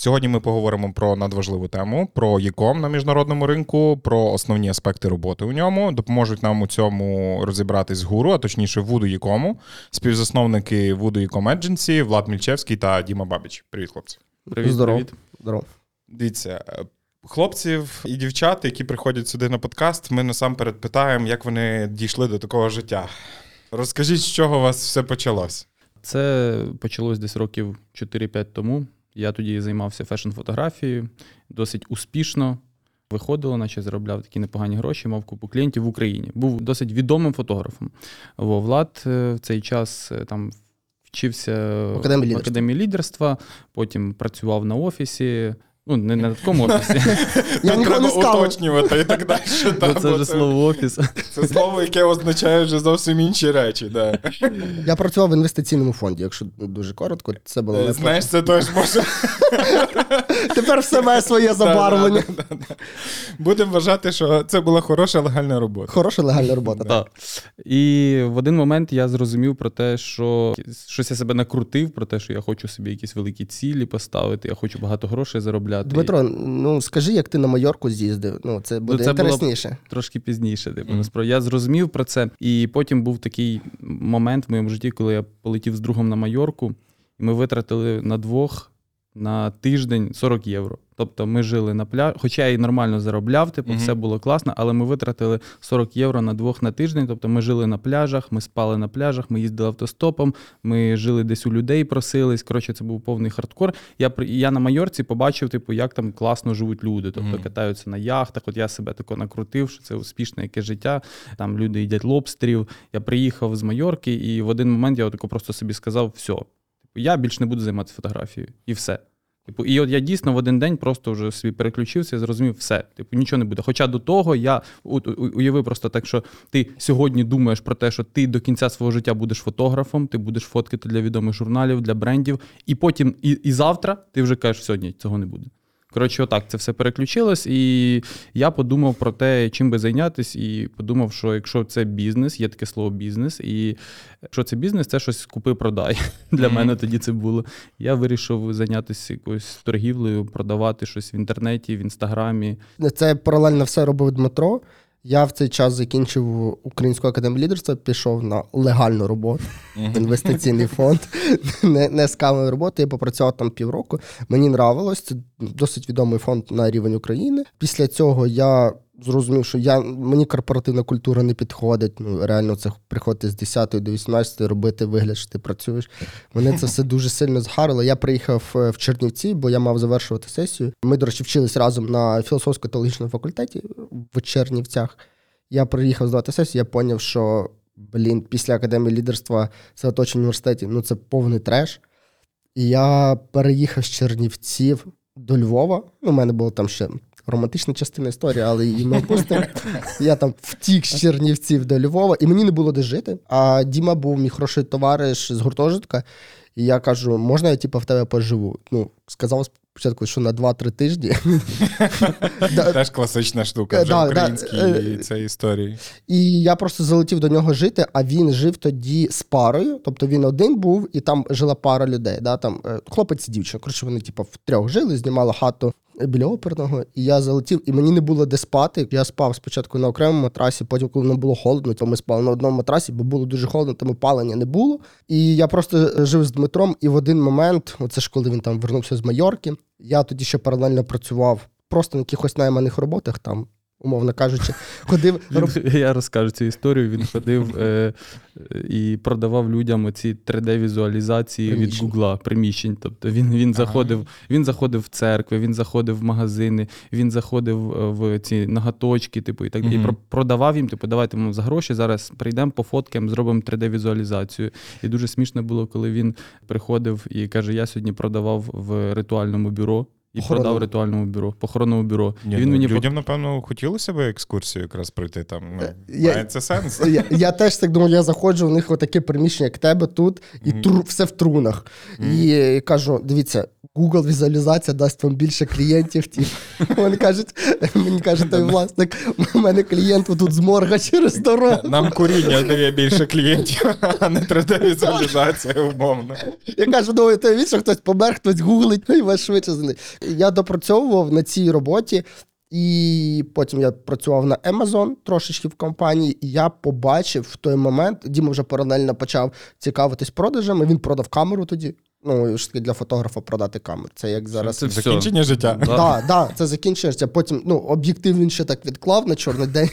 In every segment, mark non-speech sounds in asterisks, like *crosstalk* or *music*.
Сьогодні ми поговоримо про надважливу тему: про ЄКОМ на міжнародному ринку, про основні аспекти роботи у ньому. Допоможуть нам у цьому розібратись гуру, а точніше, Вуду ЄКОМу, співзасновники Вуду ЄКОМ Agency, Влад Мільчевський та Діма Бабіч. Привіт, хлопці. Привіт, Здоров. привіт. Здорово. Дивіться, е, хлопців і дівчат, які приходять сюди на подкаст, ми насамперед питаємо, як вони дійшли до такого життя. Розкажіть, з чого у вас все почалось? Це почалось десь років 4-5 тому. Я тоді займався фешн-фотографією, досить успішно. Виходило, наче заробляв такі непогані гроші, мав купу клієнтів в Україні. Був досить відомим фотографом. Во Влад е, в цей час е, там вчився В академії лідерства, потім працював на офісі. Ну, не на такому офісі, *laughs* Я Тут ніколи треба не сказав. уточнювати і так далі. бо та, це вже слово офіс. *laughs* Це слово, яке означає вже зовсім інші речі. Да. Я працював в інвестиційному фонді, якщо дуже коротко, це було Е, не Знаєш, це теж може. *laughs* Тепер все має своє забарвлення. Да, да, да, да. Будемо вважати, що це була хороша легальна робота. Хороша легальна робота. так. Так. І в один момент я зрозумів про те, що щось я себе накрутив, про те, що я хочу собі якісь великі цілі поставити, я хочу багато грошей заробляти. Дмитро, ну скажи, як ти на Майорку з'їздив? Ну, це буде це було- Трошки пізніше. Типу, насправді я зрозумів про це. І потім був такий момент в моєму житті, коли я полетів з другом на Майорку, і ми витратили на двох на тиждень 40 євро. Тобто ми жили на пляжі, хоча я і нормально заробляв, типу, Мгм. все було класно, але ми витратили 40 євро на двох на тиждень. Тобто ми жили на пляжах, ми спали на пляжах, ми їздили автостопом, ми жили десь у людей, просились. Коротше, це був повний хардкор. Я я на Майорці побачив, типу, як там класно живуть люди. Тобто Мгм. катаються на яхтах. От я себе тако накрутив, що це успішне яке життя. Там люди їдять лобстерів. Я приїхав з Майорки, і в один момент я отако просто собі сказав: все, я більше не буду займатися фотографією. І все. Типу, і от я дійсно в один день просто вже собі переключився і зрозумів все. Типу, нічого не буде. Хоча до того я от, уяви просто так, що ти сьогодні думаєш про те, що ти до кінця свого життя будеш фотографом, ти будеш фоткати для відомих журналів, для брендів, і потім, і, і завтра ти вже кажеш, сьогодні цього не буде. Коротше, отак це все переключилось, і я подумав про те, чим би зайнятися, і подумав, що якщо це бізнес, є таке слово бізнес, і якщо це бізнес, це щось купи-продай. *laughs* Для Мгм. мене тоді це було. Я вирішив зайнятися якоюсь торгівлею, продавати щось в інтернеті, в інстаграмі. Це паралельно все робив Дмитро. Я в цей час закінчив Українську академію лідерства, пішов на легальну роботу, інвестиційний фонд, *laughs* не, не з камери роботи. Я попрацював там півроку. Мені нравилось. Це досить відомий фонд на рівень України. Після цього я зрозумів, що я, мені корпоративна культура не підходить. Ну, реально, це приходити з 10 до 18, робити вигляд, що ти працюєш. Мене це все дуже сильно згарило. Я приїхав е, в Чернівці, бо я мав завершувати сесію. Ми, до речі, вчились разом на філософсько-теологічному факультеті в Чернівцях. Я приїхав здавати сесію, я зрозумів, що блін, після академії лідерства це оточення університетів, ну це повний треш. І я переїхав з Чернівців до Львова. Ну, у мене була там ще романтична частина історії, але її ми опустимо. Я там втік з Чернівців до Львова, і мені не було де жити. А Діма був мій хороший товариш з гуртожитка. І я кажу, можна я типу, в тебе поживу? Ну, сказав спочатку, що на 2-3 тижні. *laughs* Теж класична штука вже українській е, цій історії. І я просто залетів до нього жити, а він жив тоді з парою. Тобто він один був, і там жила пара людей. Да? Там, е, хлопець і дівчина. Коротше, вони типу, втрьох жили, знімали хату біля оперного. І я залетів, і мені не було де спати. Я спав спочатку на окремому матрасі, потім, коли нам було холодно, то ми спали на одному матрасі, бо було дуже холодно, тому опалення не було. І я просто жив з Дмитром, і в один момент, оце ж коли він там вернувся з Майорки, я тоді ще паралельно працював просто на якихось найманих роботах там. Умовно кажучи, ходив *laughs* я розкажу цю історію. Він ходив е, і продавав людям оці 3D-візуалізації від. Гугла приміщень. Тобто він, він, заходив, він заходив в церкви, він заходив в магазини, він заходив е, в ці нагаточки, типу, і так далі. І про- продавав їм, типу, давайте ми за гроші зараз прийдемо, пофоткаємо, зробимо 3D-візуалізацію. І дуже смішно було, коли він приходив і каже: Я сьогодні продавав в ритуальному бюро. І Похоронному. продав ритуальному бюро, похоронному бюро. Ні, і він ну, мені людям, напевно, хотілося б екскурсію якраз пройти там. Ну, я- має це сенс. *laughs* Я, я теж так думаю, я заходжу, у них отаке приміщення, як тебе тут, і mm. тру, все в трунах. Мгм. І кажу: дивіться, Google візуалізація дасть вам більше клієнтів. Ті. Вони кажуть, мені каже той власник, у мене клієнт тут з морга через дорогу. Нам куріння дає більше клієнтів, а не 3D-візуалізація умовно. Я кажу, ну ти що хтось помер, хтось гуглить, і вас швидше них. Я допрацьовував на цій роботі, і потім я працював на Amazon трошечки в компанії, і я побачив в той момент, Діма вже паралельно почав цікавитись продажами. Він продав камеру тоді. Ну, ж таки для фотографа продати камеру. Це як зараз. Це все. Закінчення життя. Да. Так, да, це закінчується. Потім ну, об'єктив він ще так відклав на чорний день,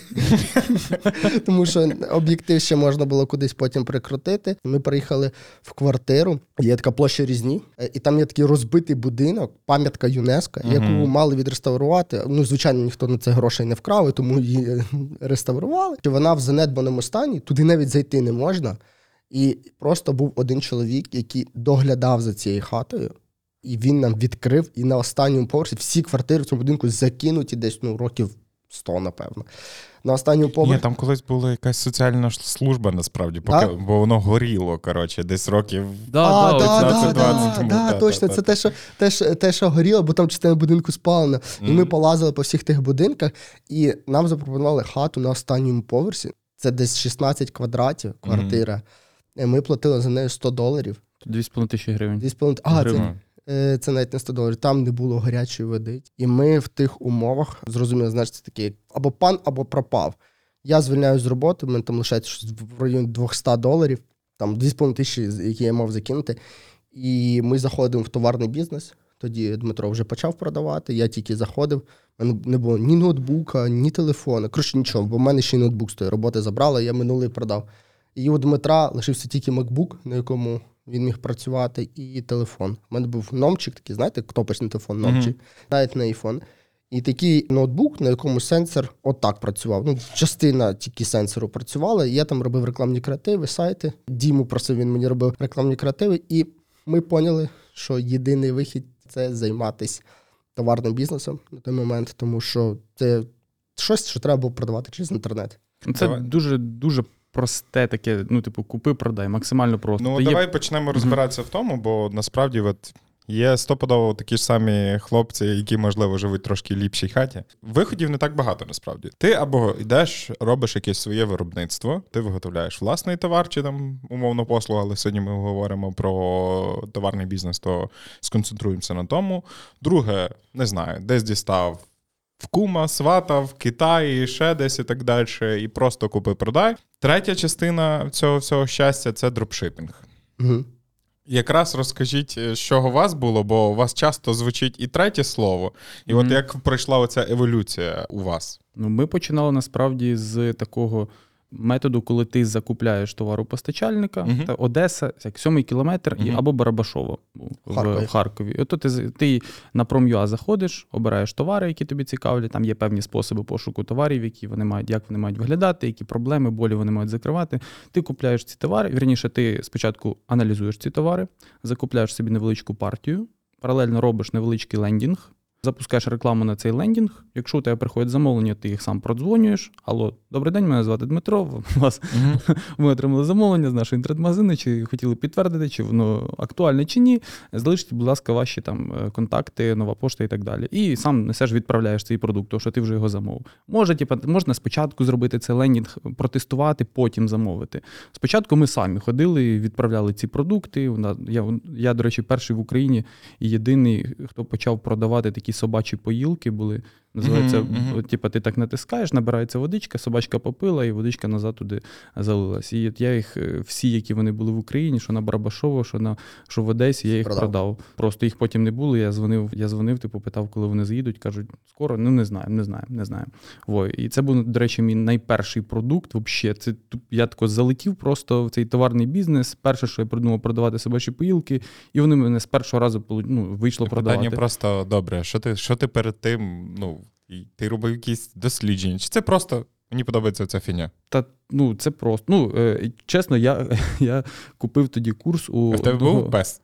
*laughs* тому що об'єктив ще можна було кудись потім прикрутити. Ми приїхали в квартиру, є така площа різні, і там є такий розбитий будинок, пам'ятка ЮНЕСКО, яку мали відреставрувати. Ну, звичайно, ніхто на це грошей не вкрав, тому її е, реставрували. Вона в занедбаному стані, туди навіть зайти не можна. І просто був один чоловік, який доглядав за цією хатою. І він нам відкрив, і на останньому поверсі всі квартири в цьому будинку закинуті десь ну, років 100, напевно. На останньому Ні, поверсі. там колись була якась соціальна служба, насправді, поки, Да? бо воно горіло, коротше, десь років. Да, а, да, да, оце- да, 15-20 да, тому, да, та, точно, та, це та. те, що, те, що, те, що горіло, бо там частина будинку спалена. І ми полазили по всіх тих будинках, і нам запропонували хату на останньому поверсі. Це десь 16 квадратів квартира. І Ми платили за нею 100 доларів. 2,5 тисячі гривень. Дві з половиною- А, Гривень. Е, Це навіть не 100 доларів. Там не було гарячої води. І ми в тих умовах зрозуміли, знаєш, це таке або пан, або пропав. Я звільняюсь з роботи, в мене там лишається щось в районі 200 доларів, там 2,5 тисячі, які я мав закинути. І ми заходимо в товарний бізнес. Тоді Дмитро вже почав продавати. Я тільки заходив. У мене не було ні ноутбука, ні телефона. Коротше, нічого, бо в мене ще й ноутбук з тої роботи забрали, я минулий продав. І у Дмитра лишився тільки MacBook, на якому він міг працювати, і телефон. У мене був номчик, такий, знаєте, кнопочний телефон, номчик, навіть на iPhone. І такий ноутбук, на якому сенсор отак працював. Ну, частина тільки сенсору працювала. І я там робив рекламні креативи, сайти. Діму просив, він мені робив рекламні креативи, і ми поняли, що єдиний вихід це займатися товарним бізнесом на той момент, тому що це щось, що треба було продавати через інтернет. Це Давай. дуже дуже просте таке, ну, типу, купи, продай, максимально просто. Ну, Та є- давай почнемо розбиратися в тому, бо насправді от є стопудово такі ж самі хлопці, які, можливо, живуть трошки в ліпшій хаті. Виходів не так багато, насправді. Ти або йдеш, робиш якесь своє виробництво, ти виготовляєш власний товар чи там умовно послугу, але сьогодні ми говоримо про товарний бізнес, то сконцентруємося на тому. Друге, не знаю, десь дістав. В кума, свата, в Китаї, ще десь і так далі, і просто купи-продай. Третя частина цього всього щастя це дропшипінг. Угу. Якраз розкажіть, е, з чого у вас було, бо у вас часто звучить і третє слово. І от як пройшла оця еволюція у вас? Ну, ми починали насправді з такого методу, коли ти закупляєш товар у постачальника, Мгм. та Одеса, як сьомий кілометр, і або Барабашово в, Харкові. в Харкові. І Ото ти, ти на Prom.ua заходиш, обираєш товари, які тобі цікавлять. Там є певні способи пошуку товарів, які вони мають, як вони мають виглядати, які проблеми, болі вони мають закривати. Ти купляєш ці товари. Вірніше, ти спочатку аналізуєш ці товари, закупляєш собі невеличку партію, паралельно робиш невеличкий лендінг. Запускаєш рекламу на цей лендінг. Якщо у тебе приходять замовлення, ти їх сам продзвонюєш. Алло, добрий день, мене звати Дмитро. У вас ми *laughs* отримали замовлення з нашого інтернет-магазину, чи хотіли підтвердити, чи воно актуальне чи ні. Залиште, будь ласка, ваші там е, контакти, нова пошта і так далі. І сам несеш, відправляєш цей продукт, тому що ти вже його замовив. Може, типа, можна спочатку зробити цей лендінг, протестувати, потім замовити. Спочатку ми самі ходили, і відправляли ці продукти. Я, я, до речі, перший в Україні і єдиний, хто почав продавати такі собачі поїлки, були. Називається, мгм. от, типа, ти так натискаєш, набирається водичка, собачка попила, і водичка назад туди залилась. І от я їх е, всі, які вони були в Україні, що на Барабашово, що на що в Одесі, я їх Продав. продав. Просто їх потім не було. Я дзвонив, я дзвонив, типу, питав, коли вони заїдуть. Кажуть, скоро, ну не знаю, не знаю, не знаю. Во. І це був, до речі, мій найперший продукт. Вообще, це я тако залетів просто в цей товарний бізнес. Перше, що я придумав продавати собачі поїлки, і вони мене з першого разу ну, вийшло продавати. Питання просто добре. Що ти, що ти перед тим? Ну, і ти робив якісь дослідження? Чи це просто мені подобається ця фіня? Та ну це просто. Ну е, чесно, я, *laughs* я купив тоді курс у А В тебе одного- був пес?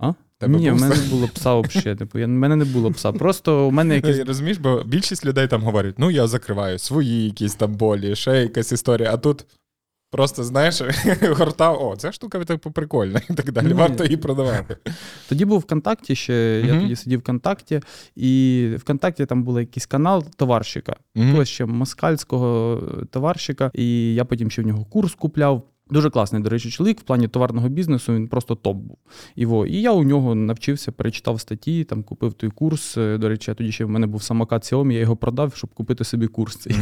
А? тебе Ні, в мене не було пса взагалі. *laughs* Типу, я, в мене не було пса. Просто у мене якісь. Розумієш, бо більшість людей там говорять: ну я закриваю свої якісь там болі, ще якась історія. А тут Просто, знаєш, *laughs* гортав, о, ця штука типу, прикольна і так далі. Ні. Варто її продавати. Тоді був ВКонтакті ще, я Мгм. тоді сидів ВКонтакті, і ВКонтакті там був якийсь канал товарщика, якогось ще москальського товарщика, і я потім ще в нього курс купляв. Дуже класний, до речі, чоловік в плані товарного бізнесу, він просто топ був. І, і я у нього навчився, перечитав статті, там купив той курс. Е, До речі, тоді ще в мене був самокат Xiaomi, я його продав, щоб купити собі курс цей.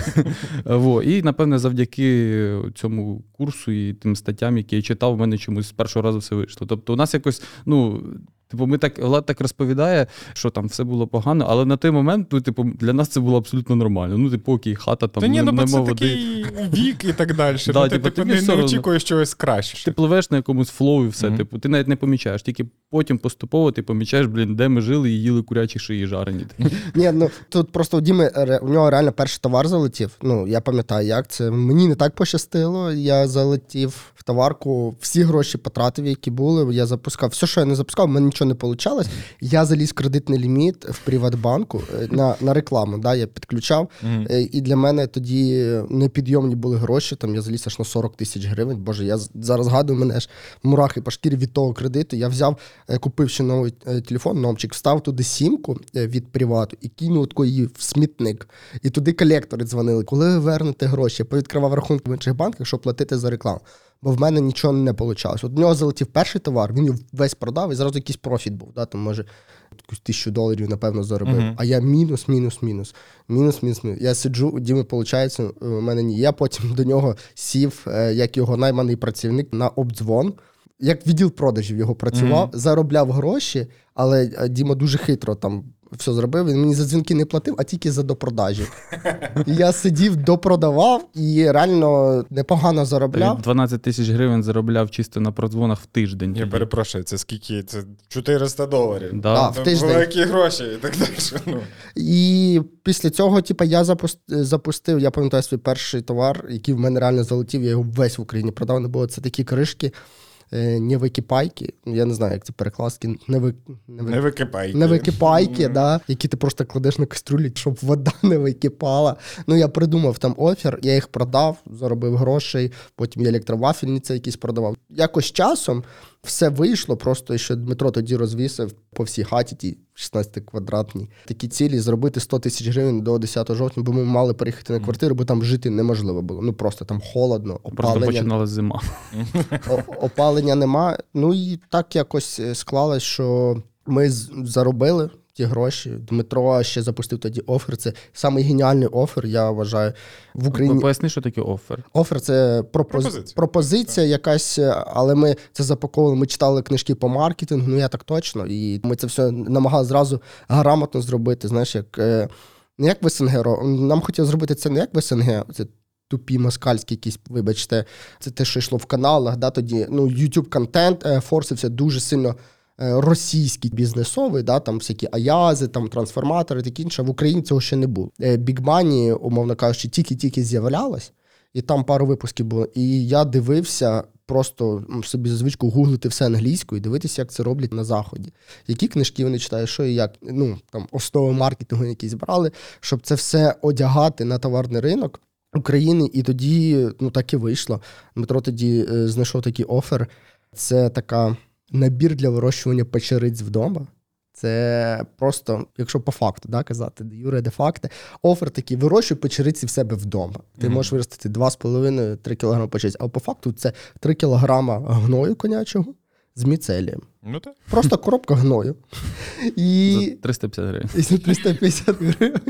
*laughs* Во, і, напевне, завдяки цьому курсу і тим статтям, які я читав, в мене чомусь з першого разу все вийшло. Тобто, у нас якось, ну. Типу, ми так Влад так розповідає, що там все було погано, але на той момент, ну, типу, для нас це було абсолютно нормально. Ну, типу, окей, хата там Та ні, ну бо нема це води. такий вік і так далі. *laughs* Да, ну, ти, типу, типу, тобі не, все не очікуєш чогось краще. Ти пливеш на якомусь flow і все. Мгм. Типу, ти навіть не помічаєш, тільки потім поступово ти помічаєш, блін, де ми жили і їли курячі шиї жарені. Ні, ну тут просто у Діми ре- у нього реально перший товар залетів. Ну, я пам'ятаю, як це. Мені не так пощастило. Я залетів в товарку, всі гроші потратив, які були. Я запускав все, що я не запускав, мене нічого не вийшло. Я заліз в кредитний ліміт в Приватбанку е, на, на рекламу. Да, я підключав. Е, І для мене тоді непідйомні були гроші. Там я заліз аж на 40 тисяч гривень. Боже, я зараз згадую мене ж мурахи по шкірі від того кредиту. Я взяв, е, купив ще новий телефон, номчик, встав туди сімку від привату і кинув таку її в смітник. І туди колектори дзвонили. Коли ви вернете гроші, я повідкривав рахунки в інших банках, щоб платити за рекламу. Бо в мене нічого не вийшло. От у нього залетів перший товар, він його весь продав, і зразу якийсь профіт був. Да? Там, може, якусь тисячу доларів, напевно, заробив. Мгм. А я мінус, мінус, мінус. Мінус, мінус, мінус. Я сиджу, у Діми, виходить, у мене ні. Я потім до нього сів, е, як його найманий працівник на обдзвон. Як відділ продажів його працював, Мгм. заробляв гроші, але е, Діма дуже хитро там все зробив. Він мені за дзвінки не платив, а тільки за допродажі. І я сидів, допродавав і реально непогано заробляв. 12 тисяч гривень заробляв чисто на продзвонах в тиждень. Я тоді. перепрошую, це скільки? Це 400 доларів. Да. Да. в тиждень. Великі гроші і так далі. Ну. І після цього, типу, я запустив, я пам'ятаю свій перший товар, який в мене реально залетів, я його весь в Україні продав. Не було це такі кришки, е, не викіпайки, Я не знаю, як це перекласки, не, ви, не, ви- Не википайте. не википайки, Мгм. да, які ти просто кладеш на кастрюлі, щоб вода *laughs* не википала. Ну, я придумав там офер, я їх продав, заробив грошей, потім я електровафельниці якісь продавав. Якось часом все вийшло, просто що Дмитро тоді розвісив по всій хаті, тій 16 квадратній. Такі цілі зробити 100 тисяч гривень до 10 жовтня, бо ми мали переїхати на квартиру, бо там жити неможливо було. Ну просто там холодно, Просто опалення, починала зима. опалення нема. Ну і так якось е, склалось, що ми заробили ті гроші. Дмитро ще запустив тоді офер. Це самий геніальний офер, я вважаю, в Україні. Поясни, що таке офер. Офер це пропоз... Пропозиція. пропозиція, якась, е, але ми це запаковували. Ми читали книжки по маркетингу, ну я так точно. І ми це все намагалися зразу грамотно зробити. Знаєш, як е, не як в СНГ. Нам хотілося зробити це не як в СНГ. Це тупі москальські якісь, вибачте, це те, що йшло в каналах. Да, тоді ну, YouTube контент е, форсився дуже сильно. Е, Російський бізнесовий, да, там всякі аязи, там трансформатори, таке інше. В Україні цього ще не було. Big Money, умовно кажучи, тільки-тільки з'являлось, і там пару випусків було. І я дивився, просто собі за звичку гуглити все англійською і дивитися, як це роблять на заході. Які книжки вони читають, що і як. Ну там основи маркетингу якісь брали, щоб це все одягати на товарний ринок. України, і тоді ну так і вийшло. Дмитро тоді е, знайшов такий офер. Це така набір для вирощування печериць вдома. Це просто, якщо по факту да, казати, де юре де факти, офер такий, вирощуй печериці в себе вдома. Ти Мгм. можеш виростити 2,5-3 кг печериць, а по факту це 3 кг гною конячого з міцелієм. Ну так. Просто коробка гною. І... За 350 гривень. І за 350 гривень.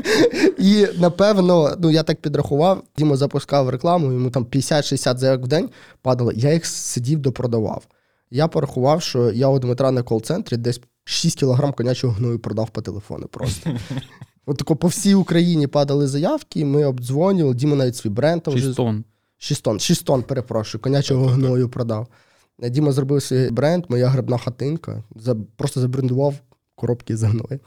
І напевно, ну я так підрахував, Діма запускав рекламу, йому там 50-60 заявок в день падало. Я їх сидів допродавав. Я порахував, що я у Дмитра на кол-центрі десь 6 кілограм конячого гною продав по телефону просто. *laughs* От тако по всій Україні падали заявки, ми обдзвонювали, Діма навіть свій бренд там вже 6 тонн. 6 тонн, 6 тонн, перепрошую, конячого гною продав. Діма зробив свій бренд, моя грибна хатинка. Просто забрендував коробки з гною.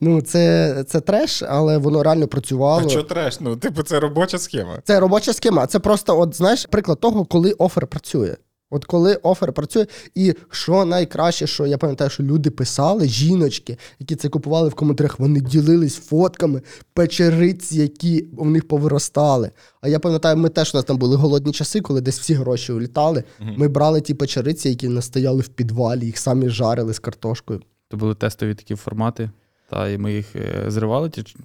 Ну, це, це треш, але воно реально працювало. А що треш? Ну, типу, це робоча схема. Це робоча схема. Це просто, от знаєш, приклад того, коли офер працює. От коли офер працює, і що найкраще, що я пам'ятаю, що люди писали, жіночки, які це купували в коментарях, вони ділились фотками печериць, які в них повиростали. А я пам'ятаю, ми теж у нас там були голодні часи, коли десь всі гроші улітали. Ми брали ті печериці, які настояли в підвалі, їх самі жарили з картошкою. То були тестові такі формати, та і ми їх е, зривали. Ті, ч-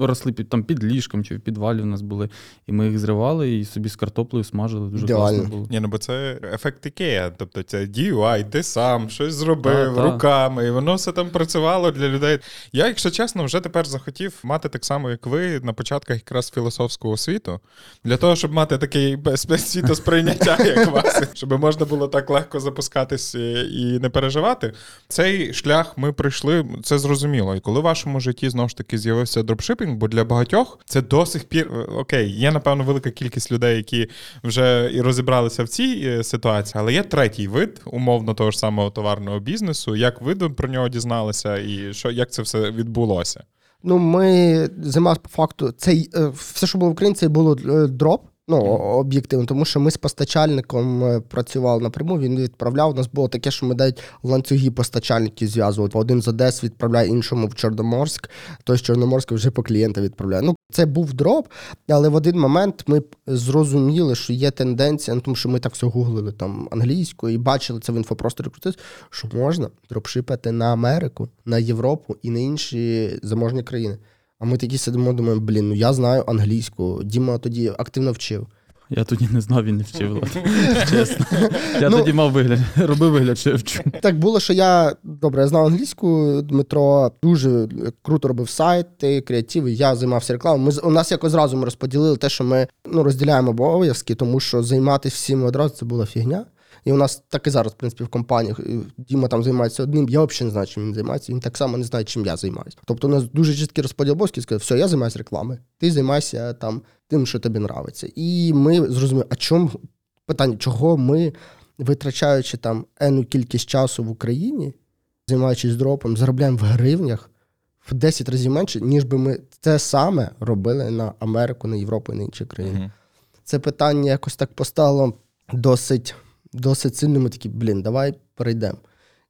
росли під, там під ліжком чи в підвалі у нас були. І ми їх зривали і собі з картоплею смажили. Дуже Ідеально. класно було. Ні, ну бо це ефект Ікея. Тобто це DIY, ти сам щось зробив Так, так. руками, і воно все там працювало для людей. Я, якщо чесно, вже тепер захотів мати так само, як ви, на початках якраз філософського світу, для того, щоб мати такий світосприйняття, як *laughs* вас, щоб можна було так легко запускатись е, і не переживати. Цей шлях ми пройшли, це зрозуміло. І коли в вашому житті знову ж таки з'явився дропшипінг, бо для багатьох це до сих пір окей, є напевно велика кількість людей, які вже і розібралися в цій е, ситуації, але є третій вид умовно того ж самого товарного бізнесу. Як ви про нього дізналися, і що як це все відбулося? Ну, ми зима по факту, цей е, все, що було в Україні, це було е, дроп. Ну, об'єктивно, тому що ми з постачальником е, працювали напряму, він відправляв. У нас було таке, що ми навіть ланцюги постачальників зв'язували. Один з Одеси відправляє іншому в Чорноморськ, той з Чорноморська вже по клієнта відправляє. Ну, це був дроп, але в один момент ми зрозуміли, що є тенденція, ну, тому що ми так все гуглили там англійською і бачили це в інфопросторі що можна дропшипати на Америку, на Європу і на інші заможні країни. А ми такі сидимо, думаємо, блін, ну я знаю англійську. Діма тоді активно вчив. Я тоді не знав, він не вчив. *laughs* Чесно. Я Ну- тоді мав вигляд, *laughs* робив вигляд, що я вчу. Так було, що я добре, я знав англійську. Дмитро дуже круто робив сайти, креативи. Я займався рекламою. Ми у нас якось разом ми розподілили те, що ми ну розділяємо обов'язки, тому що займатися всім одразу це була фігня. І у нас так і зараз, в принципі, в компаніях Діма там займається одним. Я взагалі не знаю, чим він займається. Він так само не знає, чим я займаюся. Тобто, у нас дуже чіткий розподіл обов'язків. Сказав, все, я займаюся рекламою. Ти займайся там тим, що тобі нравиться. І ми зрозуміли, а чому питання, чого ми, витрачаючи там енну кількість часу в Україні, займаючись дропом, заробляємо в гривнях в 10 разів менше, ніж би ми це саме робили на Америку, на Європу і на інші країни. Це питання якось так постало досить, досить сильно. Ми такі, блін, давай перейдемо.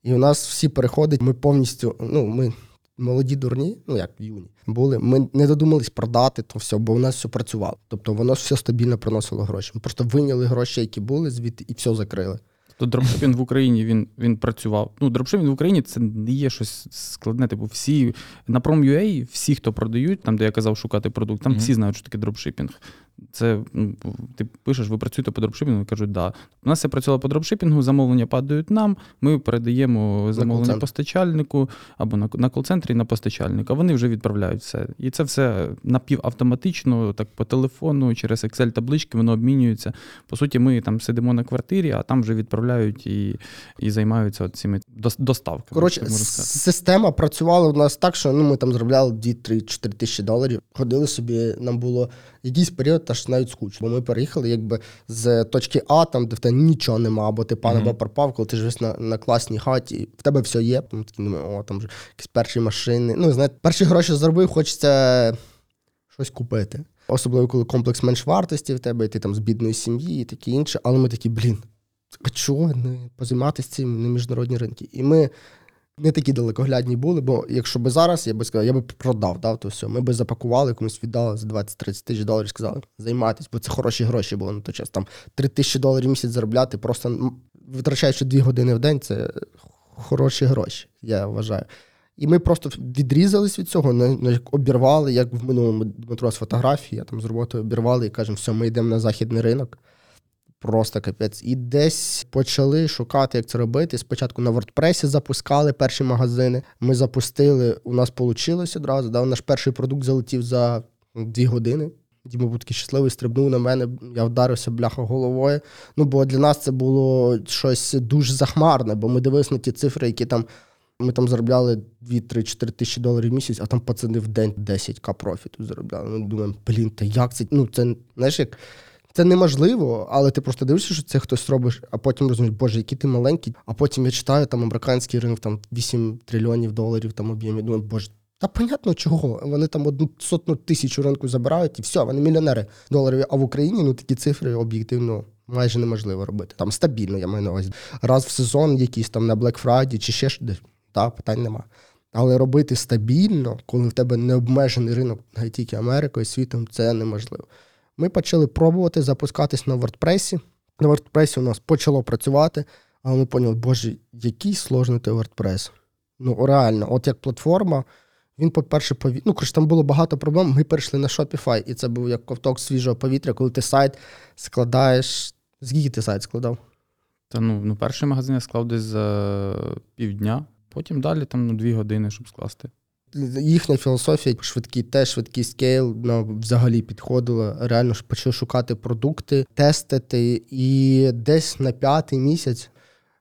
І у нас всі переходять, ми повністю, ну, ми молоді дурні, ну як юні, були. Ми не додумались продати то все, бо у нас все працювало. Тобто воно все стабільно приносило гроші. Ми просто виняли гроші, які були звідти, і все закрили. То дропшипінг в Україні він, він працював. Ну, дропшипінг в Україні це не є щось складне. Типу, всі на Prom.ua, всі, хто продають, там, де я казав шукати продукт, там Мгм. всі знають, що таке дропшипінг. Це ну, ти пишеш, ви працюєте по дропшипінгу, кажуть, да. У нас все працювало по дропшипінгу, замовлення падають нам, ми передаємо замовлення постачальнику або на, на кол-центрі на постачальника. Вони вже відправляють все. І це все напівавтоматично, так по телефону, через Excel-таблички воно обмінюється. По суті, ми там сидимо на квартирі, а там вже відправляють і, і займаються цими дос- доставками. Коротше, система працювала у нас так, що ну, ми там заробляли 2-3-4 тисячі доларів. Ходили собі, нам було якийсь період аж навіть скучно. Бо ми переїхали якби з точки А, там, де в тебе нічого нема, або ти пан або пропав, коли ти живеш на, на класній хаті, в тебе все є. Ми такі о, там вже якісь перші машини. Ну, знаєте, перші гроші заробив, хочеться щось купити. Особливо, коли комплекс менш вартості в тебе, і ти там з бідної сім'ї і таке інше. Але ми такі, блін, а чого не позайматися цим на міжнародні ринки? І ми не такі далекоглядні були, бо якщо би зараз, я би сказав, я би продав, да, то все. Ми би запакували, комусь віддали за 20-30 тисяч доларів, сказали, займайтесь, бо це хороші гроші було на той час. Там 3 тисячі доларів в місяць заробляти, просто витрачаючи 2 години в день, це хороші гроші, я вважаю. І ми просто відрізались від цього, як обірвали, як в минулому Дмитро з фотографії, я там з роботи обірвали і кажемо, все, ми йдемо на західний ринок. Просто капець. І десь почали шукати, як це робити. Спочатку на WordPress запускали перші магазини. Ми запустили, у нас вийшло одразу. Да? Наш перший продукт залетів за дві години. Діма був такий щасливий, стрибнув на мене, я вдарився бляха головою. Ну, бо для нас це було щось дуже захмарне, бо ми дивилися на ті цифри, які там. Ми там заробляли 2-3-4 тисячі доларів в місяць, а там пацани в день 10к профіту заробляли. Ми думаємо, блін, та як це? Ну, це знаєш, як це неможливо, але ти просто дивишся, що це хтось робиш, а потім розумієш, боже, який ти маленький. А потім я читаю там американський ринок, там 8 трильйонів доларів там об'ємі. Думаю, боже, та понятно чого. Вони там одну сотну тисячу ринку забирають, і все, вони мільйонери доларів. А в Україні ну такі цифри об'єктивно майже неможливо робити. Там стабільно, я маю на увазі. Раз в сезон, якийсь там на Black Friday чи ще щось, так, питань нема. Але робити стабільно, коли в тебе необмежений ринок не тільки Америкою, світом, це неможливо. Ми почали пробувати запускатись на WordPress. На WordPress у нас почало працювати, але ми поняли, боже, який сложний той WordPress. Ну, реально, от як платформа, він, по-перше, пові... ну, коротше, там було багато проблем. Ми перейшли на Shopify, і це був як ковток свіжого повітря, коли ти сайт складаєш. Скільки ти сайт складав? Та ну, ну перший магазин я склав десь за півдня, потім далі там ну, дві години, щоб скласти. Їхня філософія, швидкий тест, швидкий скейл, ну, взагалі підходила. Реально ж почали шукати продукти, тестити. І десь на п'ятий місяць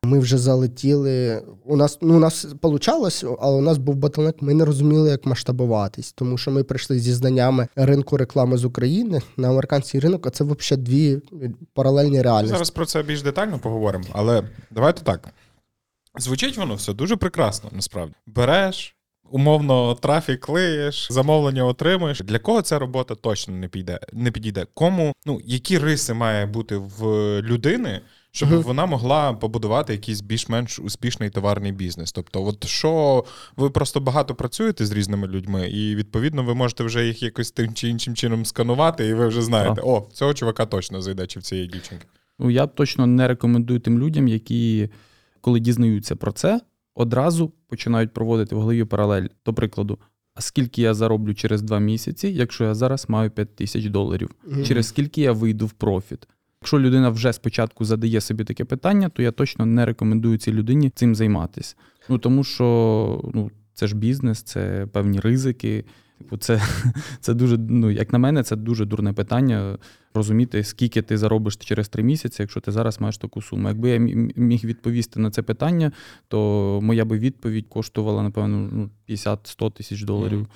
ми вже залетіли. У нас ну у нас вийшло, але у нас був ботлнек, Ми не розуміли, як масштабуватись, тому що ми прийшли зі знаннями ринку реклами з України на американський ринок. А це взагалі дві паралельні реальності. Зараз про це більш детально поговоримо, але давайте так. Звучить воно все дуже прекрасно, насправді. Береш. Умовно, трафік клеїш, замовлення отримуєш. Для кого ця робота точно не піде, не підійде? Кому ну які риси має бути в людини, щоб uh-huh. вона могла побудувати якийсь більш-менш успішний товарний бізнес. Тобто, от що ви просто багато працюєте з різними людьми, і відповідно ви можете вже їх якось тим чи іншим чином сканувати, і ви вже знаєте, о, цього чувака точно зайде, чи в цієї дівчинки. Ну я точно не рекомендую тим людям, які коли дізнаються про це, одразу починають проводити в голові паралель. До прикладу. А скільки я зароблю через два місяці, якщо я зараз маю 5 тисяч доларів? Mm-hmm. Через скільки я вийду в профіт? Якщо людина вже спочатку задає собі таке питання, то я точно не рекомендую цій людині цим займатися. Ну тому що ну, це ж бізнес, це певні ризики. Типу, це *laughs* це дуже, ну як на мене, це дуже дурне питання. Розуміти, скільки ти заробиш через три місяці, якщо ти зараз маєш таку суму. Якби я міг відповісти на це питання, то моя би відповідь коштувала, напевно, ну, 50-100 тисяч доларів.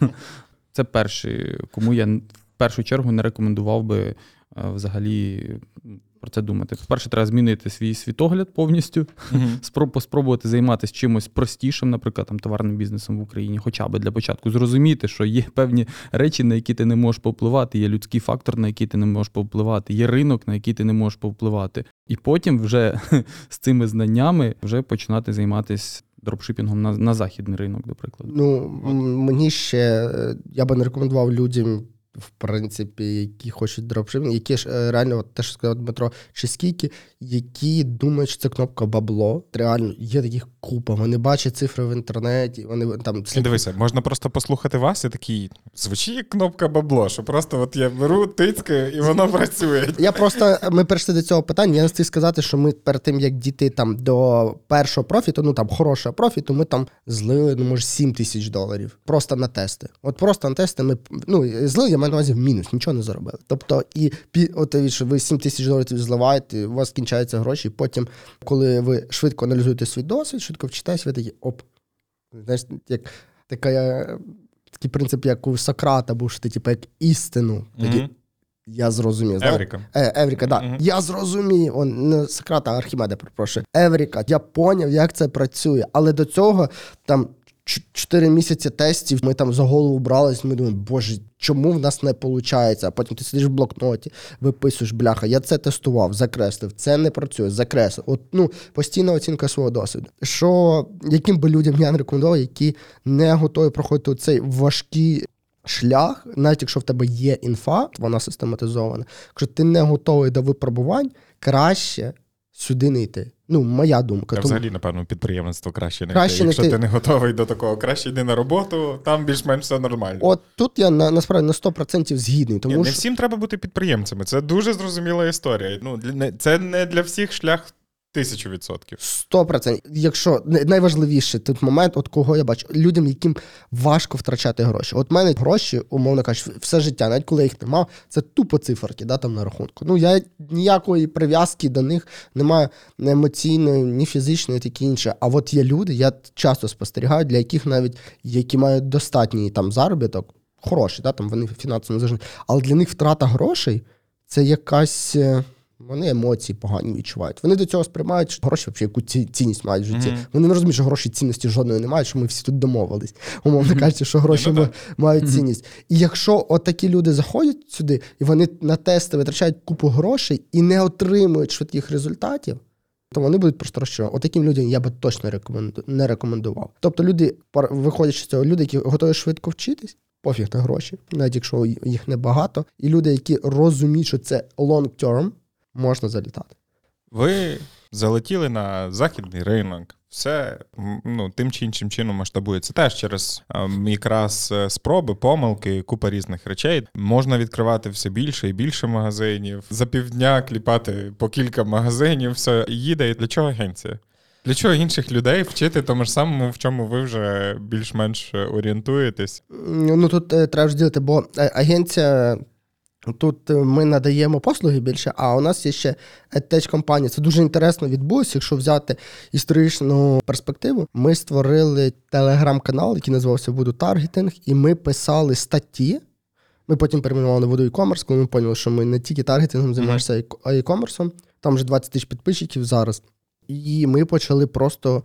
Mm. *laughs* Це перший, кому я в першу чергу не рекомендував би Е, взагалі про це думати. По-перше, треба змінити свій світогляд повністю, uh-huh. *laughs* спробувати займатися чимось простішим, наприклад, там, товарним бізнесом в Україні, хоча б для початку зрозуміти, що є певні речі, на які ти не можеш повпливати, є людський фактор, на який ти не можеш повпливати, є ринок, на який ти не можеш повпливати. І потім вже *laughs* з цими знаннями вже починати займатися. Дропшипінгом на на західний ринок, до прикладу. Ну мені ще е, я би не рекомендував людям в принципі, які хочуть дропшипінг, які ж е, реально, от те, що сказав Дмитро, чи скільки, які думають, що це кнопка бабло. Реально, є таких купа. Вони бачать цифри в інтернеті. Вони там слід... Дивися, можна просто послухати вас і такий звучить як кнопка бабло, що просто от я беру тицькаю і воно *laughs* працює. Я просто ми перейшли до цього питання. Я не встиг сказати, що ми перед тим як дійти там до першого профіту, ну там хорошого профіту, ми там злили, ну може 7 тисяч доларів. Просто на тести. От просто на тести ми ну злили, маю на увазі в мінус, нічого не заробили. Тобто, і от що ви 7 тисяч доларів зливаєте, у вас кінчаються гроші. і Потім, коли ви швидко аналізуєте свій досвід, швидко вчитаєте, ви такі оп. Знаєш, як така, такий принцип, як у Сократа, був що ти, типу, як істину. Такі, mm-hmm. Я зрозумів. Евріка. Е, Евріка, так. Mm-hmm. Я зрозумів. Он, не Сократа, а Архімеда, перепрошую. Евріка, я поняв, як це працює. Але до цього там Чотири місяці тестів, ми там за голову брались, ми думаємо, боже, чому в нас не виходить? А потім ти сидиш в блокноті, виписуєш, бляха, я це тестував, закреслив, це не працює, закреслив. От, ну, Постійна оцінка свого досвіду. Що яким би людям я не рекомендував, які не готові проходити цей важкий шлях, навіть якщо в тебе є інфа, вона систематизована, якщо ти не готовий до випробувань, краще сюди не йти. Ну, моя думка. Та Взагалі, напевно, підприємництво краще не краще йти. Якщо не ти... ти не готовий до такого, краще йди на роботу, там більш-менш все нормально. От тут я на, насправді на 100% згідний. Тому Ні, що... Не всім треба бути підприємцями. Це дуже зрозуміла історія. Ну, Це не для всіх шлях Тисячу відсотків. Сто процентів. Якщо найважливіше тут момент, от кого я бачу, людям, яким важко втрачати гроші. От мене гроші, умовно кажучи, все життя, навіть коли я їх не мав, це тупо циферки, да, там на рахунку. Ну я ніякої прив'язки до них немає ні емоційної, ні фізичної, такі інше. А от є люди, я часто спостерігаю, для яких навіть які мають достатній там заробіток, хороший, да, там вони фінансово незалежні, але для них втрата грошей це якась. Вони емоції погані відчувають. Вони до цього сприймають, що гроші взагалі яку ці- цінність мають в житті. Мгм. Вони не розуміють, що гроші цінності жодної не мають, що ми всі тут домовились. Умовно кажучи, що гроші Ну, ма- мають цінність. І якщо отакі люди заходять сюди, і вони на тести витрачають купу грошей і не отримують швидких результатів. То вони будуть просто розчаровані. Отаким людям я би точно рекоменду... не рекомендував. Тобто, люди, виходячи з цього, люди, які готові швидко вчитись, пофіг на гроші, навіть якщо їх небагато, і люди, які розуміють, що це long term, можна залітати. Ви залетіли на західний ринок. Все ну, тим чи іншим чином масштабується. Теж через ем, якраз е, спроби, помилки, купа різних речей. Можна відкривати все більше і більше магазинів. За півдня кліпати по кілька магазинів, все їде. І Для чого агенція? Для чого інших людей вчити тому ж самому, в чому ви вже більш-менш е, орієнтуєтесь? Ну тут е, треба ж ділити, бо агенція. Тут е, ми надаємо послуги більше, а у нас є ще edtech компанія. Це дуже інтересно відбулося. Якщо взяти історичну перспективу, ми створили телеграм-канал, який називався Voodoo Таргетинг, і ми писали статті. Ми потім перейменували на Voodoo e-commerce, коли ми поняли, що ми не тільки таргетингом займаємося, а й e-commerce. Там вже 20 тисяч підписчиків зараз. І ми почали просто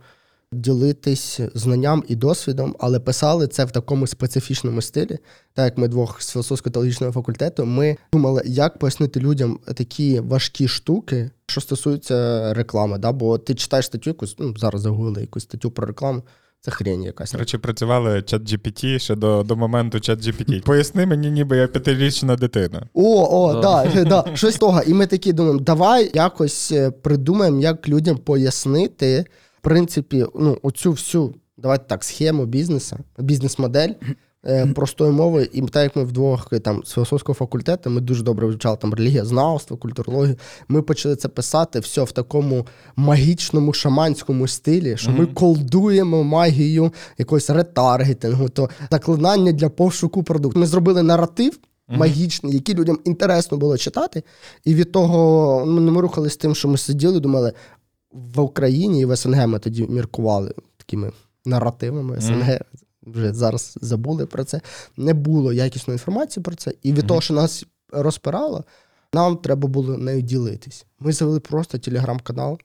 ділитись знанням і досвідом, але писали це в такому специфічному стилі. Так як ми двох з філософсько-теологічного факультету, ми думали, як пояснити людям такі важкі штуки, що стосуються реклами. Да? Бо ти читаєш статтю якусь, ну зараз загуглили якусь статтю про рекламу. Це хрень якась. До речі, працювали чат GPT ще до, до моменту чат GPT. Поясни мені, ніби я п'ятирічна дитина. О, о, Да. да, *laughs* да, щось того. І ми такі думаємо, давай якось е, придумаємо, як людям пояснити, принципі, ну, оцю всю, давайте так, схему бізнесу, бізнес-модель е, простою мовою. І так як ми вдвох е, там з філософського факультету, ми дуже добре вивчали там релігієзнавство, культурологію. Ми почали це писати все в такому магічному шаманському стилі, що ми колдуємо магію якогось ретаргетингу, то заклинання для пошуку продукту. Ми зробили наратив Мгм. магічний, який людям інтересно було читати. І від того ну, ми рухалися тим, що ми сиділи, думали, в Україні і в СНГ ми тоді міркували такими наративами СНГ. Вже зараз забули про це. Не було якісної інформації про це. І від того, що нас розпирало, нам треба було нею ділитись. Ми завели просто телеграм-канал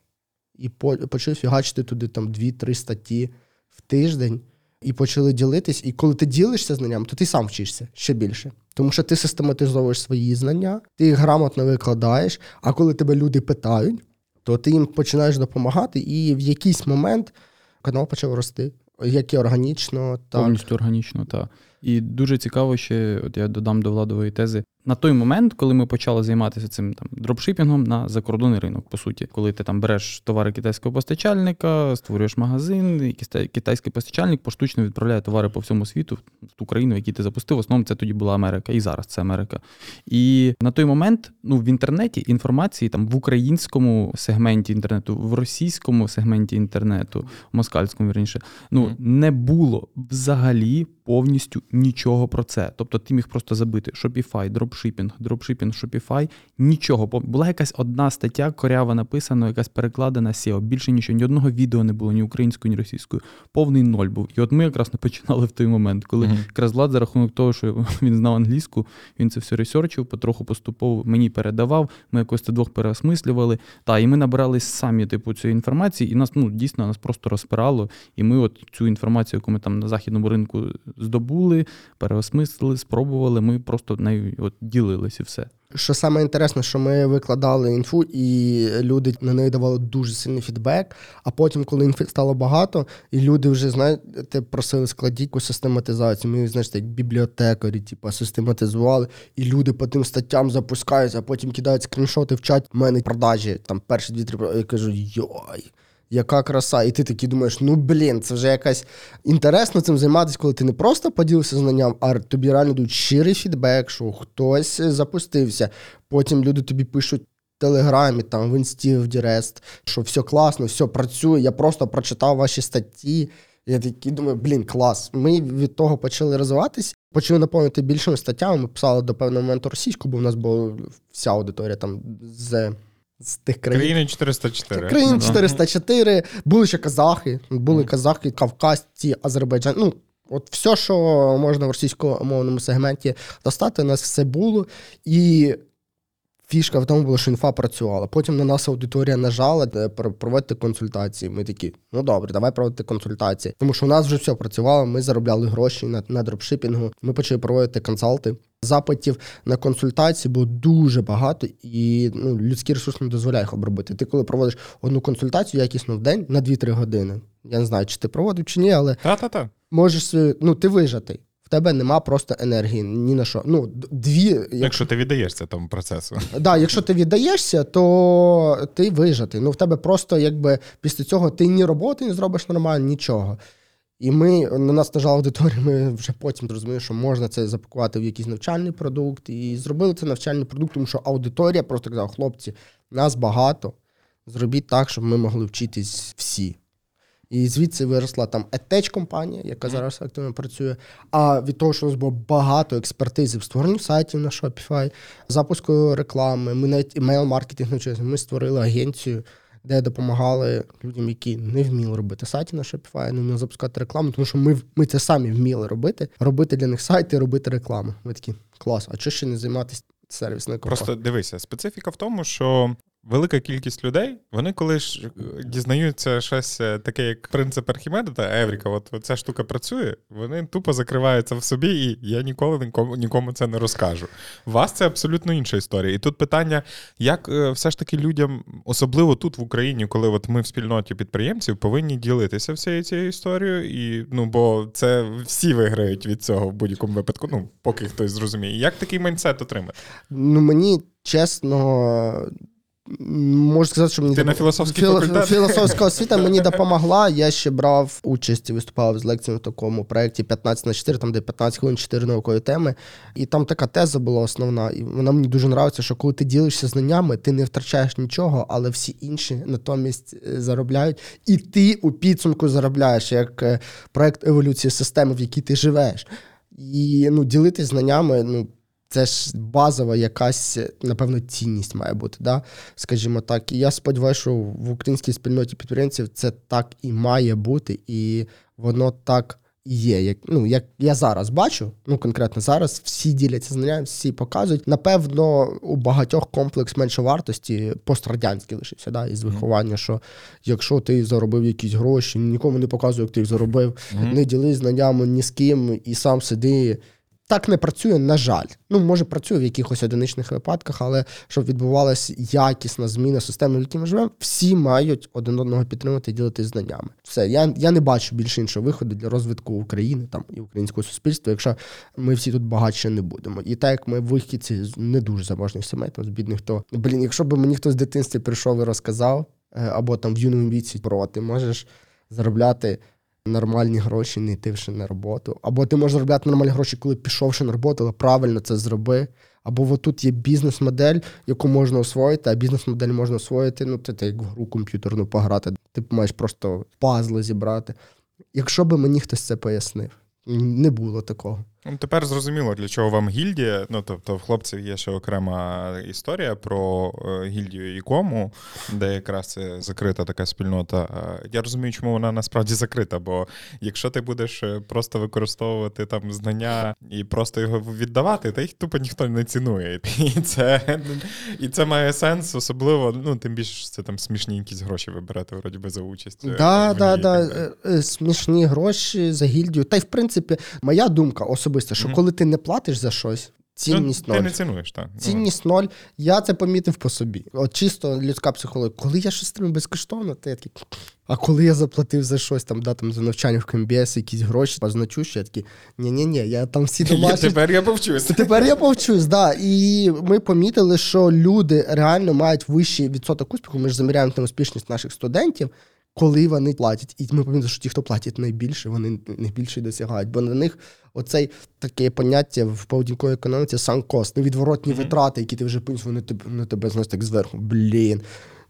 і почали фігачити туди там 2-3 статті в тиждень. І почали ділитись. І коли ти ділишся знанням, то ти сам вчишся ще більше. Тому що ти систематизовуєш свої знання, ти їх грамотно викладаєш. А коли тебе люди питають, то ти їм починаєш допомагати, і в якийсь момент канал почав рости, як і органічно, так. Повністю органічно, так. І дуже цікаво ще, от я додам до владової тези. На той момент, коли ми почали займатися цим там дропшипінгом на закордонний ринок, по суті, коли ти там береш товари китайського постачальника, створюєш магазин, і китай- китайський постачальник поштучно відправляє товари по всьому світу в ту країну, в якій ти запустив. В основному це тоді була Америка, і зараз це Америка. І на той момент, ну в інтернеті інформації там в українському сегменті інтернету, в російському сегменті інтернету, в москальському вірніше, ну не було взагалі повністю нічого про це. Тобто ти міг просто забити Shopify, дропшипінг, дропшипінг, Shopify, нічого. Була якась одна стаття, корява написана, якась перекладена SEO. Більше нічого, ні одного відео не було, ні українською, ні російською. Повний ноль був. І от ми якраз не починали в той момент, коли Мгм. якраз Влад за рахунок того, що *laughs* він знав англійську, він це все ресерчив, потроху поступово мені передавав. Ми якось це двох переосмислювали. Та, і ми набирали самі типу цієї інформації, і нас ну дійсно нас просто розпирало. І ми от цю інформацію, яку ми там на західному ринку здобули, переосмислили, спробували. Ми просто нею от ділилися і все. Що саме інтересне, що ми викладали інфу, і люди на неї давали дуже сильний фідбек. А потім, коли інфи стало багато, і люди вже знаєте, просили складіть якусь систематизацію. Ми, знаєте, як бібліотекарі, типу, систематизували, і люди по тим статтям запускаються, а потім кидають скріншоти в чат. У мене продажі там перші дві-три. Я кажу, йой. Яка краса, і ти такий думаєш, ну блін, це вже якась інтересно цим займатися, коли ти не просто поділився знанням, а тобі реально дають щирий фідбек, що хтось запустився. Потім люди тобі пишуть Телеграмі, там в інсті, в Дірест, що все класно, все працює. Я просто прочитав ваші статті. Я такий думаю, блін, клас. Ми від того почали розвиватись, почали наповнити більшими статтями. Ми писали до певного моменту російську, бо в нас була вся аудиторія там з, з тих країн. Країни 404. Країн Ну, 404, були ще казахи, були казахи, кавказці, Азербайджан. Ну, от все, що можна в російськомовному сегменті достати, у нас все було. І Фішка в тому була, що інфа працювала. Потім на нас аудиторія нажала проводити консультації. Ми такі, ну добре, давай проводити консультації. Тому що у нас вже все працювало. Ми заробляли гроші на, на дропшипінгу. Ми почали проводити консалти. Запитів на консультації було дуже багато, і ну, людський ресурс не дозволяє їх обробити. Ти коли проводиш одну консультацію якісно в день на 2-3 години. Я не знаю, чи ти проводив чи ні, але Та-та-та. можеш ну ти вижатий. В тебе нема просто енергії ні на що. Ну, дві, якщо, Якщо ти віддаєшся тому процесу. да, якщо ти віддаєшся, то ти вижатий. Ну, в тебе просто якби після цього ти ні роботи не зробиш нормально, нічого. І ми на нас нажала аудиторія, ми вже потім зрозуміли, що можна це запакувати в якийсь навчальний продукт. І зробили це навчальний продукт, тому що аудиторія просто казала, хлопці, нас багато. Зробіть так, щоб ми могли вчитись всі. І звідси виросла там етеч компанія, яка зараз активно працює. А від того, що у нас було багато експертизи в створенні сайтів на Shopify, запуску реклами, ми навіть імейл-маркетинг навчилися. Ми створили агенцію, де допомагали людям, які не вміли робити сайти на Shopify, не вміли запускати рекламу, тому що ми, ми це самі вміли робити, робити для них сайти, робити рекламу. Ми такі клас, а чого ще не займатися сервісною компанією? Просто дивися, специфіка в тому, що велика кількість людей, вони коли ж е, дізнаються щось е, таке, як принцип Архімеда та Евріка, от, ця штука працює, вони тупо закриваються в собі, і я ніколи нікому, нікому це не розкажу. У вас це абсолютно інша історія. І тут питання, як е, все ж таки людям, особливо тут в Україні, коли от ми в спільноті підприємців, повинні ділитися всією цією історією, і ну бо це всі виграють від цього в будь-якому випадку. Ну, поки хтось зрозуміє. Як такий майндсет отримати? Ну мені чесно. Можу сказати, що мені Ти на філософський Філо- факультет? філософська освіта мені *laughs* допомогла. Я ще брав участь і виступав з лекціями в такому проєкті 15 на 4, там де 15 хвилин 4 наукові теми. І там така теза була основна. І вона мені дуже нравиться, що коли ти ділишся знаннями, ти не втрачаєш нічого, але всі інші натомість е, заробляють. І ти у підсумку заробляєш як е, проєкт еволюції системи, в якій ти живеш. І ну, ділитись знаннями, ну. Це ж базова якась, напевно, цінність має бути, да? скажімо так. І я сподіваюся, що в українській спільноті підприємців це так і має бути, і воно так і є. Як, ну, як я зараз бачу, ну конкретно зараз всі діляться знаннями, всі показують. Напевно, у багатьох комплекс меншовартості пострадянський лишився, да, із виховання, що якщо ти заробив якісь гроші, нікому не показуй, як ти їх заробив, не ділись знаннями ні з ким і сам сиди. Так не працює, на жаль. Ну, може, працює в якихось одиничних випадках, але щоб відбувалася якісна зміна системи, в якій ми живемо, всі мають один одного підтримати і ділитись знаннями. Все, я, я не бачу більше іншого виходу для розвитку України там і українського суспільства, якщо ми всі тут багатше не будемо. І так як ми вихідці з не дуже заможних сімей, там з бідних, то блін, якщо б мені хтось в дитинстві прийшов і розказав, е, або там в юному віці про ти можеш заробляти нормальні гроші, не йтивши на роботу. Або ти можеш заробляти нормальні гроші, коли пішовши на роботу, але правильно це зроби. Або тут є бізнес-модель, яку можна освоїти, а бізнес-модель можна освоїти, ну, це як в гру комп'ютерну пограти. Ти маєш просто пазли зібрати. Якщо би мені хтось це пояснив, не було такого. Ну, тепер зрозуміло, для чого вам гільдія. Ну, тобто, в хлопців є ще окрема історія про е, гільдію Ікому, де якраз це закрита така спільнота. Е, Я розумію, чому вона насправді закрита, бо якщо ти будеш е, просто використовувати там знання і просто його віддавати, то їх тупо ніхто не цінує. *laughs* І це, і це має сенс, особливо, ну, тим більше що це там смішні якісь гроші вибирати, вроді би, за участь. Да, да, да. Смішні гроші за гільдію. Та й в принципі, моя думка особиста, що Мгм. коли ти не платиш за щось, цінність ну, ноль. Ти не цінуєш, так. Ну, Цінність ноль. Я це помітив по собі. От чисто людська психологія. Коли я щось отримав безкоштовно, то я такий. А коли я заплатив за щось, там, да, там, за навчання в КМБС, якісь гроші, позначу, що я такий, ні-ні-ні, я там всі Я, домашні. тепер я повчусь. Тепер я повчусь, да. І ми помітили, що люди реально мають вищий відсоток успіху. Ми ж заміряємо там успішність наших студентів, коли вони платять. І ми помітили, що ті, хто платять найбільше, вони найбільше досягають. Бо на них оцей таке поняття в поведінковій економіці санкост, невідворотні Мгм. витрати, які ти вже понес, вони тебе, ну, тебе знаєш, так зверху. Блін.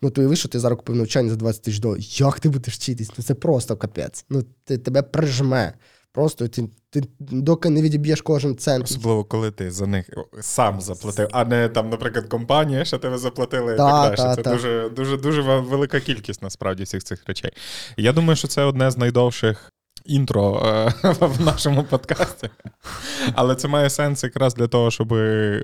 Ну, ти уяви, що ти зараз купив навчання за 20 тисяч доларів. Як ти будеш вчитись? Ну це просто капець. Ну, ти, тебе прижме. Просто ти, ти доки не відіб'єш кожен цент. Особливо, коли ти за них сам заплатив, а не там, наприклад, компанія, що тебе заплатили і так так та, далі. Це та. дуже, дуже, дуже велика кількість насправді всіх цих речей. Я думаю, що це одне з найдовших. Інтро е, *laughs* в нашому подкасті. Але це має сенс якраз для того, щоб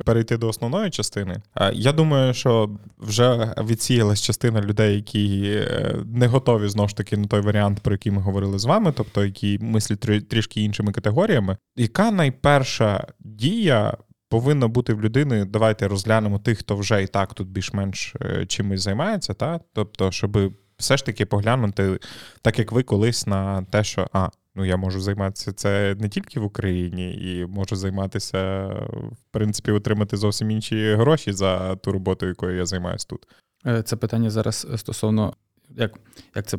перейти до основної частини. Я думаю, що вже відсіялась частина людей, які е, не готові знову ж таки на той варіант, про який ми говорили з вами, тобто які мислять трішки іншими категоріями. Яка найперша дія? Повинна бути в людини. Давайте розглянемо тих, хто вже і так тут більш-менш е, чимось займається, та? тобто, щоб все ж таки поглянути, так як ви колись на те, що а, ну я можу займатися це не тільки в Україні, і можу займатися, в принципі, отримати зовсім інші гроші за ту роботу, якою я займаюся тут. Е, Це питання зараз стосовно як, як це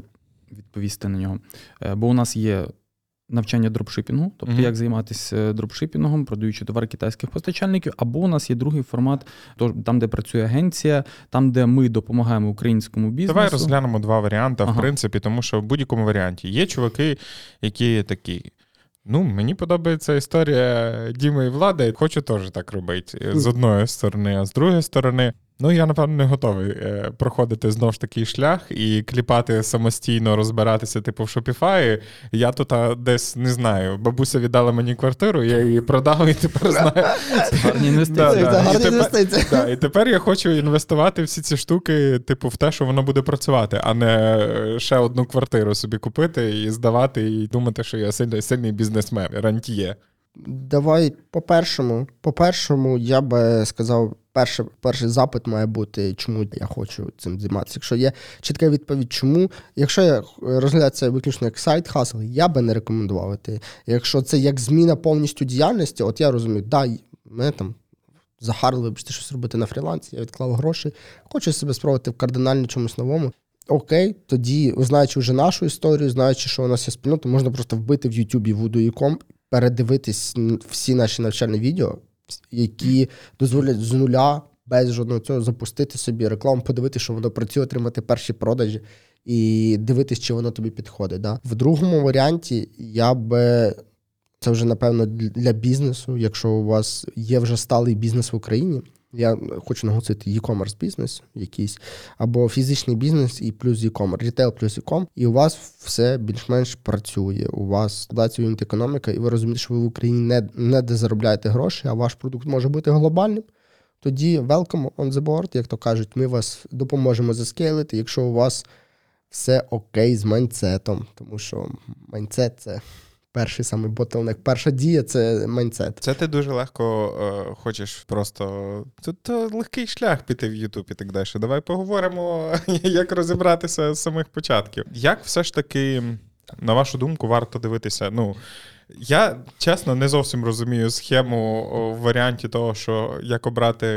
відповісти на нього. Е, Бо у нас є навчання дропшипінгу, тобто Мгм. як займатися дропшипінгом, продаючи товар китайських постачальників, або у нас є другий формат, то- там, де працює агенція, там, де ми допомагаємо українському бізнесу. Давай розглянемо два варіанти, в принципі, тому що в будь-якому варіанті є чуваки, які такі. Ну, мені подобається історія Діми і Влади. Хочу теж так робити. З одної сторони, а з другої сторони. Ну, я, напевно, не готовий е, проходити знов ж такий шлях і кліпати самостійно, розбиратися, типу, в Shopify. Я тут а, десь не знаю. Бабуся віддала мені квартиру, я її продав і тепер знаю. Гарні інвестиції. І тепер- я хочу інвестувати всі ці штуки, типу, в те, що воно буде працювати, а не е, ще одну квартиру собі купити і здавати, і думати, що я сильний, сильний бізнесмен, рантіє. Давай по-першому. По-першому, я би сказав, перший, перший запит має бути, чому я хочу цим займатися. Якщо є чітка відповідь, чому. Якщо я розглядаю це виключно як side hustle, я би не рекомендував іти. Якщо це як зміна повністю діяльності, от я розумію, да, мене там захарили, вибачте, щось робити на фрілансі, я відклав гроші, хочу себе спробувати в кардинально чомусь новому. Окей, тоді, знаючи вже нашу історію, знаючи, що у нас є спільнота, можна просто вбити в Ютубі Voodoo.com, передивитись всі наші навчальні відео, які дозволять з нуля без жодного цього запустити собі рекламу, подивитися, що воно працює, отримати перші продажі і дивитись, чи воно тобі підходить. Да? В другому варіанті я би це вже напевно для бізнесу. Якщо у вас є вже сталий бізнес в Україні, я хочу наголосити e-commerce бізнес якийсь, або фізичний бізнес і плюс e-commerce, рітейл плюс e-com, і у вас все більш-менш працює. У вас складається юніт економіка, і ви розумієте, що ви в Україні не, не де заробляєте гроші, а ваш продукт може бути глобальним. Тоді welcome on the board, як то кажуть, ми вас допоможемо заскейлити, якщо у вас все окей з майнцетом, тому що mindset це перший самий bottleneck, Перша дія це mindset. Це ти дуже легко е, хочеш просто. Тут легкий шлях піти в Ютуб і так далі. Давай поговоримо, *laughs* як розібратися з самих початків. Як все ж таки, на вашу думку, варто дивитися? Ну, я чесно не зовсім розумію схему в варіанті того, що як обрати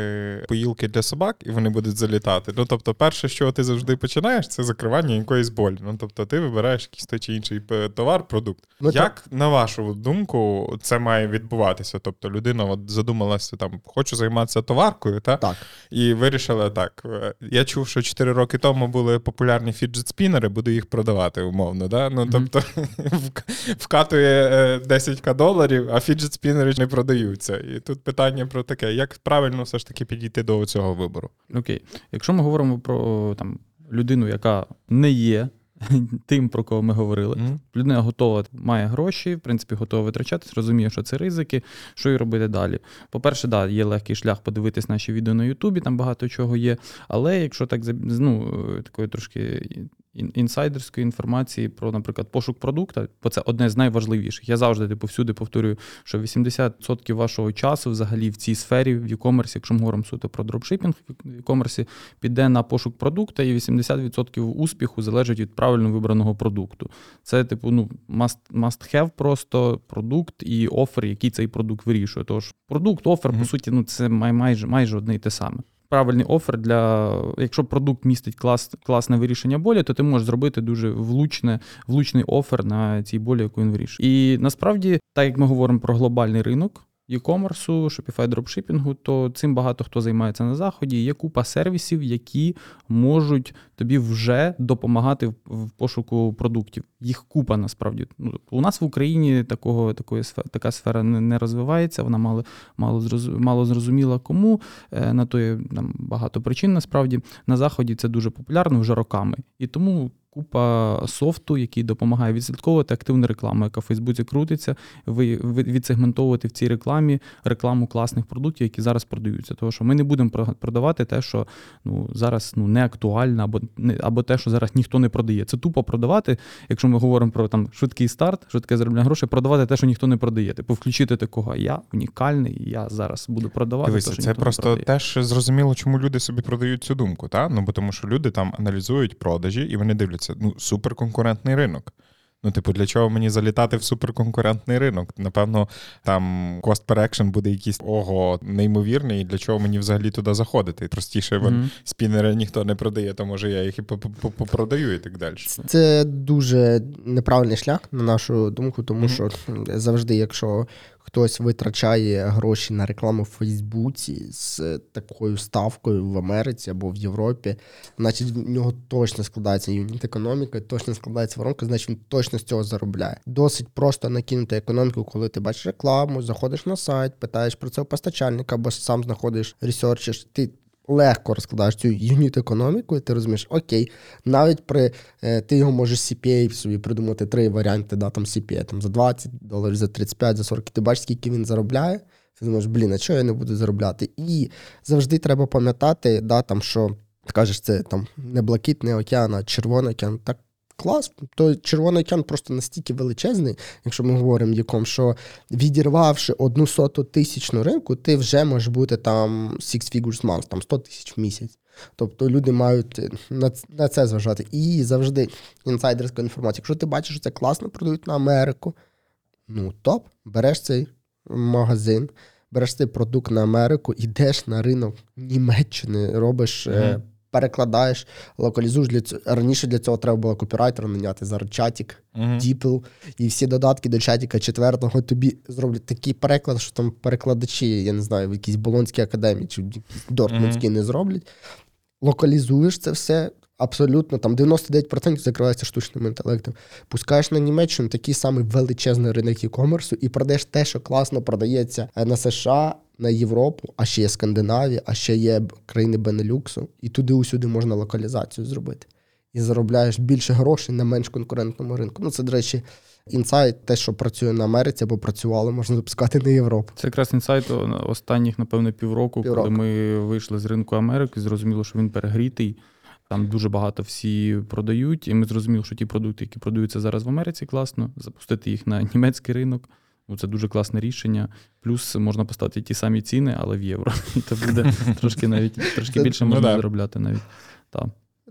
поїлки для собак, і вони будуть залітати. Ну тобто, перше, що ти завжди починаєш, це закривання якоїсь болі. Ну тобто, ти вибираєш якийсь той чи інший товар, продукт. Ну, як на вашу думку це має відбуватися? Тобто, людина от задумалася там, хочу займатися товаркою, та Так. і вирішила так. е, Я чув, що 4 роки тому були популярні фіджет-спінери, буду їх продавати умовно. Да? Ну, тобто *laughs* вк- вкатує е, 10к доларів, а фіджет-спінери не продаються. І тут питання про таке: як правильно все ж таки підійти до цього вибору? Окей. Якщо ми говоримо про там, людину, яка не є *laughs* тим, про кого ми говорили, Мгм. людина готова, має гроші, в принципі, готова витрачатись, розуміє, що це ризики, що і робити далі. По-перше, да, є легкий шлях подивитись наші відео на Ютубі, там багато чого є. Але якщо так ну, такої трошки інсайдерської інформації про, наприклад, пошук продукта, бо це одне з найважливіших. Я завжди типу, всюди повторюю, що 80% вашого часу взагалі в цій сфері в e-commerce, якщо ми говоримо суто про дропшипінг в e-commerce, піде на пошук продукту, і 80% успіху залежить від правильно вибраного продукту. Це, типу, ну, must, must have просто продукт і офер, який цей продукт вирішує. Тож продукт, офер, Мгм. по суті, ну, це май- майже, майже одне і те саме. Правильний офер для якщо продукт містить клас, класне вирішення болі, то ти можеш зробити дуже влучне, влучний офер на цій болі, яку він вирішує. І насправді, так як ми говоримо про глобальний ринок e-commerce, Shopify дропшипінгу, то цим багато хто займається на заході. Є купа сервісів, які можуть тобі вже допомагати в, пошуку продуктів. Їх купа насправді. Ну, у нас в Україні такого, такої така сфера не, не розвивається, вона мало, мало, мало зрозуміла кому. Е, На то є там багато причин насправді. На заході це дуже популярно вже роками. І тому купа софту, який допомагає відслідковувати активну рекламу, яка в Фейсбуці крутиться, відсегментовувати в цій рекламі рекламу класних продуктів, які зараз продаються. Тому що ми не будемо про- продавати те, що ну, зараз ну, не актуально, або, не, або те, що зараз ніхто не продає. Це тупо продавати, якщо ми говоримо про там швидкий старт, швидке заробляння грошей, продавати те, що ніхто не продає. Типу включити такого. Я унікальний, я зараз буду продавати. Дивися, те, що це просто продає. теж зрозуміло, чому люди собі продають цю думку, та? Ну, бо тому що люди там аналізують продажі і вони дивляться, ну, суперконкурентний ринок. Ну, типу, для чого мені залітати в суперконкурентний ринок? Напевно, там cost per action буде якийсь ого неймовірний, і для чого мені взагалі туди заходити? Простіше, вон, Мгм. спінери ніхто не продає, то може я їх і попродаю і так далі. Це дуже неправильний шлях, на нашу думку, тому Мгм. що завжди, якщо хтось витрачає гроші на рекламу в Фейсбуці з такою ставкою в Америці або в Європі, значить в нього точно складається юніт економіка, точно складається воронка, значить він точно з цього заробляє. Досить просто накинути економіку, коли ти бачиш рекламу, заходиш на сайт, питаєш про це у постачальника, або сам знаходиш ресерчиш. Ти легко розкладаєш цю юніт економіку, і ти розумієш, окей, навіть при е, ти його можеш CPA собі придумати три варіанти, да, там CPA там, за 20 доларів, за 35, за 40, ти бачиш, скільки він заробляє. Ти думаєш, блін, а чого я не буду заробляти? І завжди треба пам'ятати, да, там, що ти кажеш, це там не блакитний океан, а червоний океан. Так клас. То червоний океан просто настільки величезний, якщо ми говоримо яком, що відірвавши одну соту тисячну ринку, ти вже можеш бути там six figures month, там 100 тисяч в місяць. Тобто люди мають е, на, це зважати. І завжди інсайдерська інформація. Якщо ти бачиш, що це класно продають на Америку, ну топ, береш цей магазин, береш цей продукт на Америку, йдеш на ринок Німеччини, робиш, Мгм. Перекладаєш, локалізуєш для цього. Раніше для цього треба було копірайтера наняти, зараз чатік. Діпл і всі додатки до чатіка четвертого тобі зроблять такий переклад, що там перекладачі, я не знаю, в якійсь Болонській академії чи Дортмундській не зроблять. Локалізуєш це все. Абсолютно там 99% закривається штучним інтелектом. Пускаєш на Німеччину такий самий величезний ринок e-комерсу і продаєш те, що класно продається е, на США, на Європу, а ще є Скандинавія, а ще є країни Бенелюксу, і туди усюди можна локалізацію зробити. І заробляєш більше грошей на менш конкурентному ринку. Ну, це, до речі, інсайт, те, що працює на Америці або працювало, можна запускати на Європу. Це якраз інсайт останніх, напевно, півроку, Півроку. коли ми вийшли з ринку Америки, зрозуміло, що він перегрітий. Там дуже багато всі продають, і ми зрозуміли, що ті продукти, які продаються зараз в Америці, класно, запустити їх на *laughs* німецький ринок. Ну, це дуже класне рішення. Плюс можна поставити ті самі ціни, але в євро. І *laughs* це буде трошки навіть трошки більше ну можна да. заробляти навіть. Так.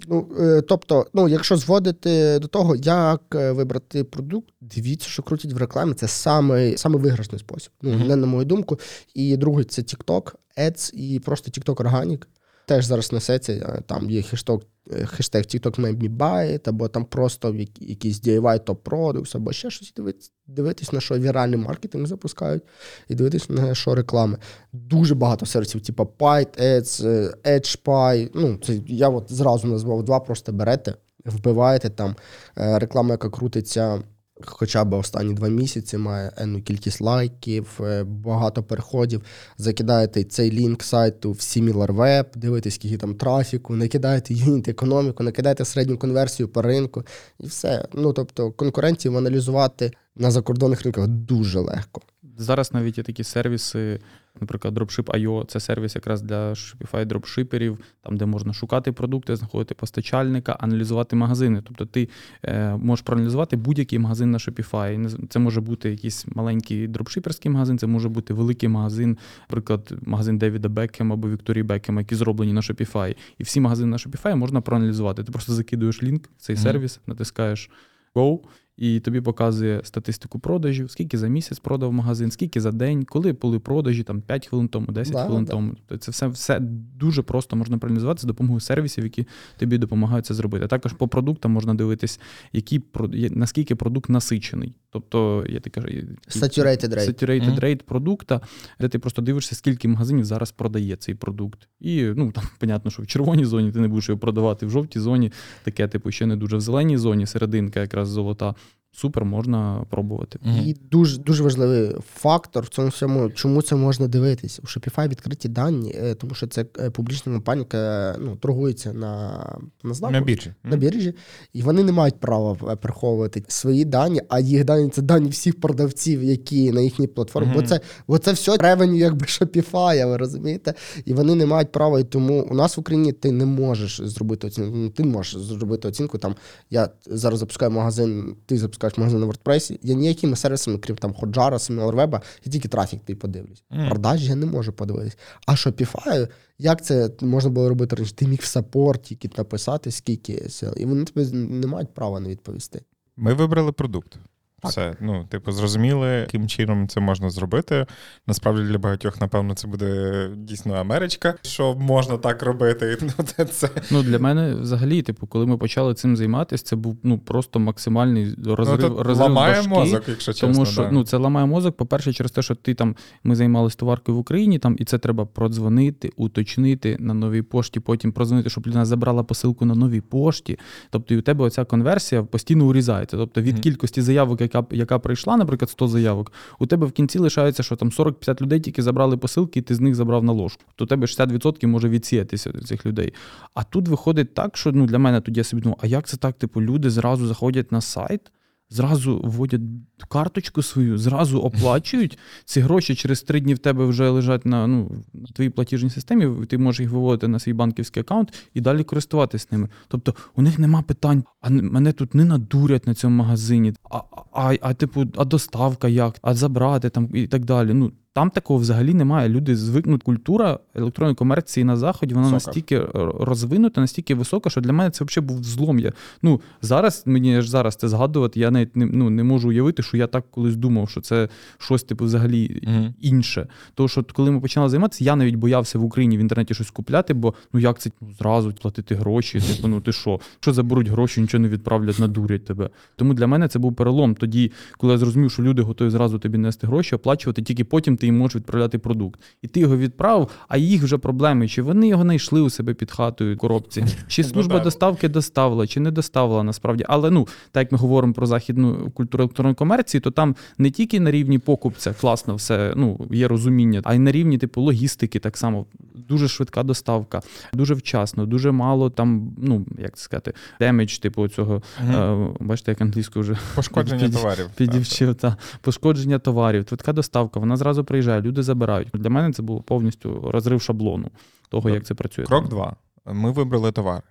Ну, е, тобто, ну, якщо зводити до того, як е, вибрати продукт, дивіться, що крутять в рекламі. Це саме, саме виграшний спосіб. Ну, не на мою думку. І другий це TikTok, Ads і просто TikTok Organic. Теж зараз несеться. е, Там є хештег, хештег TikTok made me або там просто якийсь DIY top products, або ще щось. Дивитись, дивитись, на що віральний маркетинг запускають, і дивитись на що реклами. Дуже багато сервісів, типу Pyte, Ads, е, EdgePy. Ну, це я от зразу назвав два, просто берете, вбиваєте там е, реклама, яка крутиться. Хоча б останні два місяці має енну кількість лайків, е, багато переходів. Закидаєте цей лінк сайту в SimilarWeb, дивитесь, скільки там трафіку, накидаєте юніт економіку, накидаєте середню конверсію по ринку, і все. Ну тобто конкурентів аналізувати на закордонних ринках дуже легко. Зараз навіть є такі сервіси, наприклад, Dropship.io, це сервіс якраз для Shopify дропшиперів, там, де можна шукати продукти, знаходити постачальника, аналізувати магазини. Тобто ти е, можеш проаналізувати будь-який магазин на Shopify. Це може бути якийсь маленький дропшиперський магазин, це може бути великий магазин, наприклад, магазин Девіда Бекхема або Вікторії Бекхема, які зроблені на Shopify. І всі магазини на Shopify можна проаналізувати. Ти просто закидуєш лінк в цей сервіс, натискаєш Go, і тобі показує статистику продажів, скільки за місяць продав магазин, скільки за день, коли були продажі, там 5 хвилин тому, 10 Да, хвилин да. тому. Тобто це все, все дуже просто можна проаналізувати за допомогою сервісів, які тобі допомагають це зробити. Також по продуктам можна дивитись, які, про- наскільки продукт насичений. Тобто, я так кажу, Saturated rate. Saturated rate продукта, де ти просто дивишся, скільки магазинів зараз продає цей продукт. І ну там *laughs* понятно, що в червоній зоні ти не будеш його продавати, в жовтій зоні таке, типу, ще не дуже в зеленій зоні, серединка якраз золота. Супер, можна пробувати. І дуже дуже важливий фактор в цьому всьому, чому це можна дивитись. У Shopify відкриті дані, е, тому що це е, публічна компанія, яка ну, торгується на, на знаку. На біржі. на біржі, і вони не мають права е, приховувати свої дані, а їх дані це дані всіх продавців, які на їхній платформі. Бо це, бо це все ревеню, якби Shopify, ви розумієте? І вони не мають права. І тому у нас в Україні ти не можеш зробити оцінку. Ну, Ти не можеш зробити оцінку. Там я зараз запускаю магазин, ти запускаєш магазин на WordPress. Я ніякими сервісами, крім там Ходжара, SimilarWeb, я тільки трафік ти подивлюсь. Mm. Продажі я не можу подивитись. А Shopify, як це можна було робити раніше? Ти міг в саппорт тільки написати, скільки сил, і вони тобі не мають права не відповісти. Ми вибрали продукт. Так. Все, ну, типу, зрозуміли, яким чином це можна зробити. Насправді для багатьох, напевно, це буде дійсно Америчка, що можна так робити. Ну, це, це. Ну, для мене взагалі, типу, коли ми почали цим займатися, це був ну, просто максимальний розрив, ну, розрив ламає башки. мозок, якщо чесно. Тому що да. ну, це ламає мозок, по-перше, через те, що ти там ми займалися товаркою в Україні, там, і це треба продзвонити, уточнити на новій пошті, потім продзвонити, щоб людина забрала посилку на новій пошті. Тобто, і у тебе оця конверсія постійно урізається. Тобто від Мгм. кількості заявок, яка, яка прийшла, наприклад, 100 заявок, у тебе в кінці лишається, що там 40-50 людей тільки забрали посилки, і ти з них забрав на ложку. То тебе 60% може відсіятися від цих людей. А тут виходить так, що ну, для мене тоді я собі думав, а як це так? Типу, люди зразу заходять на сайт. Зразу вводять карточку свою, зразу оплачують. Ці гроші через три дні в тебе вже лежать на, ну, на твоїй платіжній системі, ти можеш їх виводити на свій банківський аккаунт і далі користуватись ними. Тобто у них нема питань, а мене тут не надурять на цьому магазині, а, а, а типу, а доставка як, а забрати там і так далі. Ну, там такого взагалі немає. Люди звикнуть. Культура електронної комерції на заході, вона Висока. настільки е, розвинута, настільки висока, що для мене це взагалі був злом. Я, ну, зараз мені аж зараз це згадувати, я навіть не, ну, не можу уявити, що я так колись думав, що це щось типу взагалі Мгм. інше. Тому що коли ми починали займатися, я навіть боявся в Україні в інтернеті щось купляти, бо ну як це ну, зразу платити гроші? Типу, ну ти що? Що заберуть гроші, нічого не відправлять, надурять тебе. Тому для мене це був перелом. Тоді, коли я зрозумів, що люди готові зразу тобі нести гроші, оплачувати, тільки потім ти їм можеш відправляти продукт. І ти його відправив, а їх вже проблеми, чи вони його знайшли у себе під хатою в коробці, чи Ну, служба доставки доставила, чи не доставила насправді. Але ну, так як ми говоримо про західну культуру електронної комерції, то там не тільки на рівні покупця класно все ну, є розуміння, а й на рівні типу логістики так само. Дуже швидка доставка, дуже вчасно, дуже мало там, ну як це сказати, damage, типу цього. Е, бачите, як англійською вже Пошкодження під- товарів. підвчив та пошкодження товарів, швидка доставка, вона зразу приїжджає, люди забирають. Для мене це було повністю розрив шаблону того, як це працює. Крок два. Ми вибрали товар.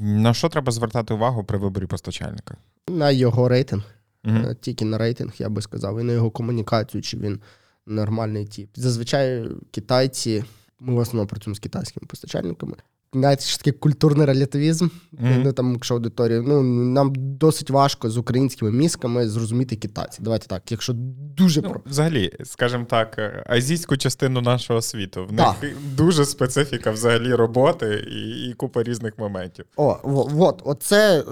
На що треба звертати увагу при виборі постачальника? На його рейтинг, е, тільки на рейтинг, я би сказав, і на його комунікацію, чи він нормальний тип. Зазвичай китайці, ми в основному працюємо з китайськими постачальниками. Знаєте, що таке культурний релятивізм. Мгм. Ну, там, якщо аудиторія, ну нам досить важко з українськими мізками зрозуміти китайців. Давайте так, якщо дуже Ну, про взагалі, скажімо так, е, азійську частину нашого світу. В них Так. дуже специфіка взагалі роботи і, і купа різних моментів. О, во- от, оце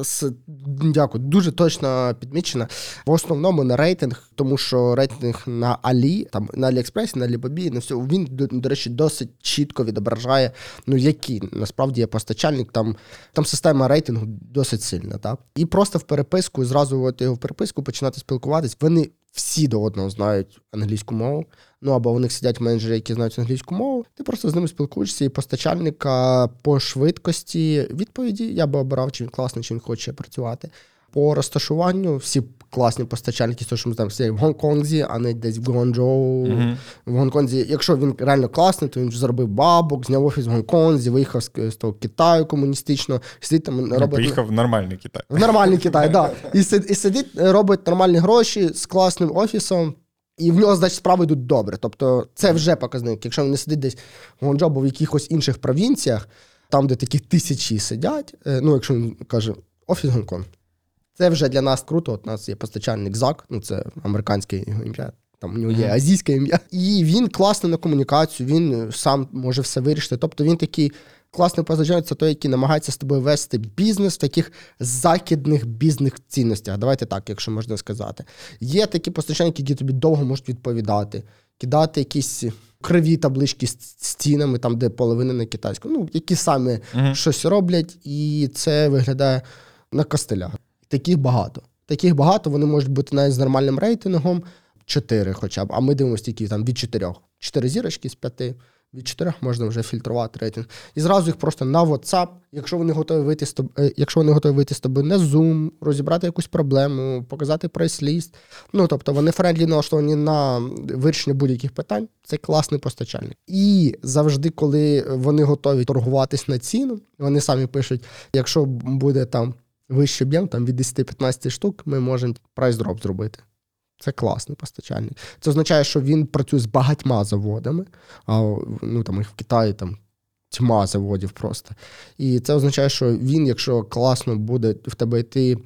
дякую, дуже точно підмічено. В основному на рейтинг, тому що рейтинг на Алі, там на Аліекспресі, на Алібабі, на все, він, до, до речі, досить чітко відображає, ну які насправді є постачальник, там, там система рейтингу досить сильна. Так? І просто в переписку, зразу от його в переписку починати спілкуватись. Вони всі до одного знають англійську мову. Ну або у них сидять менеджери, які знають англійську мову. Ти просто з ними спілкуєшся, і постачальника по швидкості відповіді я би обирав, чи він класний, чи він хоче працювати. По розташуванню всі класні постачальники, то, що ми знаємо, всі в Гонконзі, а не десь в Гуанчжоу. Мгм. В Гонконзі, якщо він реально класний, то він вже заробив бабок, зняв офіс в Гонконзі, виїхав з, з того Китаю комуністичного, сидить там Ну, робить. Поїхав в нормальний Китай. В нормальний Китай, да. *laughs* І, сид- сидить, робить нормальні гроші з класним офісом, і в нього, значить, справи йдуть добре. Тобто це вже показник. Якщо він не сидить десь в Гонджо або в якихось інших провінціях, там, де такі тисячі сидять, е, ну, якщо він каже, офіс Гонконг. Це вже для нас круто. От у нас є постачальник ЗАК, ну це американське його ім'я. Там у нього є азійське ім'я. І він класний на комунікацію, він сам може все вирішити. Тобто він такий класний постачальник, це той, який намагається з тобою вести бізнес в таких західних бізнес цінностях. Давайте так, якщо можна сказати. Є такі постачальники, які тобі довго можуть відповідати, кидати якісь криві таблички з стінами, там, де половина на китайському. Ну, які самі Мгм. щось роблять, і це виглядає на костелях. Таких багато. Таких багато, вони можуть бути навіть з нормальним рейтингом 4 хоча б. А ми дивимося тільки там від 4. 4 зірочки з 5. Від 4 можна вже фільтрувати рейтинг. І зразу їх просто на WhatsApp, якщо вони готові вийти з тобою, якщо вони готові вийти з тобою на Zoom, розібрати якусь проблему, показати прайс-ліст. Ну тобто вони friendly налаштовані на вирішення будь-яких питань. Це класний постачальник. І завжди, коли вони готові торгуватись на ціну, вони самі пишуть: якщо буде там вищий об'єм, там від 10-15 штук, ми можемо price drop зробити. Це класний постачальник. Це означає, що він працює з багатьма заводами, а ну там їх в Китаї там тьма заводів просто. І це означає, що він, якщо класно буде в тебе йти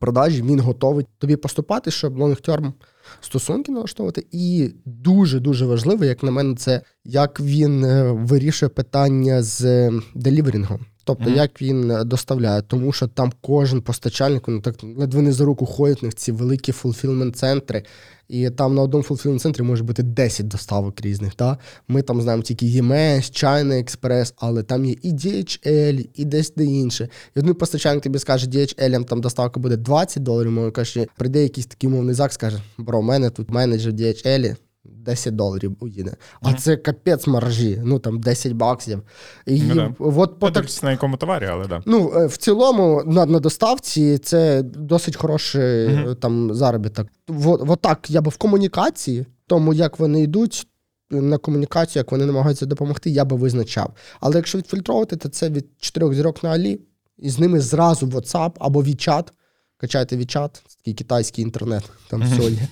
продажі, він готовий тобі поступати, щоб long-term стосунки налаштовувати. І дуже-дуже важливо, як на мене, це як він е, вирішує питання з е, delivering ом. Тобто, Мгм. як він е, доставляє, тому що там кожен постачальник, ну так ледве не за руку ходять в них ці великі фулфілмент-центри, і там на одному фулфілмент-центрі може бути 10 доставок різних. Та? Ми там знаємо тільки EMS, China Express, але там є і DHL, і десь де інше. І один постачальник тобі скаже, DHL там доставка буде 20 доларів, мовно каже, прийде якийсь такий мовний зак, скаже, бро, у мене тут менеджер DHL, 10 доларів уїде. А це капець маржі, ну там 10 баксів. І Ну да. от по так, на якому товарі, але да. Ну, е, в цілому, на, на доставці це досить хороший е, там заробіток. От, от так, я би в комунікації, тому як вони йдуть на комунікацію, як вони намагаються допомогти, я би визначав. Але якщо відфільтровувати, то це від чотирьох зірок на Алі, і з ними зразу WhatsApp або WeChat. Качайте WeChat, це такий китайський інтернет, там все є.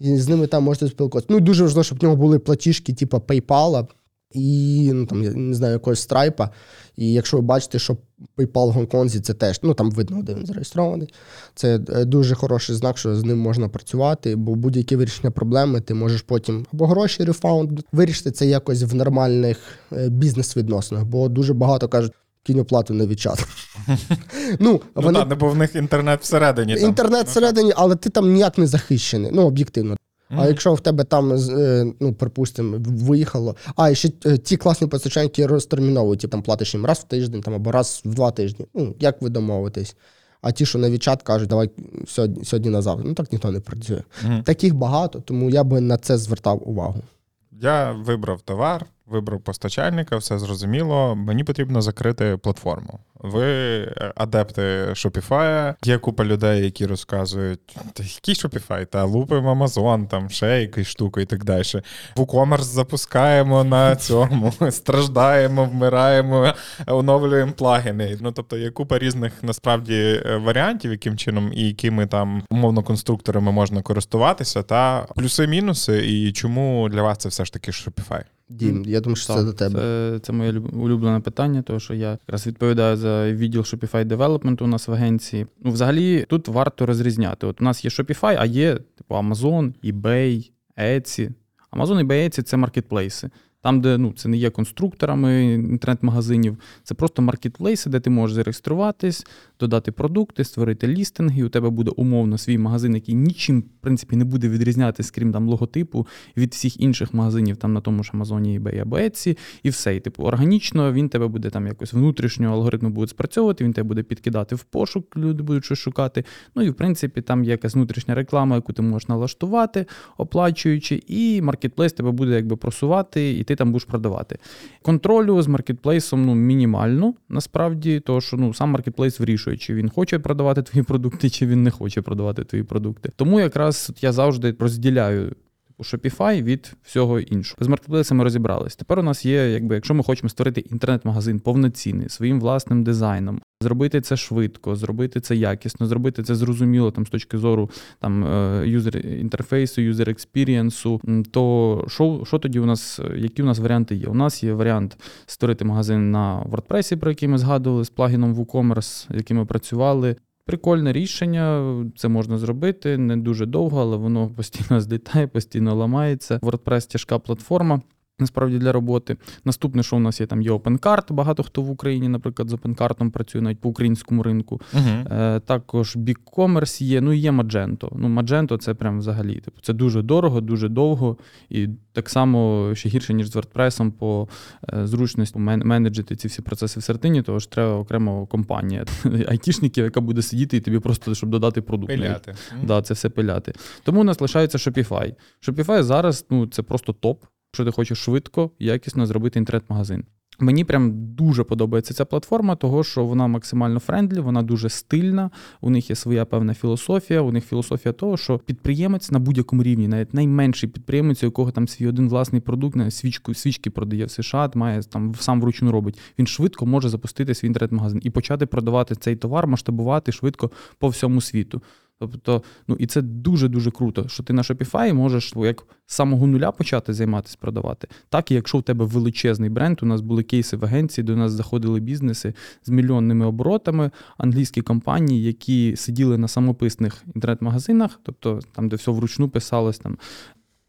І з ними там можете спілкуватися. Ну, і дуже важливо, щоб в нього були платіжки, типу PayPal і ну, там, я не знаю, якогось страйпа. І якщо ви бачите, що PayPal в Гонконзі це теж, ну там видно, де він зареєстрований. Це е, дуже хороший знак, що з ним можна працювати, бо будь-яке вирішення проблеми ти можеш потім або гроші рефаунд вирішити це якось в нормальних е, бізнес-відносинах, бо дуже багато кажуть. Кинь оплату на WeChat. *laughs* ну, Ну, так, бо в них інтернет всередині. там. інтернет Ну, всередині, але ти там ніяк не захищений. Ну, об'єктивно. Мгм. А якщо в тебе там, е, ну, припустимо, виїхало. А, і ще е, ті класні постачальники розтерміновують, типу, там платиш їм раз в тиждень там, або раз в два тижні. Ну, як ви домовитесь? А ті, що на WeChat кажуть, давай сьогодні, сьогодні на завтра. Ну так ніхто не працює. Мгм. Таких багато, тому я би на це звертав увагу. Я вибрав товар, вибрав постачальника, все зрозуміло. Мені потрібно закрити платформу. Ви е, адепти Shopify. Є купа людей, які розказують, та який Shopify, та лупимо Amazon, там ще якась штука і так далі. WooCommerce запускаємо на цьому, *laughs* страждаємо, вмираємо, оновлюємо плагіни. Ну тобто є купа різних насправді е, варіантів, яким чином і якими там умовно конструкторами можна користуватися, та плюси-мінуси, і чому для вас це все ж таки Shopify? Дім, я думаю, що це до тебе. Це, це моє улюблене питання, тому що я якраз відповідаю за відділ Shopify Development у нас в агенції. Ну, взагалі, тут варто розрізняти. От у нас є Shopify, а є типу Amazon, eBay, Etsy. Amazon, eBay, Etsy – це маркетплейси. Там, де ну, це не є конструкторами інтернет-магазинів, це просто маркетплейси, де ти можеш зареєструватись, додати продукти, створити лістинги. У тебе буде умовно свій магазин, який нічим, в принципі, не буде відрізнятися, крім там логотипу від всіх інших магазинів там на тому ж Амазоні, eBay або Etsy, і все. І, типу, органічно він тебе буде там якось внутрішнього алгоритму буде спрацьовувати, він тебе буде підкидати в пошук, люди будуть щось шукати. Ну і в принципі там є якась внутрішня реклама, яку ти можеш налаштувати, оплачуючи, і маркетплейс тебе буде якби просувати, і ти там будеш продавати. Контролю з маркетплейсом ну, мінімально, насправді, тому що ну, сам маркетплейс вирішує, чи він хоче продавати твої продукти, чи він не хоче продавати твої продукти. Тому якраз я завжди розділяю типу Shopify від всього іншого. З маркетплейсами розібрались. Тепер у нас є, якби, якщо ми хочемо створити інтернет-магазин повноцінний своїм власним дизайном, зробити це швидко, зробити це якісно, зробити це зрозуміло там з точки зору там е, user interface у, user experience у, то що, що тоді у нас, які у нас варіанти є? У нас є варіант створити магазин на WordPress, про який ми згадували з плагіном WooCommerce, яким ми працювали. Прикольне рішення, це можна зробити не дуже довго, але воно постійно злітає, постійно ламається. WordPress тяжка платформа. Насправді для роботи. Наступне, що у нас є, там є OpenCart, багато хто в Україні, наприклад, з OpenCart працює навіть по українському ринку. Угу. Е, також BigCommerce є, ну і є Magento. Ну, Magento це прям взагалі. Типу, це дуже дорого, дуже довго, і так само ще гірше, ніж з WordPress по е, зручності мен- менеджити ці всі процеси всередині, тому що треба окремо компанія *laughs* айтішників, яка буде сидіти і тобі просто щоб додати продукт. Пиляти. Да, це все пиляти. Тому у нас лишається Shopify. Shopify зараз ну, це просто топ, що ти хочеш швидко, якісно зробити інтернет-магазин. Мені прям дуже подобається ця платформа, того що вона максимально friendly, вона дуже стильна. У них є своя певна філософія. У них філософія того, що підприємець на будь-якому рівні, навіть найменший підприємець, у якого там свій один власний продукт, не, свічку, свічки продає в США, має там сам вручну робить. Він швидко може запустити свій інтернет-магазин і почати продавати цей товар, масштабувати швидко по всьому світу. Тобто, ну і це дуже дуже круто, що ти на Shopify можеш ну, як з самого нуля почати займатися продавати. Так і якщо у тебе величезний бренд, у нас були кейси в агенції, до нас заходили бізнеси з мільйонними оборотами, англійські компанії, які сиділи на самописних інтернет-магазинах, тобто там, де все вручну писалось там.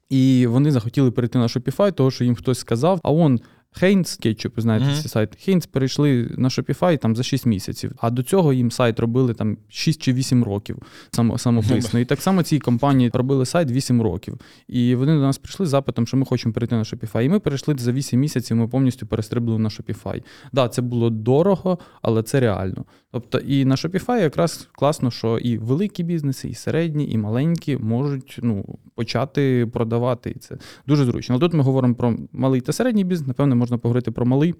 І вони захотіли перейти на Shopify, того що їм хтось сказав, а он. Heinz, кетчуп, знаєте, Мгм. сайт. Heinz перейшли на Shopify там за 6 місяців. А до цього їм сайт робили там 6 чи 8 років само, самописно. І так само цій компанії робили сайт 8 років. І вони до нас прийшли з запитом, що ми хочемо перейти на Shopify. І ми перейшли за 8 місяців, ми повністю перестрибли на Shopify. Да, це було дорого, але це реально. Тобто, і на Shopify якраз класно, що і великі бізнеси, і середні, і маленькі можуть ну, почати продавати. І це дуже зручно. Але тут ми говоримо про малий та середній бізнес. Напевно, можна поговорити про малий.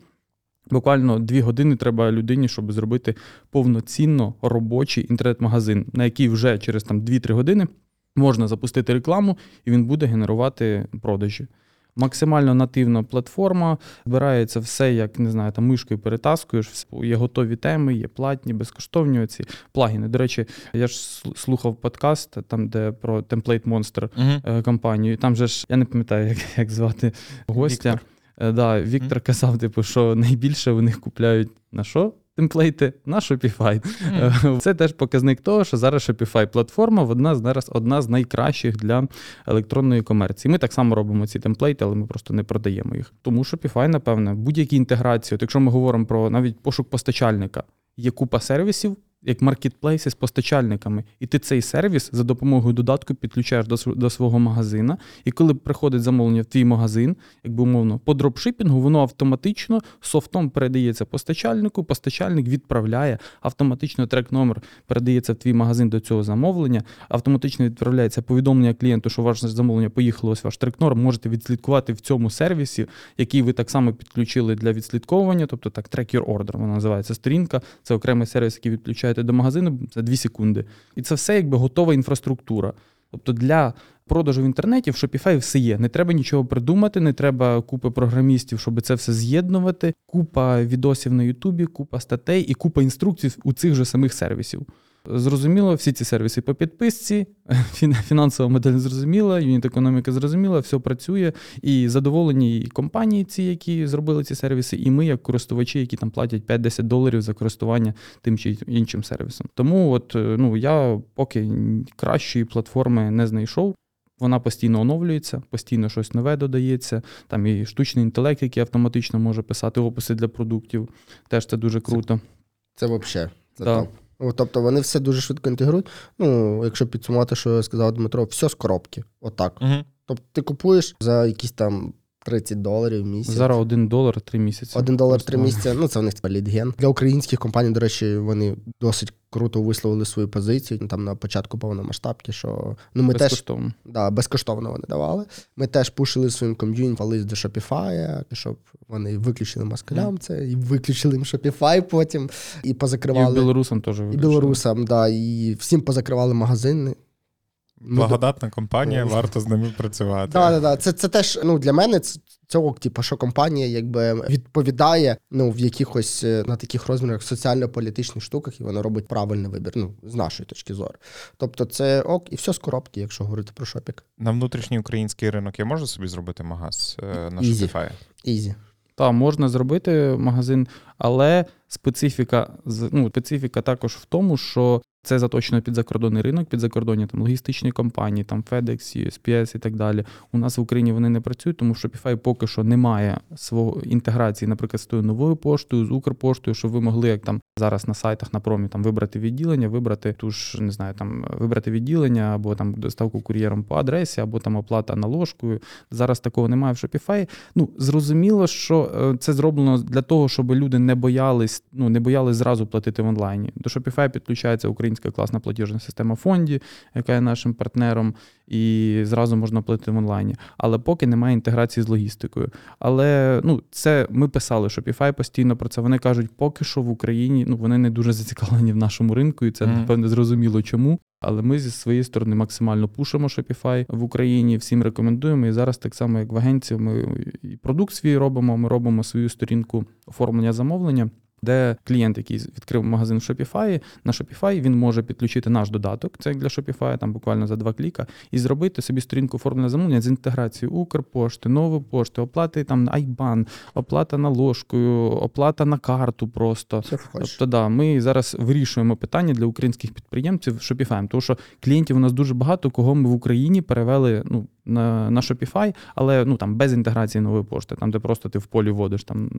Буквально дві години треба людині, щоб зробити повноцінно робочий інтернет-магазин, на який вже через там 2-3 години можна запустити рекламу, і він буде генерувати продажі. Максимально нативна платформа, збирається все, як не знаю, там мишкою перетаскуєш, є готові теми, є платні, безкоштовні ці плагіни. До речі, я ж слухав подкаст, там, де про Template Monster Угу. е, компанію. Там же ж я не пам'ятаю, як, як звати гостя. Віктор. Е, Да, Віктор казав, типу, що найбільше у них купляють на що? Темплейти на Shopify. Е, *laughs* Це теж показник того, що зараз Shopify платформа одна з зараз одна з найкращих для електронної комерції. Ми так само робимо ці темплейти, але ми просто не продаємо їх. Тому Shopify, напевне, будь-які інтеграції, от якщо ми говоримо про навіть пошук постачальника, є купа сервісів. Як маркетплейси з постачальниками, і ти цей сервіс за допомогою додатку підключаєш до, до свого магазина. І коли приходить замовлення в твій магазин, якби умовно, по дропшипінгу, воно автоматично софтом передається постачальнику, постачальник відправляє, автоматично трек-номер передається в твій магазин до цього замовлення, автоматично відправляється повідомлення клієнту, що ваше замовлення поїхало, ось ваш трек-номер, можете відслідкувати в цьому сервісі, який ви так само підключили для відслідковування, тобто так, track your order, вона називається сторінка, це окремий сервіс, який відключаєте до магазину за 2 секунди. І це все якби готова інфраструктура. Тобто для продажу в інтернеті в Shopify все є. Не треба нічого придумати, не треба купи програмістів, щоб це все з'єднувати. Купа відосів на Ютубі, купа статей і купа інструкцій у цих же самих сервісів. Зрозуміло, всі ці сервіси по підписці, *laughs* фін- фінансова модель зрозуміла, юніт економіка зрозуміла, все працює. І задоволені і компанії, ці, які зробили ці сервіси, і ми, як користувачі, які там платять 5-10 доларів за користування тим чи іншим сервісом. Тому, от е, ну я поки кращої платформи не знайшов. Вона постійно оновлюється, постійно щось нове додається. Там і штучний інтелект, який автоматично може писати описи для продуктів. Теж це дуже круто. Це взагалі. Це Да. топ. Тобто вони все дуже швидко інтегрують. Ну, якщо підсумувати, що сказав Дмитро, все з коробки. Отак. Угу. Тобто ти купуєш за якісь там 30 доларів в місяць. Зараз один долар три місяці. Один долар три місяці. Ну, це в них лідген. Для українських компаній, до речі, вони досить круто висловили свою позицію там на початку повномасштабки, що ну ми теж Безкоштовно. да, безкоштовно вони давали. Ми теж пушили своїм ком'юніті лист до Shopify, щоб вони виключили москалям це, і виключили їм Shopify потім, і І позакривали. білорусам теж І білорусам, да, і всім позакривали магазини. Ми Благодатна компанія, Ну, варто з ними працювати. Да, да, да. Це, це теж ну, для мене це, це типу, що компанія якби відповідає ну, в якихось е, на таких розмірах соціально-політичних штуках, і вона робить правильний вибір, ну, з нашої точки зору. Тобто це ок, і все з коробки, якщо говорити про Shopify. На внутрішній український ринок я можу собі зробити магаз е, на easy. Shopify? Ізі. Так, можна зробити магазин, але специфіка ну, специфіка також в тому, що Це заточено під закордонний ринок, під закордонні там логістичні компанії, там FedEx, USPS і так далі. У нас в Україні вони не працюють, тому що Shopify поки що не має свого інтеграції, наприклад, з тою новою поштою, з Укрпоштою, щоб ви могли як там зараз на сайтах на промі там вибрати відділення, вибрати ту ж не знаю, там вибрати відділення або там доставку кур'єром по адресі, або там оплата наложкою. Зараз такого немає в Shopify. Ну зрозуміло, що е, це зроблено для того, щоб люди не боялись, ну не боялись зразу платити в онлайні. До Shopify підключається українська класна платіжна система фонді, яка є нашим партнером, і зразу можна платити в онлайні. Але поки немає інтеграції з логістикою. Але ну, це ми писали, Shopify постійно про це. Вони кажуть, поки що в Україні ну вони не дуже зацікавлені в нашому ринку, і це Мгм. напевне зрозуміло чому. Але ми зі своєї сторони максимально пушимо Shopify в Україні, всім рекомендуємо. І зараз так само, як в агенції, ми і продукт свій робимо. Ми робимо свою сторінку оформлення замовлення. Де клієнт, який відкрив магазин в Shopify, на Shopify він може підключити наш додаток, це як для Shopify, там буквально за два кліка, і зробити собі сторінку оформлення замовлення з інтеграцією Укрпошти, нової пошти, оплати там на Айбан, оплата наложкою, оплата на карту просто. Тобто, да, ми зараз вирішуємо питання для українських підприємців Shopify, тому що клієнтів у нас дуже багато, кого ми в Україні перевели ну, на, на Shopify, але ну, там, без інтеграції нової пошти, там, де просто ти в полі вводиш, там,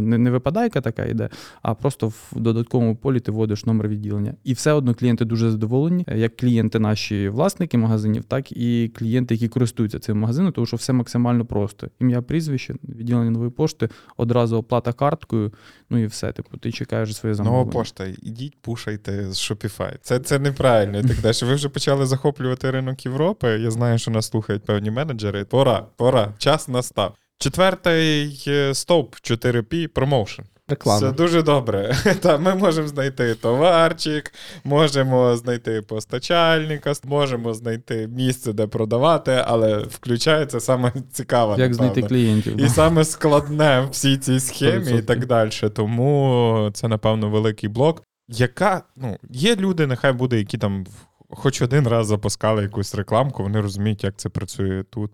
ну, не, не випадайка така йде, а просто в додатковому полі ти вводиш номер відділення. І все одно клієнти дуже задоволені, як клієнти наші власники магазинів, так і клієнти, які користуються цим магазином, тому що все максимально просто. Ім'я, прізвище, відділення нової пошти, одразу оплата карткою, ну і все. Типу, ти чекаєш своє замовлення. Нова пошта, ідіть, пушайте з Shopify. Це, це неправильно і так далі. Ви вже почали захоплювати ринок Європи. Я знаю, що нас слухають певні менеджери. Пора, пора, час настав. Четвертий е, стовп 4P промоушен. Реклама. Це дуже добре. *laughs* Та ми можемо знайти товарчик, можемо знайти постачальника, можемо знайти місце, де продавати, але включається саме цікаве. Як напевно. знайти клієнтів. І саме складне в всій цій схемі і 100%. так далі. Тому це, напевно, великий блок. Яка, ну, є люди, нехай буде, які там хоч один раз запускали якусь рекламку, вони розуміють, як це працює тут.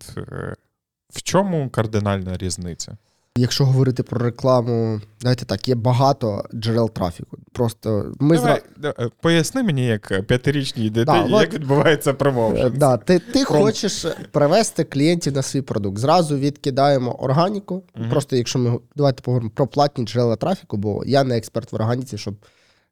Е, В чому кардинальна різниця? Якщо говорити про рекламу, давайте так, є багато джерел трафіку. Просто ми Давай, зра... е, Поясни мені, як п'ятирічній дитині, Да, як от- відбувається Е, промоушен. Да, ти, ти Пром- хочеш привести клієнтів на свій продукт. Зразу відкидаємо органіку. Мгм. Просто якщо ми давайте поговоримо про платні джерела трафіку, бо я не експерт в органіці, щоб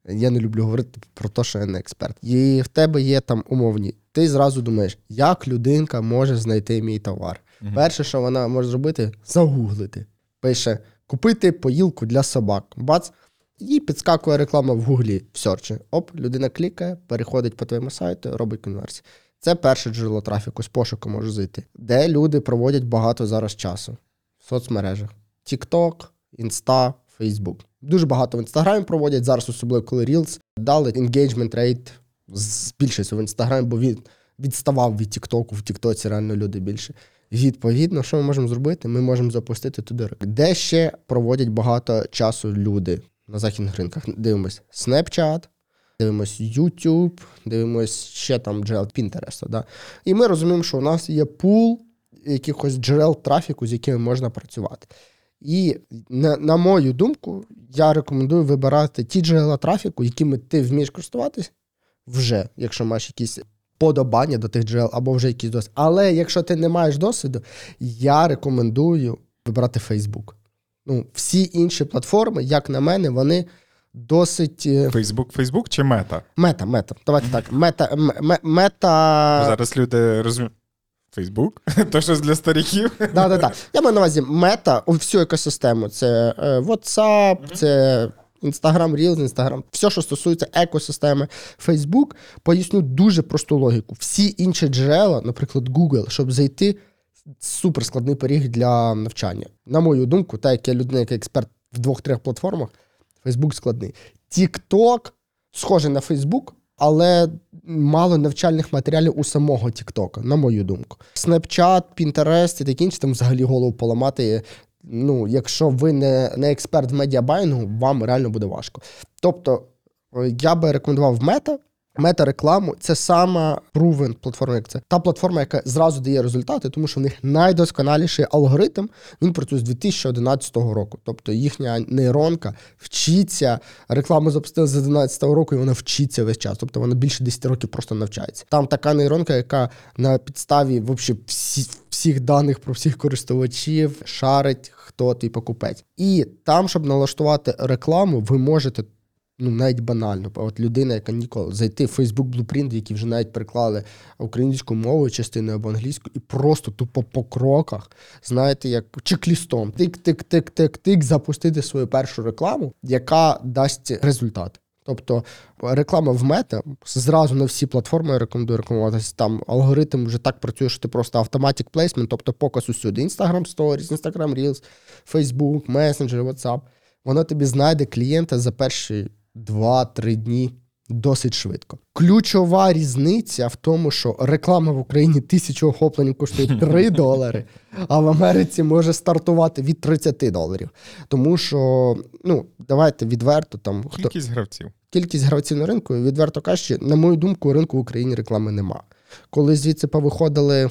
я не люблю говорити про те, що я не експерт. І в тебе є там умовні. Ти зразу думаєш, як людинка може знайти мій товар. Мгм. Перше, що вона може зробити, загуглити. Пише: купити поїлку для собак. Бац, їй підскакує реклама в гуглі в серчі. Оп, людина клікає, переходить по твоєму сайту, робить конверсію. Це перше джерело трафіку, з пошуку може зайти, де люди проводять багато зараз часу в соцмережах: TikTok, Insta, Facebook. Дуже багато в інстаграмі проводять зараз, особливо коли Reels дали engagement rate збільшився в інстаграмі, бо він відставав від Тіктоку, в Тіктоці реально люди більше. Відповідно, що ми можемо зробити? Ми можемо запустити туди рекламу. Де ще проводять багато часу люди на західних ринках. Дивимось Snapchat, дивимось YouTube, дивимось ще там джерел Pinterest. Да? І ми розуміємо, що у нас є пул якихось джерел трафіку, з якими можна працювати. І на, на мою думку, я рекомендую вибирати ті джерела трафіку, якими ти вмієш користуватись вже, якщо маєш якісь подобання до тих джерел або вже якийсь досвід. Але якщо ти не маєш досвіду, я рекомендую вибирати Facebook. Ну, всі інші платформи, як на мене, вони досить Фейсбук, Фейсбук чи мета? мета, мета. Давайте так, мета, мета. Зараз люди розуміють. Фейсбук? *laughs* То щось для стариків? Да, да, да. Я маю на увазі мета у всю екосистему. Це е, WhatsApp, це Instagram Reels, Instagram, все, що стосується екосистеми Facebook. Поясню дуже просту логіку. Всі інші джерела, наприклад, Google, щоб зайти, суперскладний поріг для навчання. На мою думку, так як я людина, яка експерт в двох-трьох платформах, Facebook складний. TikTok схожий на Facebook, але мало навчальних матеріалів у самого TikTok, на мою думку. Snapchat, Pinterest і таке інше, там взагалі голову поламати. Ну, якщо ви не, не експерт в медіабайнгу, вам реально буде важко. Тобто, е, я би рекомендував мета, Мета-рекламу це сама proven платформа, як це та платформа, яка зразу дає результати, тому що в них найдосконаліший алгоритм він працює з 2011 року. Тобто їхня нейронка вчиться, рекламу запустили з 2011 року, і вона вчиться весь час. Тобто вона більше 10 років просто навчається. Там така нейронка, яка на підставі всі, всіх даних про всіх користувачів шарить, хто твій покупець. І там, щоб налаштувати рекламу, ви можете ну навіть банально. От людина, яка ніколи зайти в Facebook Blueprint, які вже навіть переклали українською мовою частиною або англійською, і просто тупо по кроках, знаєте, як чек-лістом, тик-тик-тик-тик-тик, запустити свою першу рекламу, яка дасть результат. Тобто реклама в мета зразу на всі платформи рекомендую рекламуватися. Там алгоритм вже так працює, що ти просто автоматик плейсмент, тобто показ усюди. Instagram Stories, Instagram Reels, Facebook, Messenger, WhatsApp. Воно тобі знайде клієнта за перші 2-3 дні досить швидко. Ключова різниця в тому, що реклама в Україні тисячу охоплень коштує *laughs* 3 долари, а в Америці може стартувати від 30 доларів. Тому що, ну, давайте відверто там хто кількість гравців. Кількість гравців на ринку, відверто кажучи, на мою думку, ринку в Україні реклами нема. Коли звідси повиходили.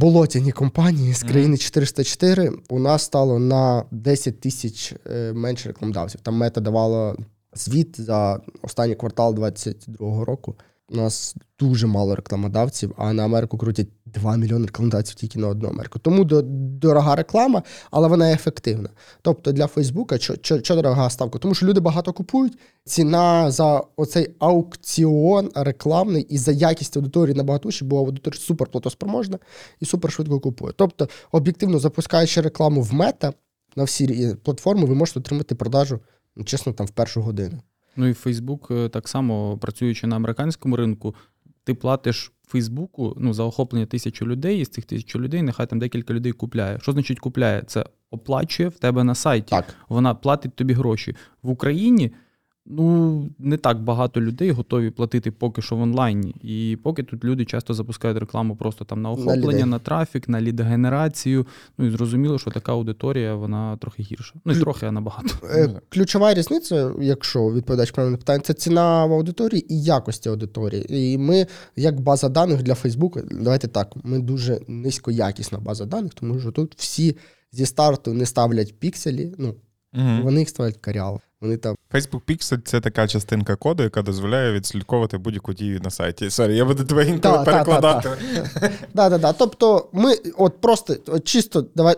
Болотяні компанії з країни 404 у нас стало на 10 тисяч е, менше рекламодавців. Там мета давала звіт за останній квартал 2022 року. У нас дуже мало рекламодавців, а на Америку крутять 2 мільйони рекламодавців тільки на одну Америку. Тому дорога реклама, але вона ефективна. Тобто для Фейсбука що дорога ставка? Тому що люди багато купують. Ціна за оцей аукціон рекламний і за якість аудиторії набагато вища, бо аудиторія супер платоспроможна і супер швидко купує. Тобто, об'єктивно запускаючи рекламу в мета на всі платформи, ви можете отримати продажу. Ну, чесно, там в першу годину. Ну і Фейсбук так само працюючи на американському ринку, ти платиш Фейсбуку ну, за охоплення тисячу людей, і з цих тисяч людей нехай там декілька людей купляє. Що значить купляє? Це оплачує в тебе на сайті. Так. Вона платить тобі гроші. В Україні Ну, не так багато людей готові платити поки що в онлайні. І поки тут люди часто запускають рекламу просто там на охоплення, на, на трафік, на лідогенерацію. Ну і зрозуміло, що така аудиторія вона трохи гірша. Ну і трохи а набагато. Е, ключова різниця, якщо відповідач правильно питання, це ціна в аудиторії і якості аудиторії. І ми, як база даних для Фейсбука, давайте так, ми дуже низькоякісна база даних, тому що тут всі зі старту не ставлять пікселі. ну, Угу. Вони їх ставлять карял. Вони там Facebook Pixel — це така частинка коду, яка дозволяє відслідковувати будь-яку дію на сайті. Sorry, я буду тебе інколи перекладати. Так, так, так. Тобто, ми от просто от чисто давай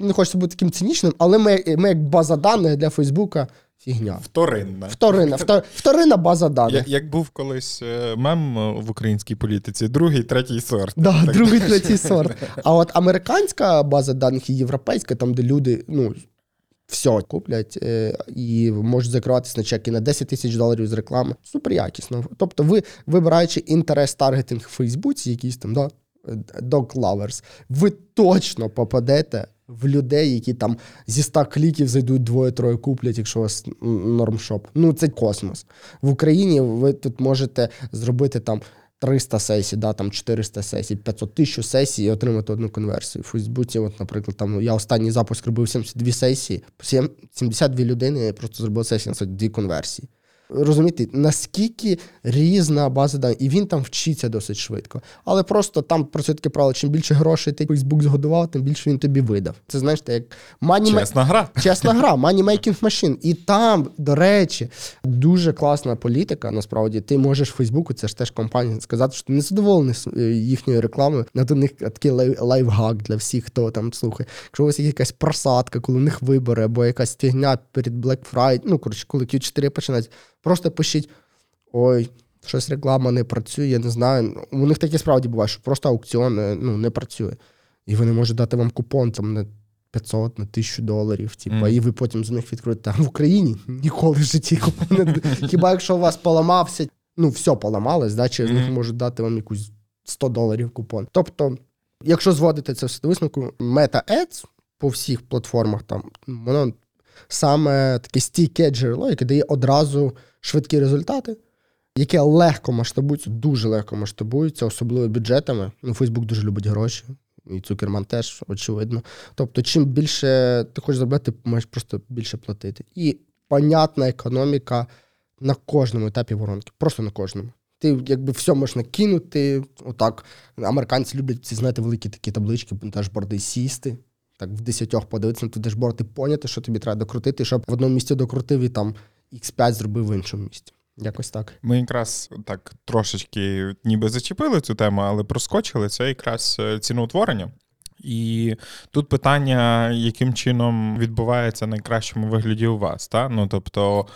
не хочеться бути таким цинічним, але ми, ми як база даних для Фейсбука. Фігня. Вторинна. Вторинна вторинна база даних. Як, як був колись е, мем е, в українській політиці, другий, третій сорт. Да, так. Другий, третій сорт. А от американська база даних і європейська, там, де люди ну, все куплять е, і можуть закриватися на чеки на 10 тисяч доларів з реклами. Супер якісно. Тобто, ви вибираючи інтерес таргетинг в Фейсбуці, якийсь там, да, dog lovers, ви точно попадете в людей, які там зі 100 кліків зайдуть двоє-троє куплять, якщо у вас нормшоп. Ну, це космос. В Україні ви тут можете зробити там. 300 сесій, да, там 400 сесій, 500 тисяч сесій і отримати одну конверсію. В Фейсбуці, от, наприклад, там я останній запуск робив 72 сесії, 72 людини просто зробили сесії на дві конверсії. Розумієте, наскільки різна база даних, і він там вчиться досить швидко. Але просто там працює таке правило, чим більше грошей ти Facebook згодував, тим більше він тобі видав. Це знаєш, як money чесна гра. *laughs* Чесна гра, money making machine. І там, до речі, дуже класна політика. Насправді, ти можеш Фейсбуку, це ж теж компанія, сказати, що ти не задоволений е, їхньою рекламою. На до них такий лайфхак для всіх, хто там слухає. Якщо у вас є якась просадка, коли у них вибори, або якась фігня перед Black Friday, ну коротше, коли Q4 починається. Просто пишіть: ой, щось реклама не працює, я не знаю. У них таке справді буває, що просто аукціон е, ну, не працює. І вони можуть дати вам купон там на 500, на 1000 доларів. Типу, mm. І ви потім з них відкриєте. А в Україні ніколи в житті купон Хіба якщо у вас поламався, ну все поламалось, да, чи з них можуть дати вам якусь 100 доларів купон. Тобто, якщо зводити це все до висновку, Meta Ads по всіх платформах, там воно саме таке стійке джерело, яке дає одразу швидкі результати, яке легко масштабується, дуже легко масштабується, особливо бюджетами. Ну, Фейсбук дуже любить гроші, і Цукерман теж, очевидно. Тобто, чим більше ти хочеш заробляти, ти можеш просто більше платити. І понятна економіка на кожному етапі воронки. Просто на кожному. ти якби все можна кинути. Отак. Американці люблять ці, знаєте, великі такі таблички, дашборди сісти. Так, в десятьох подивитися на ту дашборд і поняти, що тобі треба докрутити, щоб в одному місці докрутив і там X5 зробив в іншому місці. Якось так. Ми якраз так трошечки ніби зачепили цю тему, але проскочили це якраз е, ціноутворення. І тут питання, яким чином відбувається найкращому вигляді у вас. Та? Ну, тобто,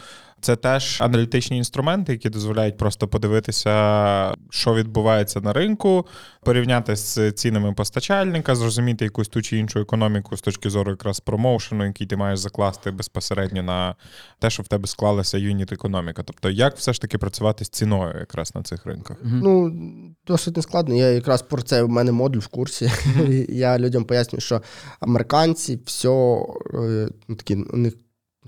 це теж аналітичні інструменти, які дозволяють просто подивитися, що відбувається на ринку, порівняти з цінами постачальника, зрозуміти якусь ту чи іншу економіку з точки зору якраз промоушену, який ти маєш закласти безпосередньо на те, що в тебе склалася юніт економіка. Тобто, як все ж таки працювати з ціною якраз на цих ринках? Ну, досить нескладно. Я якраз про це в мене модуль в курсі. *laughs* Я людям пояснюю, що американці все ну, такі, у них,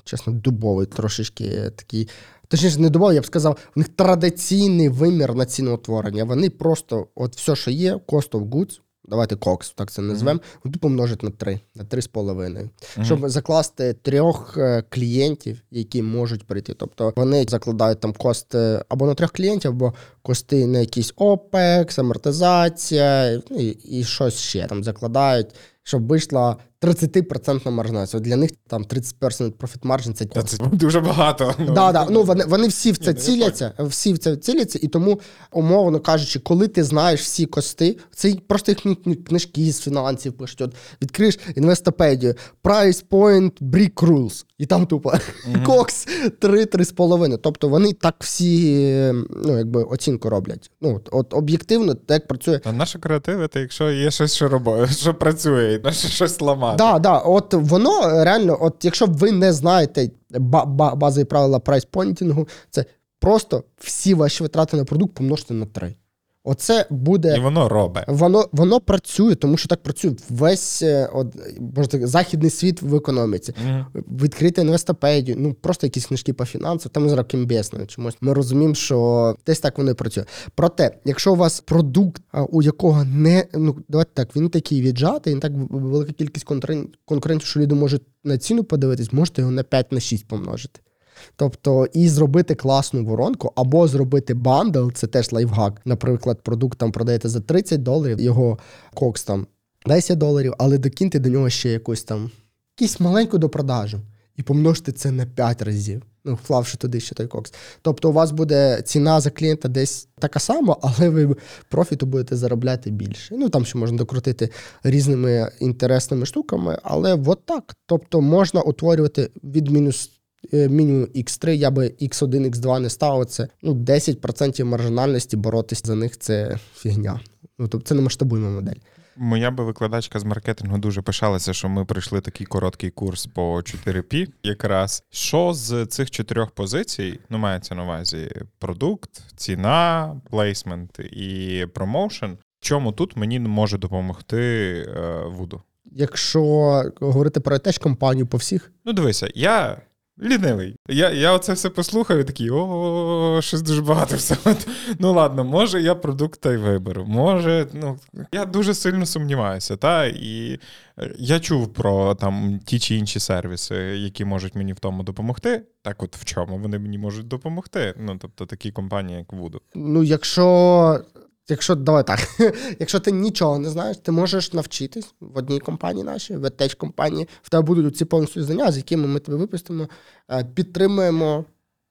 чесно, дубовий трошечки такий. Точніше, не дубовий, я б сказав, у них традиційний вимір на ціноутворення. Вони просто, от все, що є, cost of goods, давайте COX, так це назвемо, вони помножать на 3, на 3,5. Щоб закласти трьох е, клієнтів, які можуть прийти. Тобто вони закладають там кости або на трьох клієнтів, або кости на якийсь OPEX, амортизація ну, і, і щось ще там закладають, щоб вийшла 30% маржинальність. Для них там 30% profit margin – це Та це дуже багато. *laughs* Да, да. Ну, вони, вони всі в це Ні, ну, ціляться, всі в це ціляться, і тому, умовно кажучи, коли ти знаєш всі кости, це просто їхні книжки з фінансів пишуть. От відкриєш інвестопедію, price point, brick rules, і там тупо кокс 3-3,5. Тобто вони так всі ну, якби, оцінку роблять. Ну, от, от об'єктивно, так працює. А наше креативити, якщо є щось, що робить, що працює, і наше щось ламати. Да, да, от воно реально, от якщо ви не знаєте ба- ба- базові правила прайспонтінгу, це просто всі ваші витрати на продукт помножте на 3. Оце буде. І воно робить. Воно воно працює, тому що так працює весь е, от, можна так, західний світ в економіці. Мгм. Відкрити інвестопедію, ну просто якісь книжки по фінансам, там зараз кімбесно чомусь. Ми розуміємо, що десь так воно і працює. Проте, якщо у вас продукт, у якого не ну давайте так, він такий віджатий, він так велика кількість конкурентів, що люди можуть на ціну подивитись, можете його на 5 на 6 помножити. Тобто, і зробити класну воронку, або зробити бандл, це теж лайфхак. Наприклад, продукт там продаєте за 30 доларів, його кокс там 10 доларів, але докиньте до нього ще якусь там якусь маленьку допродажу. І помножте це на 5 разів. Ну, вклавши туди ще той кокс. Тобто, у вас буде ціна за клієнта десь така сама, *laughs* але ви профіту будете заробляти більше. Ну там ще можна докрутити різними інтересними штуками, але от так. Тобто можна утворювати від мінус мінімум X3, я би X1, X2 не ставив. Це ну, 10% маржинальності, боротись за них це фігня. Ну, тобто це не масштабуємо модель. Моя би викладачка з маркетингу дуже пишалася, що ми пройшли такий короткий курс по 4P. Якраз що з цих чотирьох позицій, ну мається на увазі продукт, ціна, плейсмент і промоушен. Чому тут мені може допомогти е, Вуду? Якщо говорити про теж компанію по всіх, Ну, дивися, я лінивий. Я, я оце все послухав і такий, о, щось дуже багато всього. Ну ладно, може я продукт та й виберу. Може, ну я дуже сильно сумніваюся. Та і е, я чув про там ті чи інші сервіси, які можуть мені в тому допомогти. Так, от в чому вони мені можуть допомогти? Ну, тобто такі компанії, як Voodoo. ну якщо. Якщо давай так, *laughs* якщо ти нічого не знаєш, ти можеш навчитись в одній компанії нашій, в теж компанії. В тебе будуть ці повністю знання, з якими ми тебе випустимо, е, підтримуємо,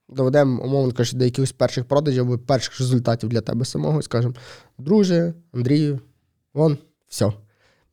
доведемо, умовно кажучи, до якихось перших продажів або перших результатів для тебе самого і скажемо: друже, Андрію, вон, все.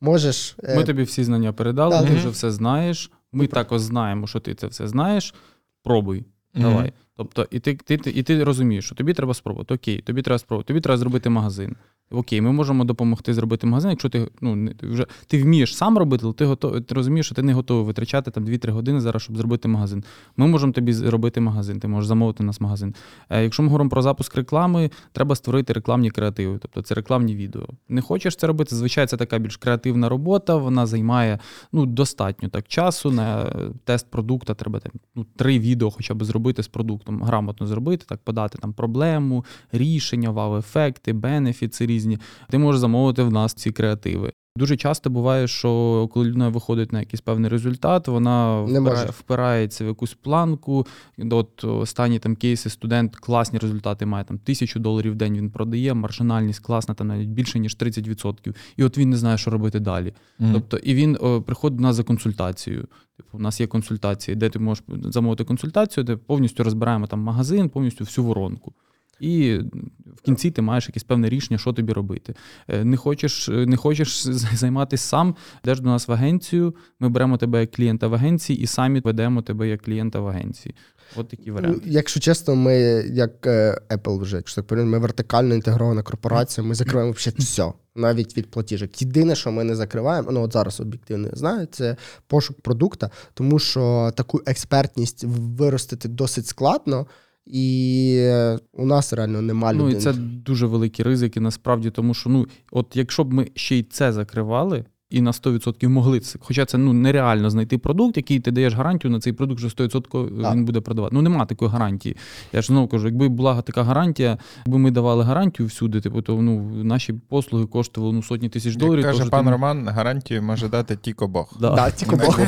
Можеш. е, Ми тобі всі знання передали, Так. ти вже все знаєш. Ми також знаємо, що ти це все знаєш. Пробуй. Давай. Тобто, і ти, ти, ти, і ти розумієш, що тобі треба спробувати. Окей, тобі треба спробувати, тобі треба зробити магазин. Окей, ми можемо допомогти зробити магазин, якщо ти ну, вже ти вмієш сам робити, але ти готов, ти розумієш, що ти не готовий витрачати там 2-3 години зараз, щоб зробити магазин. Ми можемо тобі зробити магазин, ти можеш замовити у нас магазин. Е, якщо ми говоримо про запуск реклами, треба створити рекламні креативи, тобто це рекламні відео. Не хочеш це робити? Звичайно, це така більш креативна робота, вона займає ну, достатньо так часу. На тест продукту треба там, ну, три відео хоча б зробити з продуктом, грамотно зробити, так подати там проблему, рішення, вау-ефекти, бенефіци різні. Ти можеш замовити в нас ці креативи. Дуже часто буває, що коли людина виходить на якийсь певний результат, вона Не може. впирається в якусь планку. От останні там кейси, студент класні результати має там тисячу доларів в день. Він продає, маржинальність класна, там навіть більше ніж 30%. І от він не знає, що робити далі. Тобто, і він о, приходить до нас за консультацією. Типу, у нас є консультації, де ти можеш замовити консультацію, де повністю розбираємо там магазин, повністю всю воронку. І в кінці ти маєш якесь певне рішення, що тобі робити. Е, Не хочеш, е, не хочеш займатися сам, йдеш до нас в агенцію, ми беремо тебе як клієнта в агенції і самі ведемо тебе як клієнта в агенції. От такі варіанти. Якщо чесно, ми, як е, Apple вже, якщо так ми вертикально інтегрована корпорація, ми закриваємо все, навіть від платіжок. Єдине, що ми не закриваємо, ну от зараз об'єктивно знаю, це пошук продукта, тому що таку експертність виростити досить складно, і у нас реально нема Ну і це дуже великі ризики, насправді, тому що ну, от якщо б ми ще й це закривали. І на 100% могли це. Хоча це ну нереально знайти продукт, який ти даєш гарантію на цей продукт, що 100% Так. він буде продавати. Ну нема такої гарантії. Я ж знову кажу, якби була така гарантія, якби ми давали гарантію всюди, типу, то ну наші послуги коштували ну сотні тисяч доларів. Як каже тож пан ти- Роман, гарантію може дати тільки Бог. Да. Да, тільки Бог.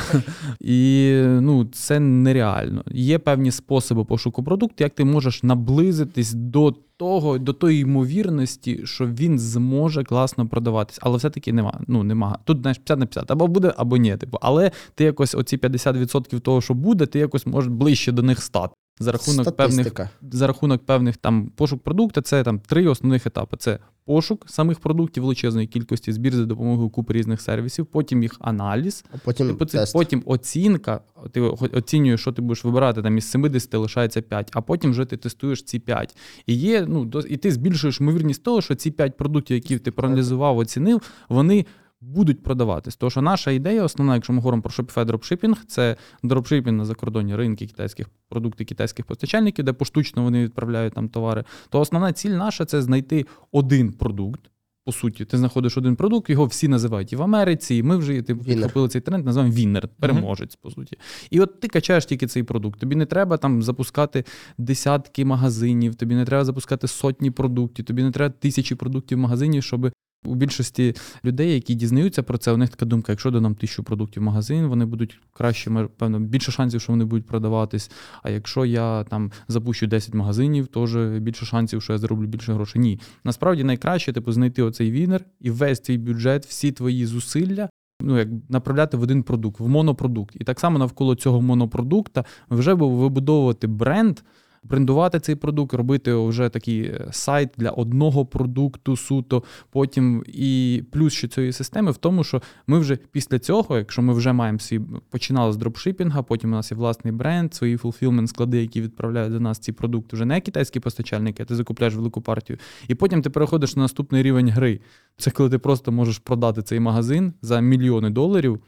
*laughs* І ну, це нереально. Є певні способи пошуку продукту, як ти можеш наблизитись до того, до тої ймовірності, що він зможе класно продаватись. Але все-таки нема. Ну, нема. Тут знаєш 50 на 50. Або буде, або ні. Типу. Але ти якось оці 50% того, що буде, ти якось можеш ближче до них стати. За рахунок певних за рахунок певних там пошук продукту, це там три основних етапи: це пошук самих продуктів величезної кількості, збір за допомогою купи різних сервісів, потім їх аналіз, А потім Типу, тест. потім оцінка. Ти оцінюєш, що ти будеш вибирати там із 70 лишається 5, а потім вже ти тестуєш ці 5. І є, ну, і ти збільшуєш ймовірність того, що ці 5 продуктів, які ти проаналізував, оцінив, вони будуть продаватись. Тому що наша ідея, основна, якщо ми говоримо про Shopify дропшипінг, це дропшипінг на закордонні ринки китайських продуктів китайських постачальників, де поштучно вони відправляють там товари. То основна ціль наша це знайти один продукт. По суті, ти знаходиш один продукт, його всі називають і в Америці, і ми вже типу, підхопили цей тренд, називаємо вінер, переможець, по суті. І от ти качаєш тільки цей продукт. Тобі не треба там запускати десятки магазинів, тобі не треба запускати сотні продуктів, тобі не треба тисячі продуктів магазинів, щоб у більшості людей, які дізнаються про це, у них така думка: якщо додам тисячу продуктів в магазин, вони будуть краще, певно, більше шансів, що вони будуть продаватись. А якщо я там запущу 10 магазинів, теж більше шансів, що я зароблю більше грошей. Ні. Насправді найкраще типу, знайти оцей вінер і весь твій бюджет, всі твої зусилля. Ну, як направляти в один продукт, в монопродукт. І так само навколо цього монопродукта вже вибудовувати бренд, брендувати цей продукт, робити вже такий е, сайт для одного продукту суто. Потім і плюс ще цієї системи в тому, що ми вже після цього, якщо ми вже маємо свій починали з дропшипінга, потім у нас є власний бренд, свої fulfillment склади, які відправляють до нас ці продукти, вже не китайські постачальники, а ти закупляєш велику партію. І потім ти переходиш на наступний рівень гри. Це коли ти просто можеш продати цей магазин за мільйони доларів,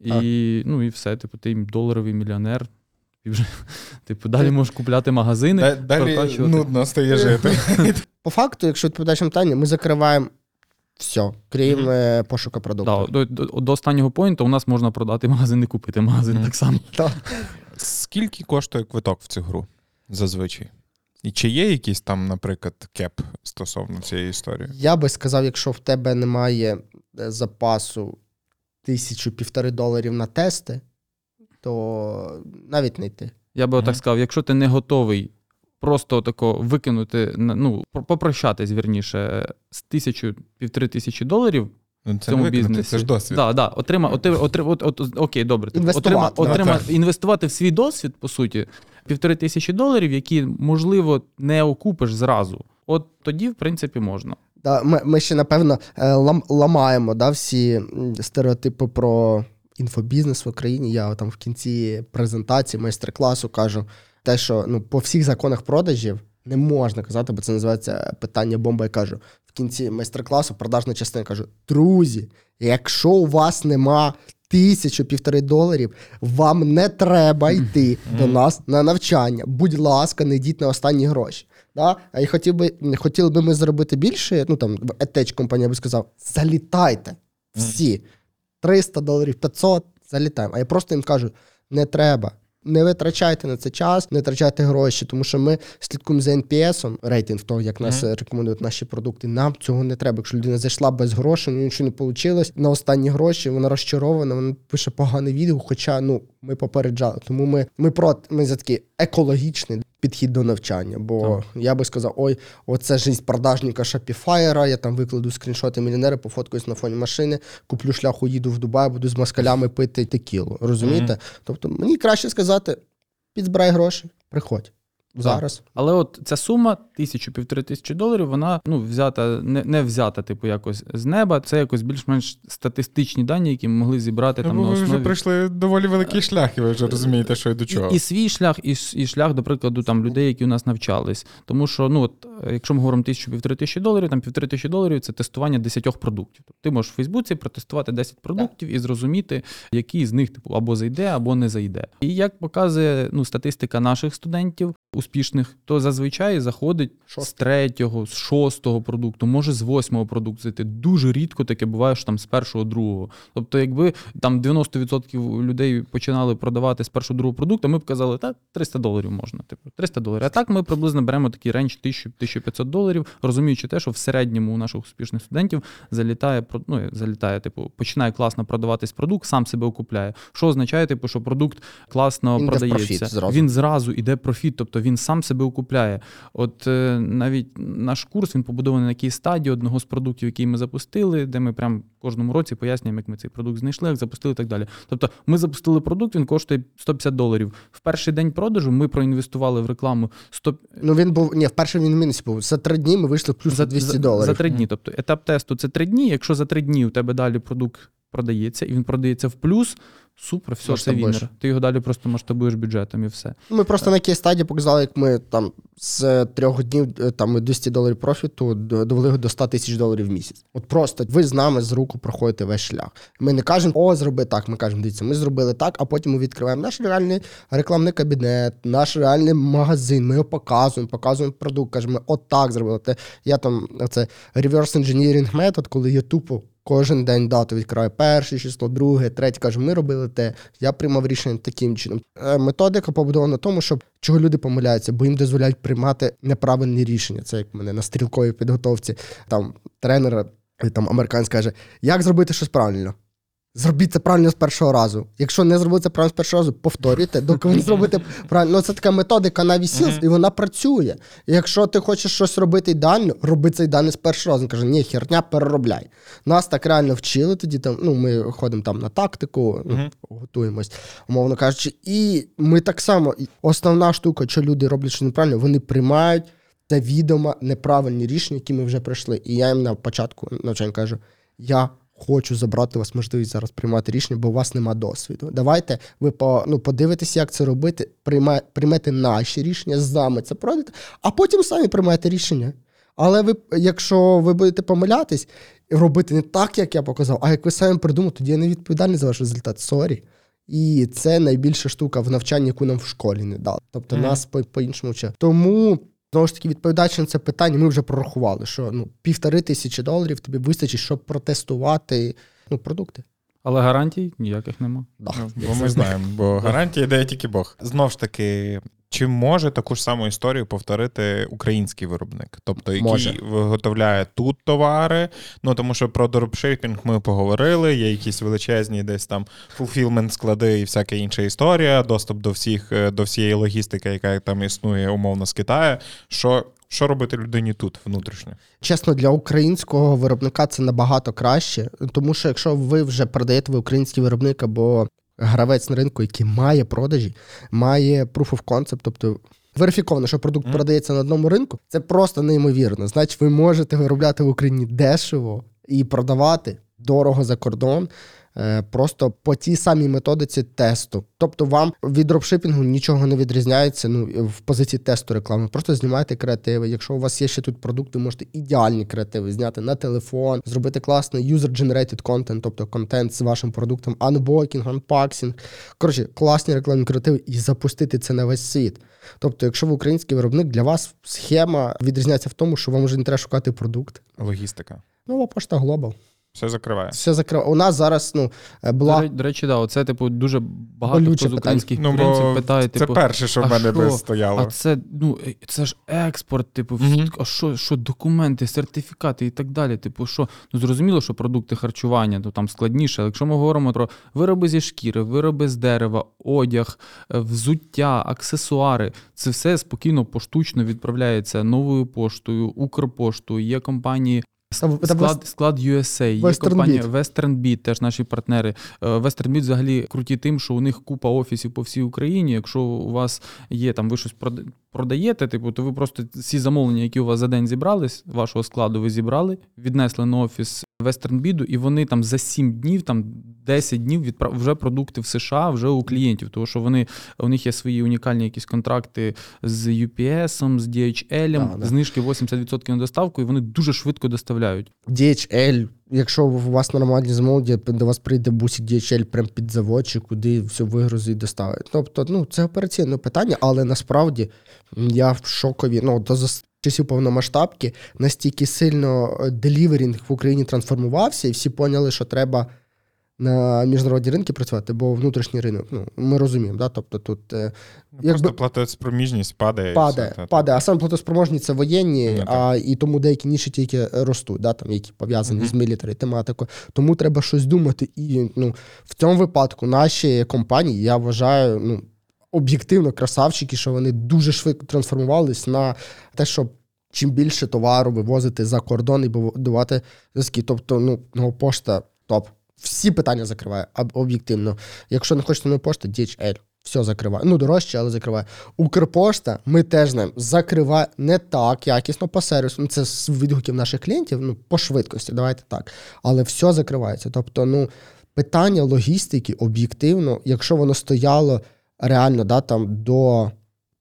і, ну, і все, типу, ти доларовий мільйонер. І вже, *laughs* типу, далі можеш купляти магазини. Далі нудно стає жити. *laughs* По факту, якщо відповідаєш на питання, ми закриваємо все, крім Мгм. е, пошуку продукту. Да, до, до, до останнього поінту у нас можна продати магазин і купити магазин Мгм. так само. *laughs* Скільки коштує квиток в цю гру зазвичай? І чи є якийсь там, наприклад, кеп стосовно цієї історії? Я би сказав, якщо в тебе немає е, запасу тисячу півтори доларів на тести, то навіть не йти. Я би отак сказав, якщо ти не готовий просто тако викинути, на- ну, про- попрощатись вірніше з тисячу півтори тисячі доларів Ну, в це цьому не викинути, бізнесі. це ж досвід. Да, да, отрима, отрима, отрима, от, от, окей, добре. Інвестувати, Отрима, отрима, так. інвестувати в свій досвід, по суті, півтори тисячі доларів, які, можливо, не окупиш зразу. От тоді, в принципі, можна. Да, ми, ми ще, напевно, е, лам, ламаємо да, всі стереотипи про інфобізнес в Україні. Я там в кінці презентації, майстер-класу кажу те, що ну, по всіх законах продажів не можна казати, бо це називається питання бомба. Я кажу в кінці майстер-класу, продажна частина кажу: друзі, якщо у вас нема тисячу півтори доларів, вам не треба йти до нас на навчання. Будь ласка, не йдіть на останні гроші. Да? А і хотів би, хотіли би ми заробити більше, ну там етеч компанія би сказав, залітайте всі. 300 доларів, 500, залітаємо. А я просто їм кажу: не треба. Не витрачайте на це час, не витрачайте гроші, тому що ми слідкуємо за NPS, рейтинг того, як нас Мгм. рекомендують наші продукти. Нам цього не треба. Якщо людина зайшла без грошей, нічого не вийшло. На останні гроші вона розчарована, вона пише поганий відео. Хоча ну ми попереджали. Тому ми, ми про ми за такий екологічний підхід до навчання. Бо я би сказав, ой, оце жизнь продажника шапіфаєра. я там викладу скріншоти мільйонери, пофоткаюсь на фоні машини, куплю шляху, їду в Дубай, буду з москалями пити текілу. Розумієте? Мгм. Тобто мені краще сказати: підзбирай гроші, приходь. Зараз. Але от ця сума тисячу півтори тисячі доларів, вона ну взята, не, не взята, типу, якось з неба. Це якось більш-менш статистичні дані, які ми могли зібрати там Ну, на ви вже пройшли доволі великий шлях, і ви вже розумієте, що і до чого. І, і свій шлях, і, і шлях, до прикладу, там людей, які у нас навчались. Тому що, ну от, е, якщо ми говоримо тисячу півтори тисячі доларів, там півтори тисячі доларів це тестування десятьох продуктів. Тобто ти можеш в Фейсбуці протестувати 10 продуктів і зрозуміти, який з них типу або зайде, або не зайде. І як показує ну, статистика наших студентів успішних, то зазвичай заходить з третього, з шостого продукту, може з восьмого продукту зайти. Дуже рідко таке буває, що там з першого, другого. Тобто, якби там 90% людей починали продавати з першого другого продукту, ми б казали, та 300 доларів можна. Типу, 300 доларів. А так ми приблизно беремо такий range 1000-1500 доларів, розуміючи те, що в середньому у наших успішних студентів залітає ну, залітає, типу, починає класно продаватись продукт, сам себе окупляє. Що означає, типу, що продукт класно Він продається. зразу. Він зразу іде профіт, тобто він сам себе окупляє. От е, навіть наш курс він побудований на кейс-стаді одного з продуктів, який ми запустили, де ми прям кожному році пояснюємо, як ми цей продукт знайшли, як запустили і так далі. Тобто, ми запустили продукт, він коштує 150 доларів. В перший день продажу ми проінвестували в рекламу 100... Ну він був ні, вперше він в мінусі був. За три дні ми вийшли в плюс за 200 за, доларів. За три дні. Тобто етап тесту це три дні. Якщо за три дні у тебе далі продукт продається, і він продається в плюс, супер, все, це вінер. Ти його далі просто масштабуєш бюджетом і все. Ми просто на кей стадії показали, як ми там з трьох днів е, там ми 200 доларів профіту довели його до 100 тисяч доларів в місяць. От просто ви з нами з руку проходите весь шлях. Ми не кажемо, о, зроби так. Ми кажемо, дивіться, ми зробили так, а потім ми відкриваємо наш реальний рекламний кабінет, наш реальний магазин. Ми його показуємо, показуємо продукт. Кажемо, от так зробили. Я там це reverse engineering метод, коли я тупо. Кожен день дату відкриваю перше число, друге, третє. Каже, ми робили те. Я приймав рішення таким чином. Е, Методика побудована на тому, щоб чого люди помиляються, бо їм дозволяють приймати неправильні рішення. Це як мене на стрілковій підготовці. Там тренера е, там американець каже, як зробити щось правильно. Зробіть це правильно з першого разу. Якщо не зробили це правильно з першого разу, повторюйте, доки ви зробите правильно. Ну, це така методика на вісілс, і вона працює. І якщо ти хочеш щось робити ідеально, роби це ідеально з першого разу. Він каже, ні, херня, переробляй. Нас так реально вчили тоді. Там, ну, ми ходимо там на тактику, ну, готуємось, умовно кажучи. І ми так само, основна штука, що люди роблять щось неправильно, вони приймають це відомо неправильні рішення, які ми вже пройшли. І я їм на початку навчання кажу: я хочу забрати у вас можливість зараз приймати рішення, бо у вас нема досвіду. Давайте ви по, ну, подивитесь, як це робити, прийма, приймете наші рішення, з нами це пройдете, а потім самі приймаєте рішення. Але ви, якщо ви будете помилятись і робити не так, як я показав, а як ви самі придумали, тоді я не відповідальний за ваш результат. Sorry. І це найбільша штука в навчанні, яку нам в школі не дали. Тобто Мгм. нас по- по-іншому вчать. Тому знову ж таки, відповідаючи на це питання, ми вже прорахували, що ну півтори тисячі доларів тобі вистачить, щоб протестувати ну, продукти. Але гарантій ніяких нема. Да. Ну, Бо ми знаємо, бо *laughs* гарантії дає тільки Бог. Знову ж таки, чи може таку ж саму історію повторити український виробник? Тобто, який Може. виготовляє тут товари. Ну тому що про дропшипінг ми поговорили, є якісь величезні десь там фулфілмент склади і всяка інша історія, доступ до всіх е, до всієї логістики, яка там існує умовно з Китаю. Що, що робити людині тут внутрішньо? Чесно, для українського виробника це набагато краще, тому що якщо ви вже продаєте ви український виробник або гравець на ринку, який має продажі, має proof of concept, тобто верифіковано, що продукт mm. продається на одному ринку, це просто неймовірно. Значить, ви можете виробляти в Україні дешево і продавати дорого за кордон. Е, Просто по тій самій методиці тесту. Тобто вам від дропшипінгу нічого не відрізняється ну, в позиції тесту реклами. Просто знімайте креативи. Якщо у вас є ще тут продукт, ви можете ідеальні креативи зняти на телефон, зробити класний user-generated content, тобто контент з вашим продуктом, unboxing, unpacking. Коротше, класні рекламні креативи і запустити це на весь світ. Тобто, якщо ви український виробник, для вас схема відрізняється в тому, що вам вже не треба шукати продукт. Логістика. Нова пошта Global. Все закриває. Все закриває. У нас зараз ну, е, До, до речі, да, оце, типу, дуже багато Болюче хто з питання. українських Ну, бо питає, це типу, перше, що в а мене би що? стояло. А це ну е, це ж експорт, типу, Мгм. вс- а що, що документи, сертифікати і так далі. Типу, що ну зрозуміло, що продукти харчування то там складніше. Але якщо ми говоримо про вироби зі шкіри, вироби з дерева, одяг, е, взуття, аксесуари, це все спокійно поштучно відправляється новою поштою, Укрпоштою. Є компанії. Склад, склад USA, є Western компанія Beat. Western Beat, теж наші партнери. Е, Western Beat взагалі круті тим, що у них купа офісів по всій Україні. Якщо у вас є там, ви щось продаєте, типу, то ви просто всі замовлення, які у вас за день зібрались, вашого складу ви зібрали, віднесли на офіс Western Beat, і вони там за 7 днів, там 10 днів відправ... вже продукти в США, вже у клієнтів. Тому що вони у них є свої унікальні якісь контракти з UPS, з DHL, Да, да. знижки 80% на доставку, і вони дуже швидко доставляють. DHL. Якщо у вас нормальні замовлення, до вас прийде бусик DHL прямо під завод, чи куди все вигрузить і доставить. Тобто, ну це операційне питання, але насправді я в шокові. Ну, до зас- часів повномасштабки настільки сильно е, деліверінг в Україні трансформувався, і всі поняли, що треба на міжнародні ринки працювати, бо внутрішній ринок, ну ми розуміємо, да? тобто тут е, Просто якби- платоспроможність падає. падає, все, падає, а саме платоспроможні це воєнні, Ну, а і тому деякі ніші тільки ростуть, да, там, які пов'язані Мгм. з мілітарі тематикою. Тому треба щось думати. І ну, в цьому випадку наші компанії, я вважаю, ну, об'єктивно красавчики, що вони дуже швидко трансформувались на те, щоб. Чим більше товару вивозити за кордон і будувати зв'язки. Тобто, ну, нова пошта топ. Всі питання закриває об- об'єктивно. Якщо не хочете нова пошта, DHL. Все закриває. Ну, дорожче, але закриває. Укрпошта, ми теж знаємо, закриває не так якісно по сервісу. Ну, це з відгуків наших клієнтів, ну, по швидкості, давайте так. Але все закривається. Тобто, ну, питання логістики об'єктивно, якщо воно стояло реально да, там, до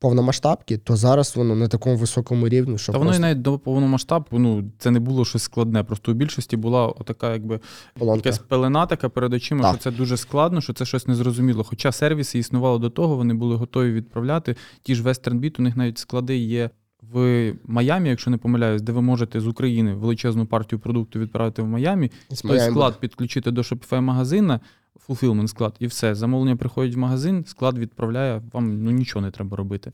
повномасштабки, то зараз воно на такому високому рівні, що Та воно і навіть до повномасштабу, ну це не було щось складне. Просто у більшості була отака, якби полонка. якась пелена така перед очима, Так. що це дуже складно, що це щось незрозуміло. Хоча сервіси існували до того, вони були готові відправляти. Ті ж Western Beat, у них навіть склади є в Майамі, якщо не помиляюсь, де ви можете з України величезну партію продукту відправити в Майамі, той склад підключити до Shopify магазина, fulfillment склад, і все. Замовлення приходять в магазин, склад відправляє, вам ну нічого не треба робити.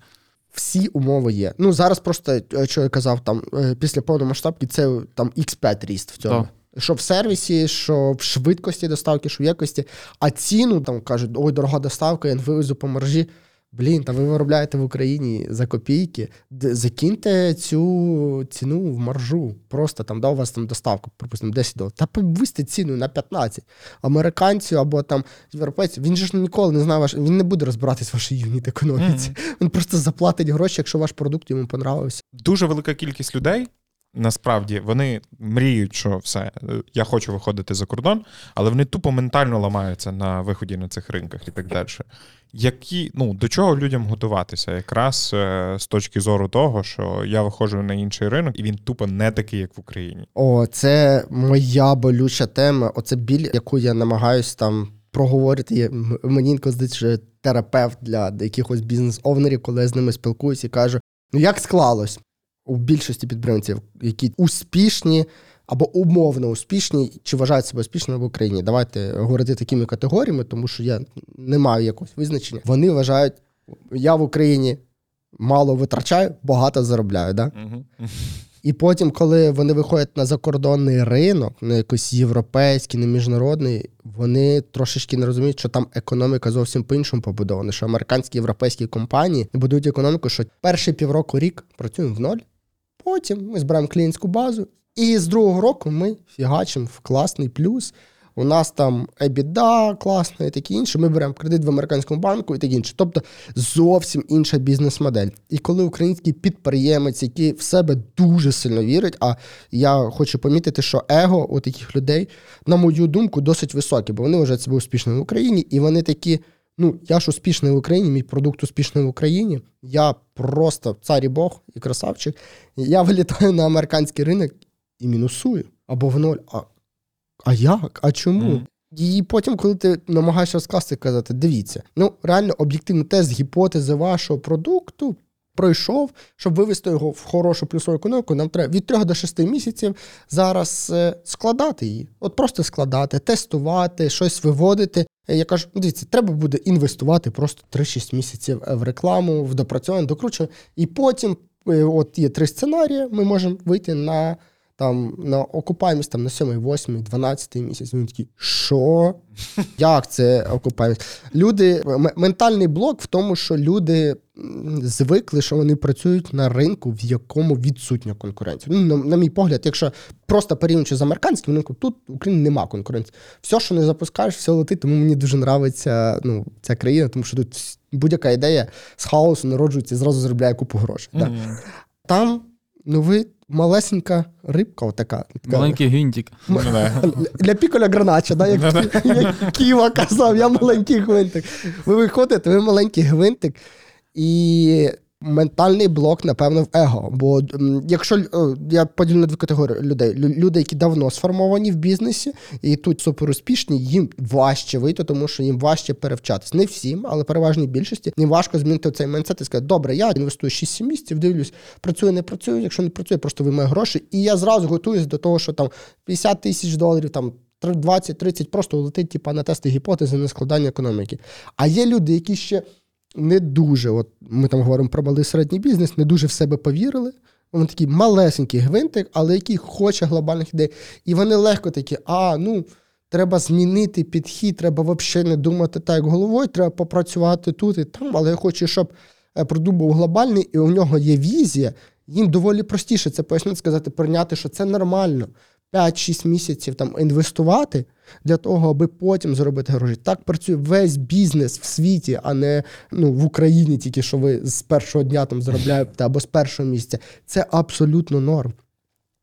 всі умови є. Ну зараз просто е, що я казав, там е, після повномасштабки це там X5 ріст в цьому. Що в сервісі, що в швидкості доставки, що в якості, а ціну там кажуть, ой, дорога доставка, я вивезу по мережі. Блін, та ви виробляєте в Україні за копійки. Закиньте цю ціну в маржу. Просто там, да, у вас там доставка, припустимо, 10 доларів. Та повисьте ціну на 15. Американцю або там європейцю, він же ж ніколи не знає ваш, він не буде розбиратись в вашій юніт економіці. Він просто заплатить гроші, якщо ваш продукт йому понравився. Дуже велика кількість людей. Насправді вони мріють, що все, я хочу виходити за кордон, але вони тупо ментально ламаються на виході на цих ринках і так далі. Які, ну, до чого людям готуватися? Якраз е, з точки зору того, що я виходжу на інший ринок, і він тупо не такий, як в Україні. О, це моя болюча тема. Оце біль, яку я намагаюсь там проговорити. Мені інколи здається, терапевт для якихось бізнес-овнерів, коли я з ними спілкуюся і кажу: ну як склалось у більшості підприємців, які успішні або умовно успішні, чи вважають себе успішними в Україні. Давайте говорити такими категоріями, тому що я не маю якогось визначення. Вони вважають, я в Україні мало витрачаю, багато заробляю. Да? Угу. *laughs* І потім, коли вони виходять на закордонний ринок, на якийсь європейський, не міжнародний, вони трошечки не розуміють, що там економіка зовсім по-іншому побудована. Що американські європейські компанії будують економіку, що перший півроку рік працюємо в ноль, потім ми збираємо клієнтську базу, і з другого року ми фігачимо в класний плюс. У нас там EBITDA класна і таке інше. Ми беремо кредит в американському банку і таке інше. Тобто зовсім інша бізнес-модель. І коли український підприємець, який в себе дуже сильно вірить, а я хочу помітити, що его у таких людей, на мою думку, досить високе, бо вони вважають себе успішними в Україні, і вони такі. Ну, я ж успішний в Україні, мій продукт успішний в Україні. Я просто цар і Бог і красавчик. Я вилітаю на американський ринок і мінусую або в ноль. А, а як? А чому? Мгм. І потім, коли ти намагаєшся розкласти, казати, дивіться, ну реально об'єктивно тест гіпотези вашого продукту пройшов, щоб вивести його в хорошу плюсову економіку, нам треба від 3 до 6 місяців зараз е, складати її. От просто складати, тестувати, щось виводити. Е, Я кажу, ну, дивіться, треба буде інвестувати просто 3-6 місяців е, в рекламу, в допрацювання, докручування. І потім, от є три сценарії, ми можемо вийти на. Там на окупаємість там на 7, 8, 12 місяць. Вони такі, що? Як це окупаємість? Люди, ментальний блок в тому, що люди звикли, що вони працюють на ринку, в якому відсутня конкуренція. Ну, на, на мій погляд, якщо просто порівнюючи з американським ринком, тут в Україні нема конкуренції. Все, що не запускаєш, все летить, тому мені дуже подобається ну, ця країна, тому що тут будь-яка ідея з хаосу народжується і зразу заробляє купу грошей. Да. Там, ну ви малесенька рибка, отака. така. Маленький гвинтик. Для піколя гранача, да, як, як *laughs* Ківа казав, я маленький гвинтик. Ви виходите, ви маленький гвинтик, і ментальний блок, напевно, в его. Бо якщо е, я поділю на дві категорії людей: люди, які давно сформовані в бізнесі, і тут супер успішні, їм важче вийти, тому що їм важче перевчатись. Не всім, але переважній більшості їм важко змінити цей mindset і сказати, добре, я інвестую 6-7 місяців, дивлюсь, працює, не працює. Якщо не працює, просто виймаю гроші. І я зразу готуюсь до того, що там 50 тисяч доларів, там 20-30 просто летить типа, на тести гіпотези на складання економіки. А є люди, які ще не дуже, от ми там говоримо про малий середній бізнес, не дуже в себе повірили. Вони такі малесенький гвинтик, але який хоче глобальних ідей. І вони легко такі, а, ну, треба змінити підхід, треба взагалі не думати так головою, треба попрацювати тут і там, але я хочу, щоб е, продукт був глобальний, і у нього є візія. Їм доволі простіше це пояснити, сказати, прийняти, що це нормально. 5-6 місяців там інвестувати для того, аби потім зробити гроші. Так працює весь бізнес в світі, а не ну, в Україні, тільки що ви з першого дня там заробляєте або з першого місця. Це абсолютно норм.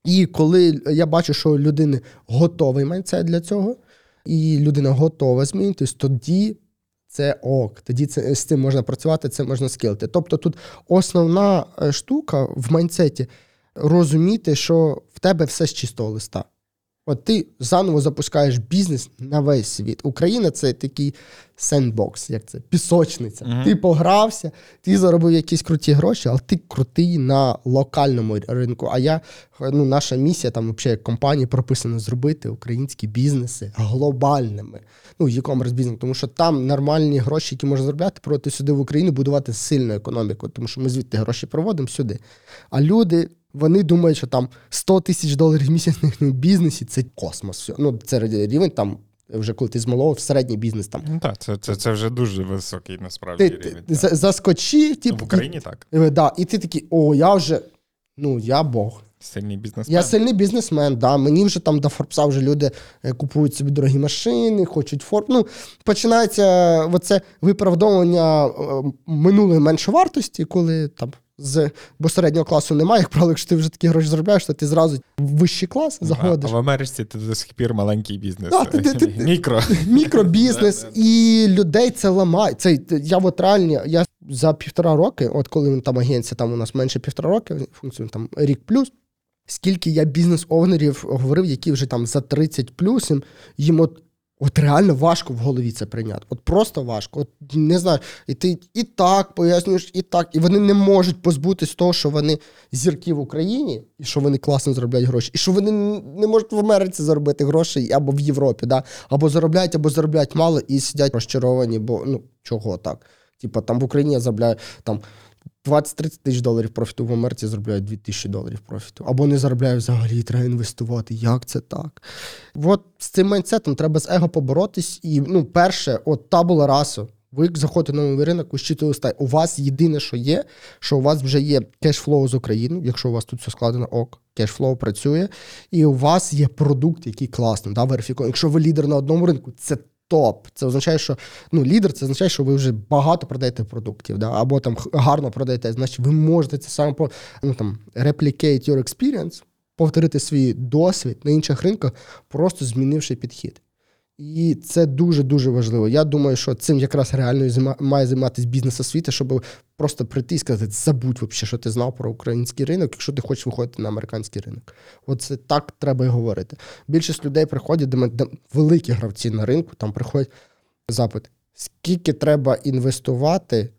І коли я бачу, що у людини готовий майндсет для цього, і людина готова змінитись, тоді це ок. Тоді це, з цим можна працювати, це можна скилити. Тобто тут основна е, штука в майндсеті розуміти, що в тебе все з чистого листа. От ти заново запускаєш бізнес на весь світ. Україна це такий сендбокс, як це, пісочниця. Мгм. Ти погрався, ти заробив якісь круті гроші, але ти крутий на локальному ринку. А я, ну, наша місія там взагалі як компанії прописано зробити українські бізнеси глобальними. Ну, e-commerce бізнес, тому що там нормальні гроші, які можна заробляти, проти сюди в Україну будувати сильну економіку, тому що ми звідти гроші проводимо сюди. А люди. Вони думають, що там 100 тисяч доларів в місяць їхньому бізнесі це космос. Ну, це рівень там, вже коли ти з малого в середній бізнес там. Ну, так, це, це, це вже дуже високий насправді Ти, рівень. ти так. за- заскочи, Ну, типу, в Україні так. і, да, і ти такий, о, я вже, ну, я Бог. Сильний бізнесмен. Я сильний бізнесмен, да. Мені вже там до Форбса вже люди е, купують собі дорогі машини, хочуть Форб. Ну, починається оце виправдовування е, минулої меншовартості, коли там з бо середнього класу немає. Як правило, якщо ти вже такі гроші заробляєш, то ти зразу в вищий клас заходиш. а в Америці ти до сих пір маленький бізнес. Да, ти- ти- ти- Мікро. Мікробізнес і людей це ламає. Це я от реально, я за півтора роки, от коли він там агенція, там у нас менше півтора роки, функціонує там рік плюс. Скільки я бізнес-овнерів говорив, які вже там за 30 плюс, їм от, от реально важко в голові це прийняти. От просто важко. От не знаю, і ти і так пояснюєш, і так, і вони не можуть позбутись того, що вони зірки в Україні, і що вони класно заробляють гроші, і що вони не можуть в Америці заробити гроші або в Європі, да? або заробляють, або заробляють мало і сидять розчаровані, бо ну чого так? Типа там в Україні я заробляю там 20-30 тисяч доларів профіту в Америці заробляють 2 тисячі доларів профіту. Або не заробляю взагалі, треба інвестувати. Як це так? От з цим mindset ом треба з его поборотись. І ну, перше, от tabula rasa. Ви заходите на новий ринок, щитуєте листай. У вас єдине, що є, що у вас вже є cash flow з України, якщо у вас тут все складено ок, cash flow працює, і у вас є продукт, який класний, да, верифікований. Якщо ви лідер на одному ринку, це топ. Це означає, що ну, лідер це означає, що ви вже багато продаєте продуктів, да, або там гарно продаєте. Значить, ви можете це саме по ну, там, replicate your experience, повторити свій досвід на інших ринках, просто змінивши підхід. І це дуже-дуже важливо. Я думаю, що цим якраз реально має займатися бізнес освіти, щоб просто прийти і сказати, забудь вообще, що ти знав про український ринок, якщо ти хочеш виходити на американський ринок. От це так треба і говорити. Більшість людей приходять мене, де великі гравці на ринку, там приходять запит, скільки треба інвестувати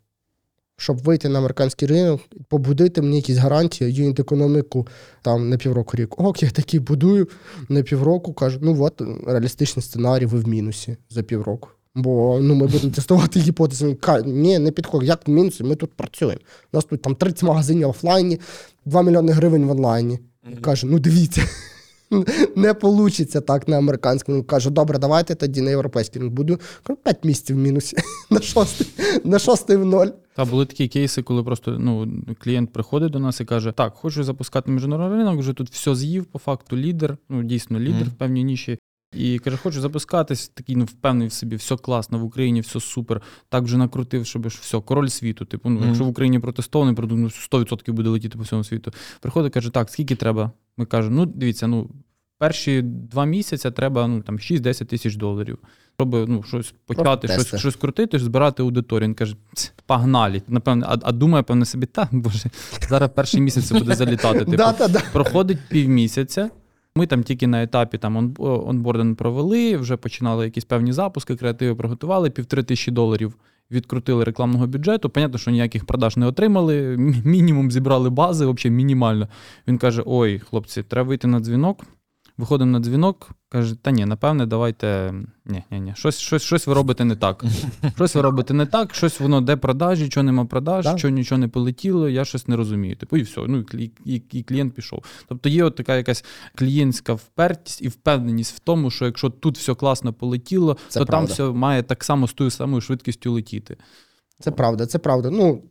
щоб вийти на американський ринок, побудити мені якісь гарантії, юніт економіку там на півроку рік. Ок, я такий будую на півроку, кажу, ну от реалістичний сценарій, ви в мінусі за півроку. Бо ну, ми будемо тестувати гіпотези. Ні, не підходить. Як в мінусі? Ми тут працюємо. У нас тут там 30 магазинів офлайні, 2 мільйони гривень в онлайні. І каже, ну дивіться, *laughs* не вийде так на американському. Каже, добре, давайте тоді на європейському буду. Кажу, 5 місяців в мінусі. *laughs* На шостий, на шостий в ноль. Та були такі кейси, коли просто ну, клієнт приходить до нас і каже: Так, хочу запускати міжнародний ринок, вже тут все з'їв, по факту лідер, ну дійсно лідер mm. в певній ніші. І каже, хочу запускатись, такий ну, впевнений в собі, все класно, в Україні все супер. Так вже накрутив, щоб все, король світу. Типу, ну, Мгм. якщо в Україні протестований продукт, ну 100% буде летіти по всьому світу. Приходить, каже, так, скільки треба? Ми кажемо, ну дивіться, ну перші два місяці треба ну, там 6-10 тисяч доларів. Щоб ну, щось почати, щось, щось крутити, збирати аудиторію. Він каже, «Ц, погнали. Напевне, а, а думає, певне собі, так, боже, зараз перший місяць буде залітати. *laughs* Типу, проходить півмісяця. Ми там тільки на етапі там онбординг провели, вже починали якісь певні запуски, креативи приготували, півтори тисячі доларів відкрутили рекламного бюджету. Понятно, що ніяких продаж не отримали. Мінімум зібрали бази, взагалі мінімально. Він каже: Ой, хлопці, треба вийти на дзвінок. Виходимо на дзвінок, каже: Та ні, напевне, давайте. Ні, ні, ні, щось, щось, щось ви робите не так. Щось ви робите не так, щось воно де продажі, що нема продаж, що нічого не полетіло, я щось не розумію. Типу, і все. Ну, і, і, і клієнт пішов. Тобто є от така якась клієнтська впертість і впевненість в тому, що якщо тут все класно полетіло, Це то правда. там все має так само з тою самою швидкістю летіти. Це правда, це правда. Ну,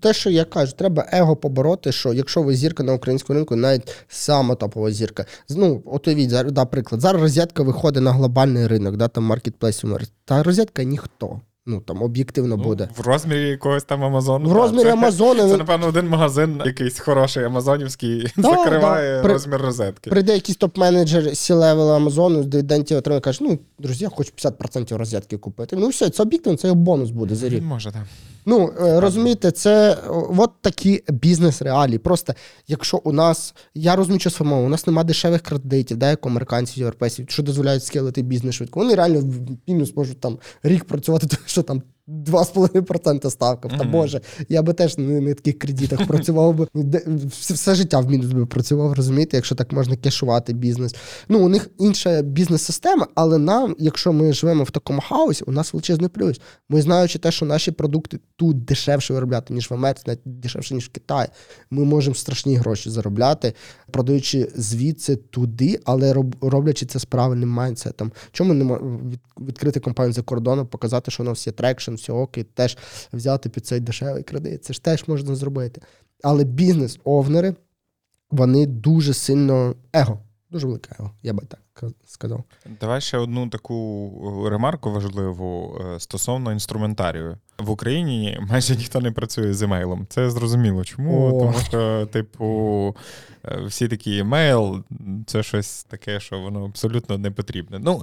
те, що я кажу, треба его побороти, що якщо ви зірка на українському ринку, навіть сама топова зірка. з- Ну, от уявіть, зараз, да, приклад. Зараз розетка виходить на глобальний ринок, да, там маркетплейсів. Та розетка ніхто. Ну там об'єктивно буде. В розмірі якогось там Амазону. В розмірі це, Амазону Це, напевно, один магазин, якийсь хороший амазонівський, Да, *laughs* закриває да. При- розмір розетки. Прийде якийсь топ-менеджер C-level Амазону, де день ті отримає, каже, ну, друзі, я хочу 50% розетки купити. Ну все, це об'єктивно, це його бонус буде за рік. Може, так. Ну, е, розумієте, це от такі бізнес-реалії. Просто якщо у нас, я розумію, що сформовано, у нас немає дешевих кредитів, да, як американців, європейців, що дозволяють скелити бізнес швидко. Вони реально в мінус можуть там рік працювати, *laughs* тому що там 2,5% ставка. Та Боже, я би теж не на таких кредитах працював би. Де- Все, все життя в мінус би працював, розумієте, якщо так можна кешувати бізнес. Ну, у них інша бізнес-система, але нам, якщо ми живемо в такому хаосі, у нас величезний плюс. Ми знаючи те, що наші продукти тут дешевше виробляти, ніж в Америці, навіть дешевше, ніж в Китаї, ми можемо страшні гроші заробляти, продаючи звідси туди, але роб- роблячи це з правильним mindset ом. Чому не відкрити компанію за кордоном, показати, що у нас є traction, все окей, теж взяти під цей дешевий кредит. Це ж теж можна зробити. Але business owner и, вони дуже сильно его. Дуже велике его, я би так сказав. Давай ще одну таку е, ремарку важливу е, стосовно інструментарію. В Україні майже ніхто не працює з емейлом. Це зрозуміло. Чому? О. Тому що, типу, е, всі такі емейл це щось таке, що воно абсолютно не потрібне. Ну,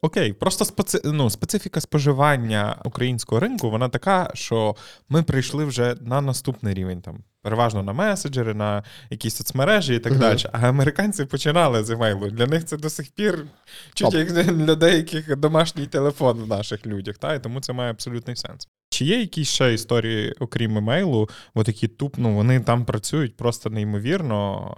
окей, просто специ... ну, специфіка споживання українського ринку, вона така, що ми прийшли вже на наступний рівень там. Переважно на меседжери, на якісь соцмережі і так Мгм. далі. А американці починали з емейлу. Для них це до сих пір чуть Топ. як для деяких домашній телефон в наших людях, та? і тому це має абсолютний сенс. Чи є якісь ще історії, окрім емейлу, от які туп, ну, вони там працюють просто неймовірно,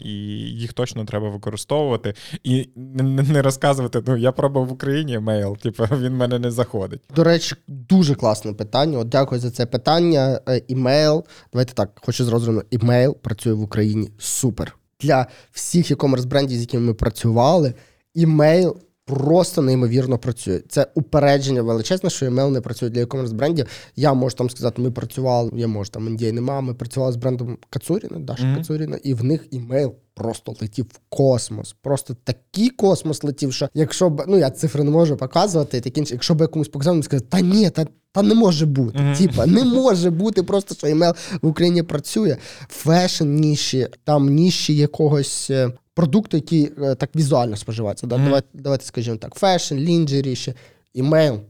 і їх точно треба використовувати. І не, розказувати, ну я пробував в Україні емейл, типу *laughs* він в мене не заходить. До речі, дуже класне питання. От дякую за це питання. Е, Імейл. Давайте так, хочу зразу зробити. Імейл працює в Україні супер. Для всіх e-commerce брендів, з якими ми працювали, імейл просто неймовірно працює. Це упередження величезне, що імейл не працює для e-commerce брендів. Я можу там сказати, ми працювали, я можу там NDA нема. Ми працювали з брендом Кацуріна, Даша Мгм. Кацуріна, і в них імейл просто летів в космос. Просто такий космос летів, що якщо б ну я цифри не можу показувати, і таке інше, якщо б я комусь показав, він сказав, та ні, та. Та не може бути. Мгм. Типа, не може бути просто, що імейл в Україні працює. Fashion ніші, там ніші якогось е, продукту, який е, так візуально споживається. Да? Мгм. Давайте, давайте скажімо так: fashion, lingerie, ще. імейл,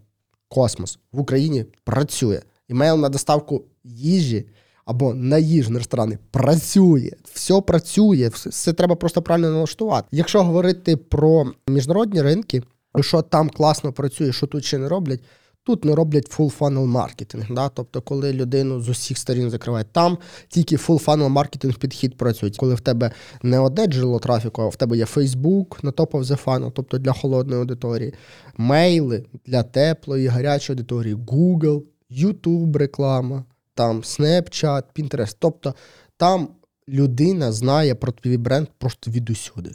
космос в Україні працює. Імейл на доставку їжі або на їжні ресторани працює. Все працює, все, все треба просто правильно налаштувати. Якщо говорити про міжнародні ринки, що там класно працює, що тут ще не роблять, Тут не роблять full funnel маркетинг. Да? Тобто, коли людину з усіх сторін закривають, там тільки full funnel маркетинг підхід працює. Коли в тебе не одне джерело трафіку, а в тебе є Facebook на top of the funnel, тобто для холодної аудиторії, мейли для теплої, гарячої аудиторії, Google, YouTube реклама, там Snapchat, Pinterest. Тобто там людина знає про твій бренд просто від усюди.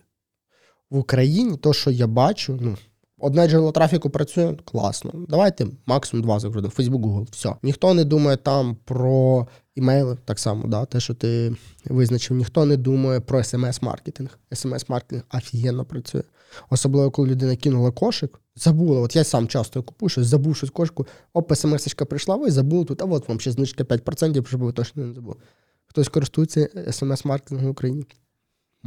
В Україні, то, що я бачу, ну. Одне джерело трафіку працює класно. Давайте максимум два закрутимо. Facebook, Google, все. Ніхто не думає там про імейли, так само, да, те, що ти визначив. Ніхто не думає про смс-маркетинг. Смс-маркетинг офігенно працює. Особливо, коли людина кинула кошик, забула. От я сам часто купую щось, забув щось кошику, оп, смс-очка прийшла, ви забули тут, а от вам ще знижка 5%, щоб ви точно не забули. Хтось користується смс-маркетингом в Україні.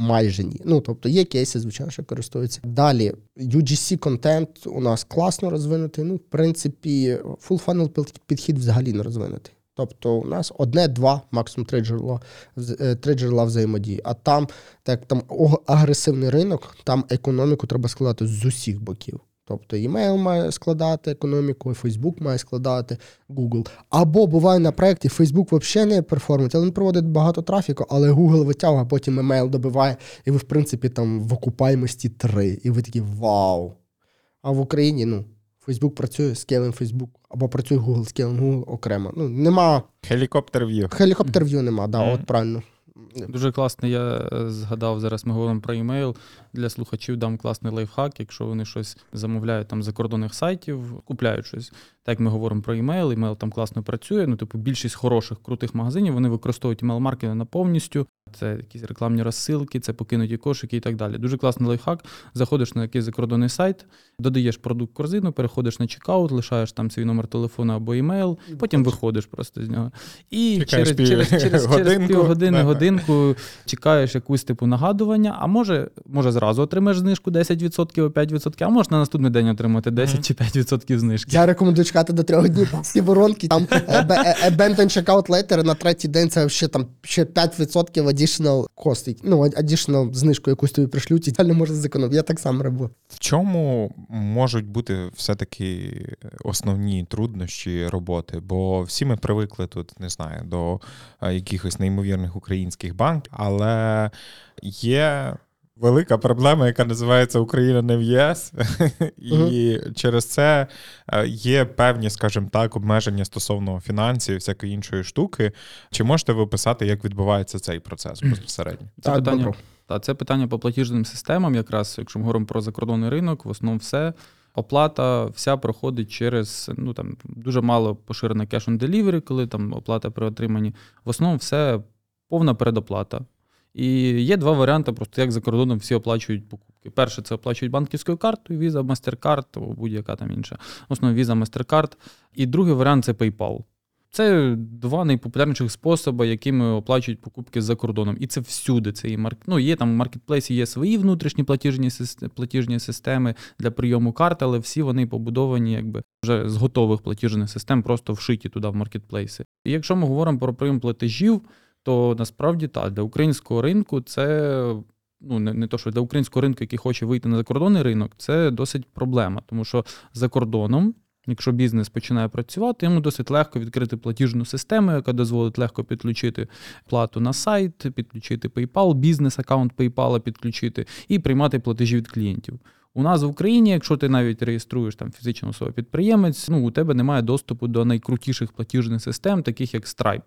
Майже ні. Ну, тобто є кейси, звичайно, що користуються. Далі, UGC контент у нас класно розвинутий. Ну, в принципі, full funnel підхід взагалі не розвинутий. Тобто у нас одне-два, максимум три джерела, три джерела взаємодії. А там, так там агресивний ринок, там економіку треба складати з усіх боків. Тобто імейл має складати економіку, Фейсбук має складати, Google. Або буває на проєкті, Фейсбук взагалі не перформить, але він проводить багато трафіку, але Google витягує, а потім емейл добиває, і ви, в принципі, там в окупаємості 3. І ви такі вау. А в Україні, ну, Фейсбук працює scale им Фейсбук, або працює Google scale им Google окремо. Ну, нема. Helicopter view. Helicopter view нема, да, mm. от правильно. Дуже класно, я е, згадав, зараз ми говоримо про імейл. Для слухачів дам класний лайфхак, якщо вони щось замовляють там закордонних сайтів, купляють щось. Так як ми говоримо про імейл, імейл там класно працює. Ну, типу, більшість хороших, крутих магазинів вони використовують імейл-маркетинг на повністю. Це якісь рекламні розсилки, це покинуті кошики і так далі. Дуже класний лайфхак. Заходиш на якийсь закордонний сайт, додаєш продукт корзину, переходиш на чекаут, лишаєш там свій номер телефону або імейл, потім виходиш просто з нього. І через пів... через, через, через півгодини, *laughs* годинку чекаєш якусь типу нагадування, а може, може зразу отримаєш знижку 10% або 5%, а може на наступний день отримати 10 mm-hmm. чи 5% знижки. Я рекомендую чекати до трьох днів всі воронки. Там abandon checkout later на третій день це ще там ще 5% additional cost. Ну, additional знижку якусь тобі пришлють, і далі можна зекономити. Я так само роблю. В чому можуть бути все-таки основні труднощі роботи? Бо всі ми привикли тут, не знаю, до якихось неймовірних українських банків, але є велика проблема, яка називається Україна не в ЄС, і uh-huh. через це е, є певні, скажімо так, обмеження стосовно фінансів, всякої іншої штуки. Чи можете ви описати, як відбувається цей процес безпосередньо? Це так, питання та це питання по платіжним системам, якраз якщо ми говоримо про закордонний ринок, в основному все. Оплата вся проходить через ну там дуже мало поширена delivery, коли там оплата при отриманні. В основному все повна передоплата. І є два варіанти, просто як за кордоном всі оплачують покупки. Перше, це оплачують банківською картою, Visa, MasterCard, або будь-яка там інша. Основно Visa, MasterCard. І другий варіант це PayPal. Це два найпопулярніших способи, якими оплачують покупки за кордоном. І це всюди. Це і марк... ну, Є там в маркетплейсі є свої внутрішні платіжні платіжні системи для прийому карт, але всі вони побудовані якби вже з готових платіжних систем, просто вшиті туди в маркетплейси. І якщо ми говоримо про прийом платежів, то насправді так, для українського ринку це. Ну, не не то, що для українського ринку, який хоче вийти на закордонний ринок, це досить проблема. Тому що за кордоном, якщо бізнес починає працювати, йому досить легко відкрити платіжну систему, яка дозволить легко підключити плату на сайт, підключити PayPal, бізнес-аккаунт PayPal підключити і приймати платежі від клієнтів. У нас в Україні, якщо ти навіть реєструєш там фізичну особу підприємець, ну у тебе немає доступу до найкрутіших платіжних систем, таких як Stripe.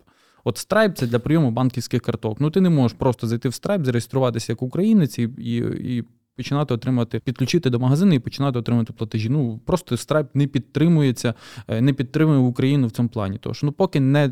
От Stripe – це для прийому банківських карток. Ну ти не можеш просто зайти в Stripe, зареєструватися як українець і, і, і починати отримати, підключити до магазину і починати отримати платежі. Ну просто Stripe не підтримується, е, не підтримує Україну в цьому плані. Тому що ну, поки не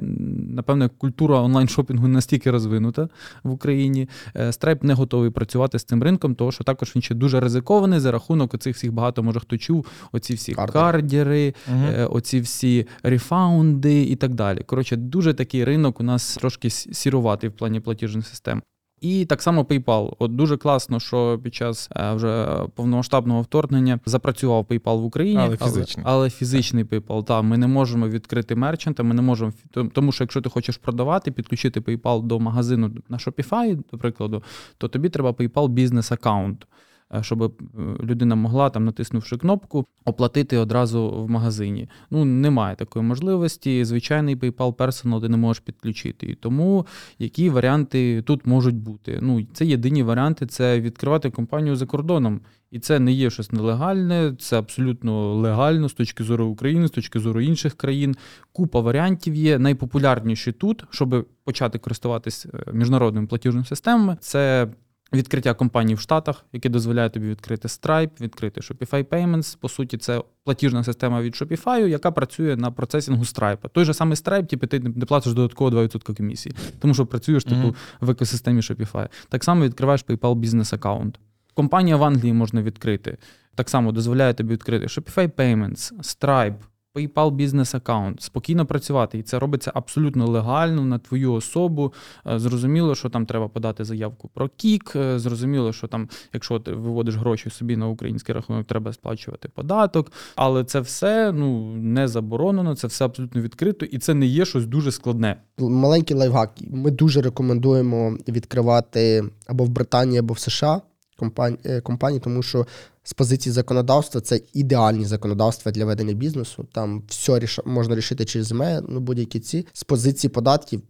напевне культура онлайн-шопінгу настільки розвинута в Україні. Е, Stripe не готовий працювати з цим ринком, тому що також він ще дуже ризикований за рахунок оцих всіх багато може хто чув. Оці всі Кардер. кардери, угу. оці всі рефаунди і так далі. Коротше, дуже такий ринок у нас трошки сіруватий в плані платіжних систем. І так само PayPal. От дуже класно, що під час е, вже повномасштабного вторгнення запрацював PayPal в Україні, але фізичний, але, але фізичний PayPal. Та ми не можемо відкрити мерчанта. Ми не можемо тому, що якщо ти хочеш продавати, підключити PayPal до магазину на Shopify, до прикладу, то тобі треба PayPal бізнес аккаунт. Е, щоб е, людина могла там, натиснувши кнопку, оплатити одразу в магазині. Ну немає такої можливості. Звичайний PayPal Personal ти не можеш підключити. І тому які варіанти тут можуть бути? Ну це єдині варіанти це відкривати компанію за кордоном. І це не є щось нелегальне, це абсолютно легально з точки зору України, з точки зору інших країн. Купа варіантів є. Найпопулярніші тут, щоб почати користуватись е, міжнародними платіжними системами. Це відкриття компаній в Штатах, яке дозволяє тобі відкрити Stripe, відкрити Shopify Payments. По суті, це платіжна система від Shopify, яка працює на процесінгу Stripe. Той же самий Stripe, типу, ти не платиш додатково 2% комісії, тому що працюєш типу, Мгм. в екосистемі Shopify. Так само відкриваєш PayPal бізнес аккаунт. Компанія в Англії можна відкрити. Так само дозволяє тобі відкрити Shopify Payments, Stripe, PayPal бізнес аккаунт, спокійно працювати. І це робиться абсолютно легально на твою особу. Е, Зрозуміло, що там треба подати заявку про КІК. е, Зрозуміло, що там, якщо ти виводиш гроші собі на український рахунок, треба сплачувати податок. Але це все ну не заборонено, це все абсолютно відкрито, і це не є щось дуже складне. Маленький лайфхак. Ми дуже рекомендуємо відкривати або в Британії, або в США компанії, компанії тому що з позиції законодавства це ідеальні законодавства для ведення бізнесу. Там все ріш... можна рішити через МЕ, ну будь-які ці. З позиції податків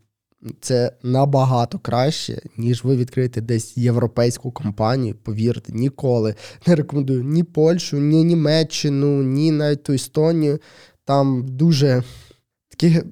це набагато краще, ніж ви відкриєте десь європейську компанію. Повірте, ніколи *laughs* не рекомендую ні Польщу, ні Німеччину, ні навіть ту Естонію. Там дуже такі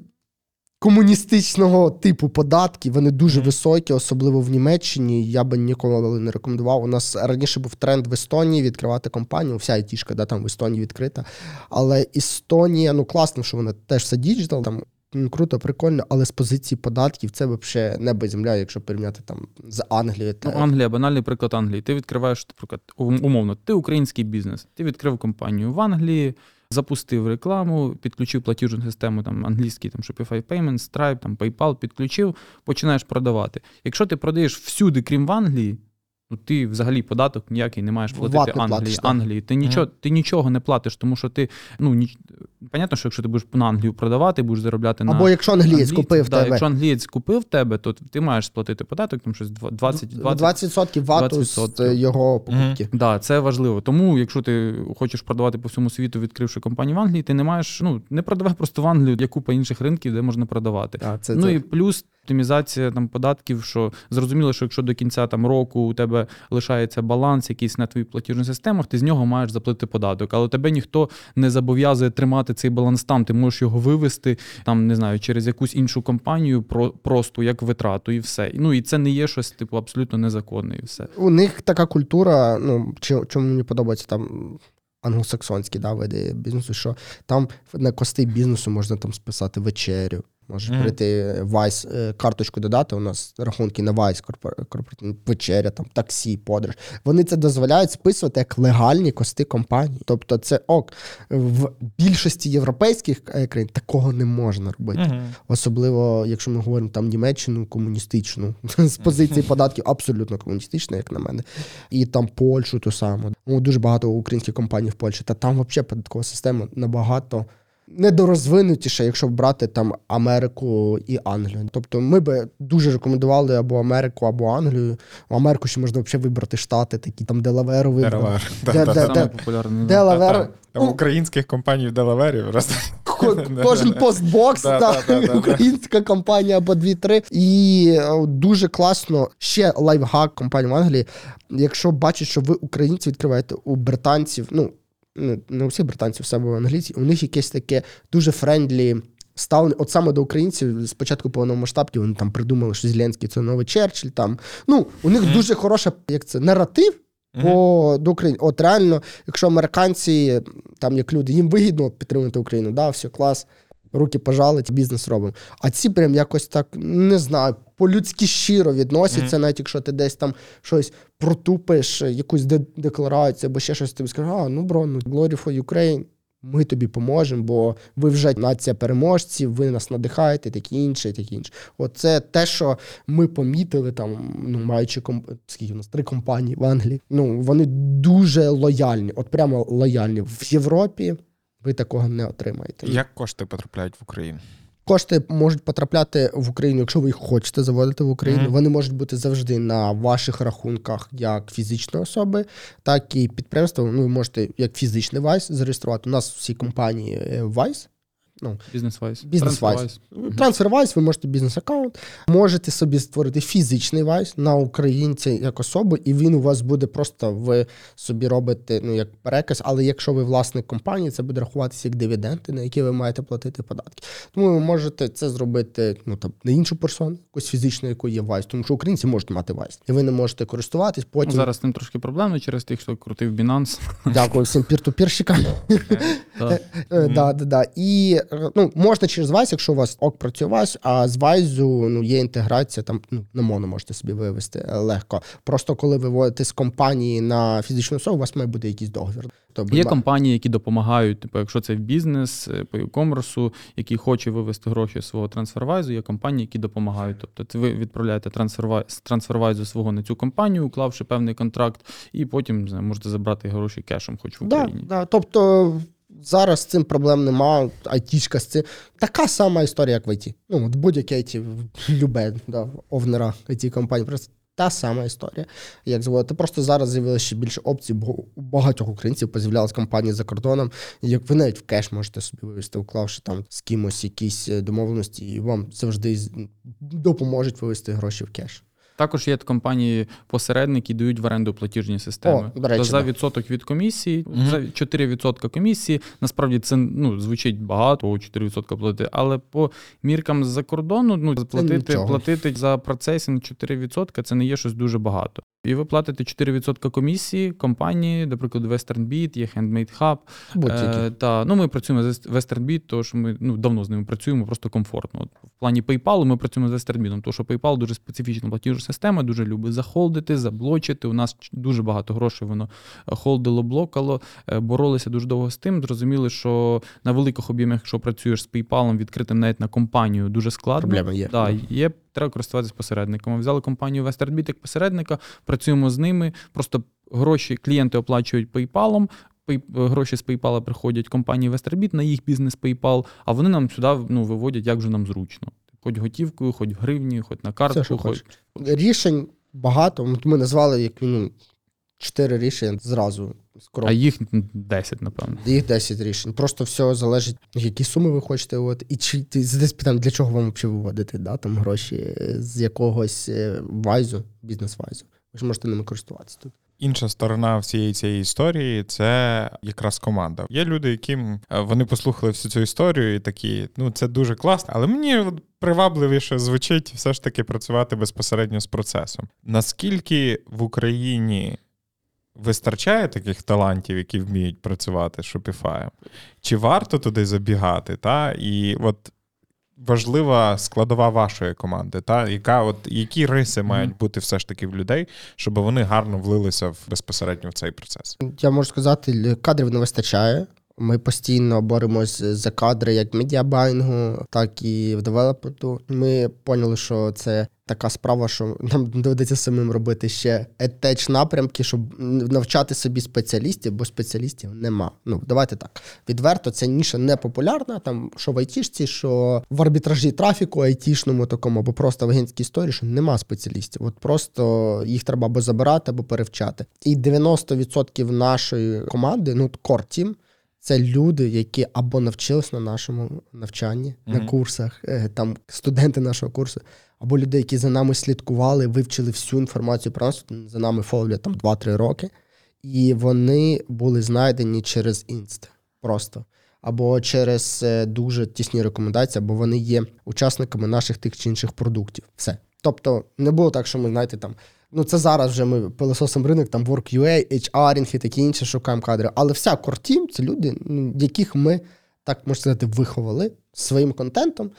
комуністичного типу податки, вони дуже високі, особливо в Німеччині. Я би ніколи не рекомендував. У нас раніше був тренд в Естонії відкривати компанію. Вся айтішка, да, там в Естонії відкрита. Але Естонія, ну класно, що вона теж все digital, там круто, прикольно, але з позиції податків це взагалі небо і земля, якщо порівняти там з Англією. Ну, Та... Англія, банальний приклад Англії. Ти відкриваєш, наприклад, умовно, ти український бізнес, ти відкрив компанію в Англії, запустив рекламу, підключив платіжну систему, там англійський там Shopify Payments, Stripe, там PayPal, підключив, починаєш продавати. Якщо ти продаєш всюди, крім в Англії, ну ти взагалі податок ніякий не маєш платити Ват Англії. платиш. Англії. Ти нічого, ти нічого не платиш, тому що ти ну ні... понятно, що якщо ти будеш на Англію продавати, будеш заробляти на Або якщо англієць купив да, тебе Якщо англієць купив тебе, то ти маєш сплатити податок, там щось 20, 20, 20% вату 20%. його покупки. Да, це важливо. Тому, якщо ти хочеш продавати по всьому світу, відкривши компанію в Англії, ти не маєш, ну не продавай просто в Англію, є купа інших ринків, де можна продавати. А, це, ну це... і плюс оптимізація там податків, що зрозуміло, що якщо до кінця там року у тебе лишається баланс якийсь на твоїх платіжних системах, ти з нього маєш заплатити податок. Але тебе ніхто не зобов'язує тримати цей баланс там. Ти можеш його вивести там, не знаю, через якусь іншу компанію, про просто як витрату, і все. Ну і це не є щось типу абсолютно незаконне, і все. У них така культура, ну чому мені подобається там англосаксонські да, види бізнесу, що там на cost и бізнесу можна там списати вечерю. Можеш Мгм. прийти Wise е, карточку додати. У нас рахунки на Wise корпоративні вечеря, там таксі, подорож. Вони це дозволяють списувати як легальні cost и компанії. Тобто, це ок. В більшості європейських е, країн такого не можна робити. Мгм. Особливо, якщо ми говоримо там Німеччину комуністичну *laughs* з позиції податків, абсолютно комуністична, як на мене, і там Польщу ту саму. Ну, дуже багато українських компаній в Польщі, та там взагалі податкова система набагато. Недорозвинутіше, якщо брати там Америку і Англію. Тобто ми би дуже рекомендували або Америку, або Англію. В Америку ще можна взагалі вибрати штати, такі там Делаверу вибрати. Делавер. Українських компаній в Делавері просто. Кожен post box, українська компанія або дві-три. І е, дуже класно. Ще лайфхак компанії в Англії. Якщо бачать, що ви українці відкриваєте у британців, ну не- не у всіх британців, все в англійці, у них якесь таке дуже friendly. Ставлення, от саме до українців спочатку повномасштабки вони там придумали, що Зеленський це новий Черчилль. Там ну у них Мгм. дуже хороша як це наратив по до України. От реально, якщо американці, там як люди, їм вигідно підтримати Україну, да, все клас, руки пожали, бізнес робимо. А ці прям якось так не знаю, по-людськи щиро відносяться, навіть якщо ти десь там щось протупиш, якусь де- декларацію або ще щось тобі скажуть, а ну бро, ну glory for Ukraine. Ми тобі поможемо, бо ви вже нація переможців, ви нас надихаєте, такі інше, такі інше. Оце те, що ми помітили, там, ну, маючи комп... скільки у нас три компанії в Англії. Ну, вони дуже лояльні, от прямо лояльні. В Європі ви такого не отримаєте. Як кошти потрапляють в Україну? Кошти можуть потрапляти в Україну, якщо ви їх хочете заводити в Україну. Мгм. Вони можуть бути завжди на ваших рахунках як фізичної особи, так і підприємства. Ну, ви можете як фізичний Wise зареєструвати. У нас всі компанії е, Wise. Бізнес-Wise. Бізнес-Wise. TransferWise, ви можете бізнес-аккаунт, можете собі створити фізичний Wise на українця як особу, і він у вас буде просто ви собі робите ну як переказ. Але якщо ви власник компанії, це буде рахуватися як дивіденди, на які ви маєте платити податки. Тому ви можете це зробити ну там на іншу персону, якусь фізичну, яку є Wise, тому що українці можуть мати Wise, і ви не можете користуватись. Ну, Потім зараз з ним трошки проблемно через тих, хто крутив Binance. дякую всім peer-to-peer щикам. Е, да, да. І е, ну, можна через Wise, якщо у вас ок працює Wise, а з Wise у ну, є інтеграція, там ну, на моно можете собі вивести е, легко. Просто коли ви вводите з компанії на фізичну особу, у вас має бути якийсь договір. Тобто, Є компанії, які допомагають, типу, якщо це бізнес е, по e-commerce, який хоче вивести гроші з свого TransferWise у, є компанії, які допомагають. Тобто ви відправляєте TransferWise TransferWise у свого на цю компанію, уклавши певний контракт, і потім не знаю, можете забрати гроші кешем, хоч в Да, Україні. да. Тобто зараз з цим проблем нема. Айтішка з цим. Така сама історія, як в ІТ. Ну, от будь-яке IT, любе да, owner а IT компанії. Просто та сама історія, як зводити. Просто зараз з'явилося ще більше опцій, бо у багатьох українців поз'являлися компанії за кордоном. Як ви навіть в кеш можете собі вивести, уклавши там з кимось якісь е, домовленості, і вам завжди допоможуть вивести гроші в кеш. Також є компанії посередники, дають в оренду платіжні системи. О, до речі, за відсоток від комісії, угу. за 4% комісії. Насправді це ну звучить багато, о, 4% платити, але по міркам з-за кордону, ну платити, платити за процесінг 4% це не є щось дуже багато. І ви платите 4% комісії компанії, наприклад, WesternBit, є Handmade Hub. Е, та, ну, ми працюємо з WesternBit, тому що ми ну, давно з ними працюємо, просто комфортно. От, в плані PayPal ми працюємо з WesternBit, тому що PayPal дуже специфічна платіжна система, дуже любить захолдити, заблочити. У нас дуже багато грошей воно е, холдило, блокало, е, боролися дуже довго з тим. Зрозуміли, що на великих об'ємах, якщо працюєш з PayPal, відкритим навіть на компанію, дуже складно. Проблеми є. Да, є, треба користуватися посередниками. Взяли компанію WesternBit як посередника, працюємо з ними. Просто гроші клієнти оплачують PayPal, гроші з PayPal приходять компанії WesternBit на їх бізнес PayPal, а вони нам сюди ну, виводять, як вже нам зручно. Хоч готівкою, хоч в гривні, хоч на картку, що хоч. Рішень багато. Ми назвали як мінімум чотири рішення зразу. Скоро. А їх 10, напевно. Їх 10 рішень. Просто все залежить, які суми ви хочете виводити. І чи ти десь питаємо, для чого вам взагалі виводити да, там гроші е, з якогось е, вайзу, бізнес-вайзу. Ви ж можете ними користуватися тут. Інша сторона всієї цієї історії це якраз команда. Є люди, яким е, вони послухали всю цю історію і такі, ну це дуже класно, але мені привабливіше звучить все ж таки працювати безпосередньо з процесом. Наскільки в Україні вистачає таких талантів, які вміють працювати з Shopify? Чи варто туди забігати? Та? І от важлива складова вашої команди, та? Яка, от, які риси мають бути все ж таки в людей, щоб вони гарно влилися в безпосередньо в цей процес? Я можу сказати, кадрів не вистачає. Ми постійно боремось за кадри як в медіабайнгу, так і в девелопменту. Ми поняли, що це така справа, що нам *laughs* доведеться самим робити ще етеч напрямки, щоб навчати собі спеціалістів, бо спеціалістів нема. Ну давайте так. Відверто, ця ніша не популярна. Там що в айтішці, що в арбітражі трафіку айтішному такому, або просто в агентській історії, що нема спеціалістів. От просто їх треба або забирати, або перевчати. І 90% нашої команди, ну core team, це люди, які або навчились на нашому навчанні, на курсах, е, там студенти нашого курсу, або люди, які за нами слідкували, вивчили всю інформацію про нас, за нами фоловлять там 2-3 роки, і вони були знайдені через інст просто. Або через е, дуже тісні рекомендації, або вони є учасниками наших тих чи інших продуктів. Все. Тобто не було так, що ми, знаєте, там. Ну, це зараз вже ми пилососом ринок, там WorkUA, HR і такі інші шукаємо кадри. Але вся кортім це люди, ну, яких ми, так можна сказати, виховали своїм контентом,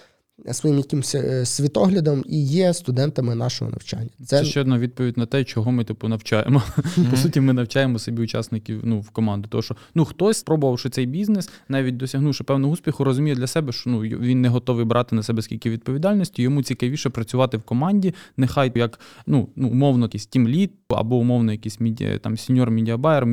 своїм якимось е, світоглядом і є студентами нашого навчання. Це Це, ще одна відповідь на те, чого ми типу навчаємо. По суті, ми навчаємо собі учасників ну, в команду. Тому що ну хтось, спробувавши цей бізнес, навіть досягнувши певного успіху, розуміє для себе, що ну він не готовий брати на себе скільки відповідальності. Йому цікавіше працювати в команді, нехай як ну, ну умовно якийсь тімлід, або умовно якийсь мідіа, там senior media buyer,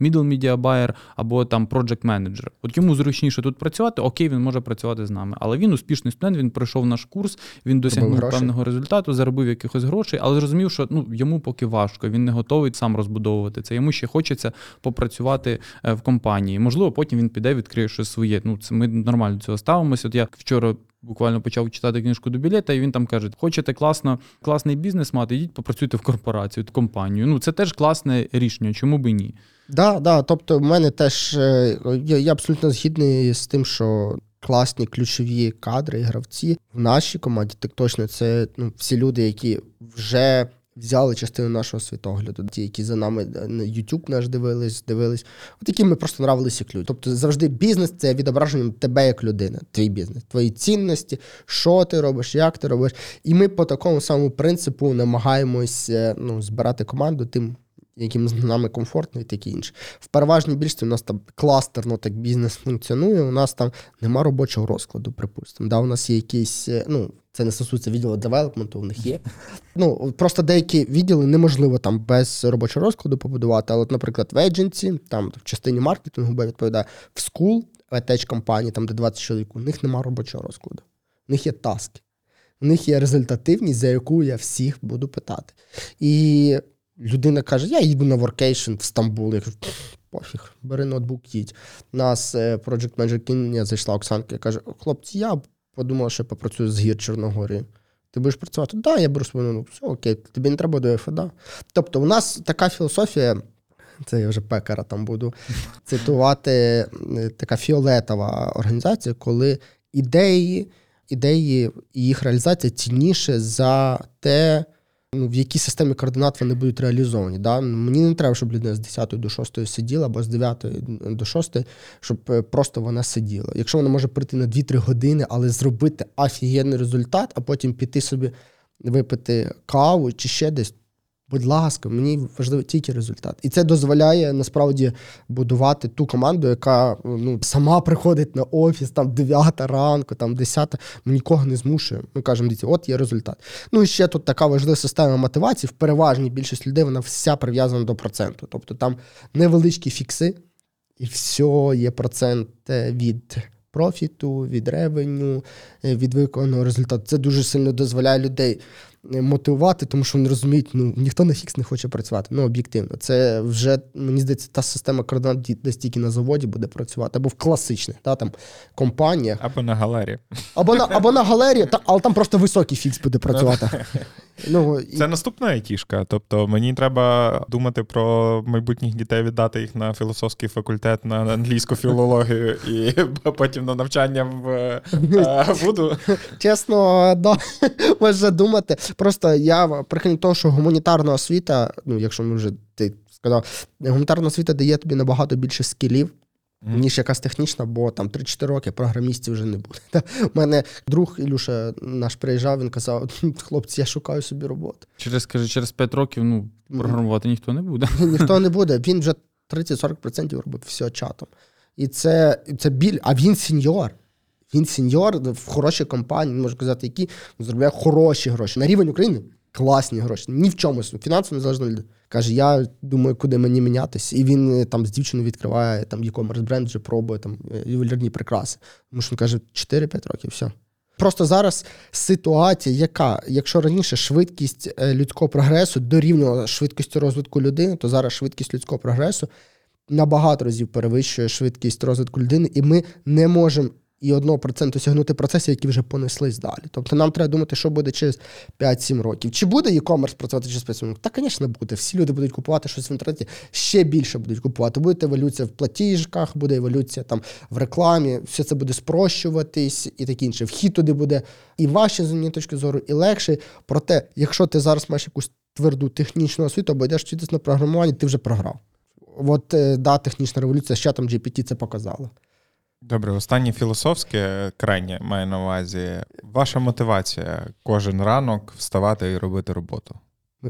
middle media buyer, або там project manager. От йому зручніше тут працювати, окей, він може працювати з нами, але він успішний студент. Момент він пройшов наш курс, він досягнув певного результату, заробив якихось грошей, але зрозумів, що ну йому поки важко, він не готовий сам розбудовувати це. Йому ще хочеться попрацювати е, в компанії. Можливо, потім він піде, відкриє щось своє. Ну це ми нормально до цього ставимося. От я вчора. Буквально почав читати книжку до білета, і він там каже: хочете класно, класний бізнес мати, йдіть попрацюйте в корпорацію, в компанію. Ну це теж класне рішення, чому би ні? Да, да. Тобто, в мене теж е, я абсолютно згідний з тим, що класні ключові кадри і гравці в нашій команді, так точно, це ну, всі люди, які вже взяли частину нашого світогляду, ті, які за нами е, на YouTube наш дивились, дивились, от які ми просто нравилися як люди. Тобто завжди бізнес це відображення тебе як людини, твій бізнес, твої цінності, що ти робиш, як ти робиш. І ми по такому самому принципу намагаємось е, ну, збирати команду тим яким з нами комфортно і таке інше. В переважній більшості у нас там кластерно так бізнес функціонує, у нас там нема робочого розкладу, припустимо. Да, у нас є якісь, е, ну, це не стосується відділу девелопменту, у них є. *laughs* Ну, просто деякі відділи неможливо там без робочого розкладу побудувати. Але, наприклад, в едженці, там в частині маркетингу бо відповідає, в скул, в компанії, там де 20 чоловік, у них нема робочого розкладу. У них є таски. У них є результативність, за яку я всіх буду питати. І людина каже: Я їду на воркейшн в Стамбул. Я кажу, пофіг, бери ноутбук, їдь. Нас Project Manager Кіння зайшла Оксанка і каже: хлопці, я подумав, що я попрацюю з гір Чорногорії. Ти будеш працювати? Так, да, я беру свою ноутбук. Все окей, тобі не треба до ФДА. Тобто, у нас така філософія. Це я вже пекара там буду цитувати. Така фіолетова організація, коли ідеї, ідеї і їх реалізація цінніше за те, ну, в якій системі координат вони будуть реалізовані. Да? Мені не треба, щоб людина з 10 до 6 сиділа, або з 9 до 6, щоб е, просто вона сиділа. Якщо вона може прийти на 2-3 години, але зробити офігенний результат, а потім піти собі випити каву чи ще десь, Будь ласка, мені важливий тільки результат. І це дозволяє насправді будувати ту команду, яка ну, сама приходить на офіс, там 9 ранку, там 10, ми нікого не змушуємо. Ми кажемо, дивіться, от є результат. Ну і ще тут така важлива система мотивації. В переважній більшість людей вона вся прив'язана до проценту. Тобто там невеличкі фікси, і все є процент від. Профіту, від ревеню, від виконаного результату. Це дуже сильно дозволяє людей мотивувати, тому що вони розуміють, ну ніхто на фікс не хоче працювати. Ну, об'єктивно. Це вже, мені здається, та система координат десь тільки на заводі буде працювати, або в класичних та, там, компаніях. Або на галері. Або на або на галерії, та, але там просто високий фікс буде працювати. *laughs* Ну, Це наступна айтішка. Тобто мені треба думати про майбутніх дітей, віддати їх на філософський факультет, на англійську філологію і *laughs* потім на навчання в е, Вуду. Чесно, да, можна думати. Просто я прихильник того, що гуманітарна освіта, ну якщо ми вже ти сказав, гуманітарна освіта дає тобі набагато більше скілів. Ніж якась технічна, бо там 3-4 роки програмістів вже не буде. *laughs* У мене друг Ілюша наш приїжджав, він казав: хлопці, я шукаю собі роботу. Через каже, через 5 років ну, програмувати ніхто не буде. Ніхто *laughs* не буде. Він вже 30-40% робив все чатом. І це це біль, а він сеньор. Він сеньор в хорошій компанії, можу казати, які заробляє хороші гроші. На рівень України класні гроші. Ні в чомусь. Фінансово незалежно людина. Каже, я думаю, куди мені мінятися. І він е, там з дівчиною відкриває там e-commerce бренд, вже пробує там е, ювелірні прикраси. Тому що він каже, 4-5 років, все. Просто зараз ситуація, яка, якщо раніше швидкість е, людського прогресу дорівнювала швидкості розвитку людини, то зараз швидкість людського прогресу набагато разів перевищує швидкість розвитку людини, і ми не можемо і 1% осягнути процесів, які вже понеслись далі. Тобто нам треба думати, що буде через 5-7 років. Чи буде e-commerce працювати через 5 років? Та, звісно, буде. Всі люди будуть купувати щось в інтернеті, ще більше будуть купувати. Буде еволюція в платіжках, буде еволюція там в рекламі, все це буде спрощуватись і таке інше. Вхід туди буде і важче з однієї точки зору, і легше. Проте, якщо ти зараз маєш якусь тверду технічну освіту, або йдеш вчитись на програмуванні, ти вже програв. От е, да, технічна революція, з чатом GPT це показала. Добре, останнє філософське крайнє маю на увазі. Ваша мотивація кожен ранок вставати і робити роботу.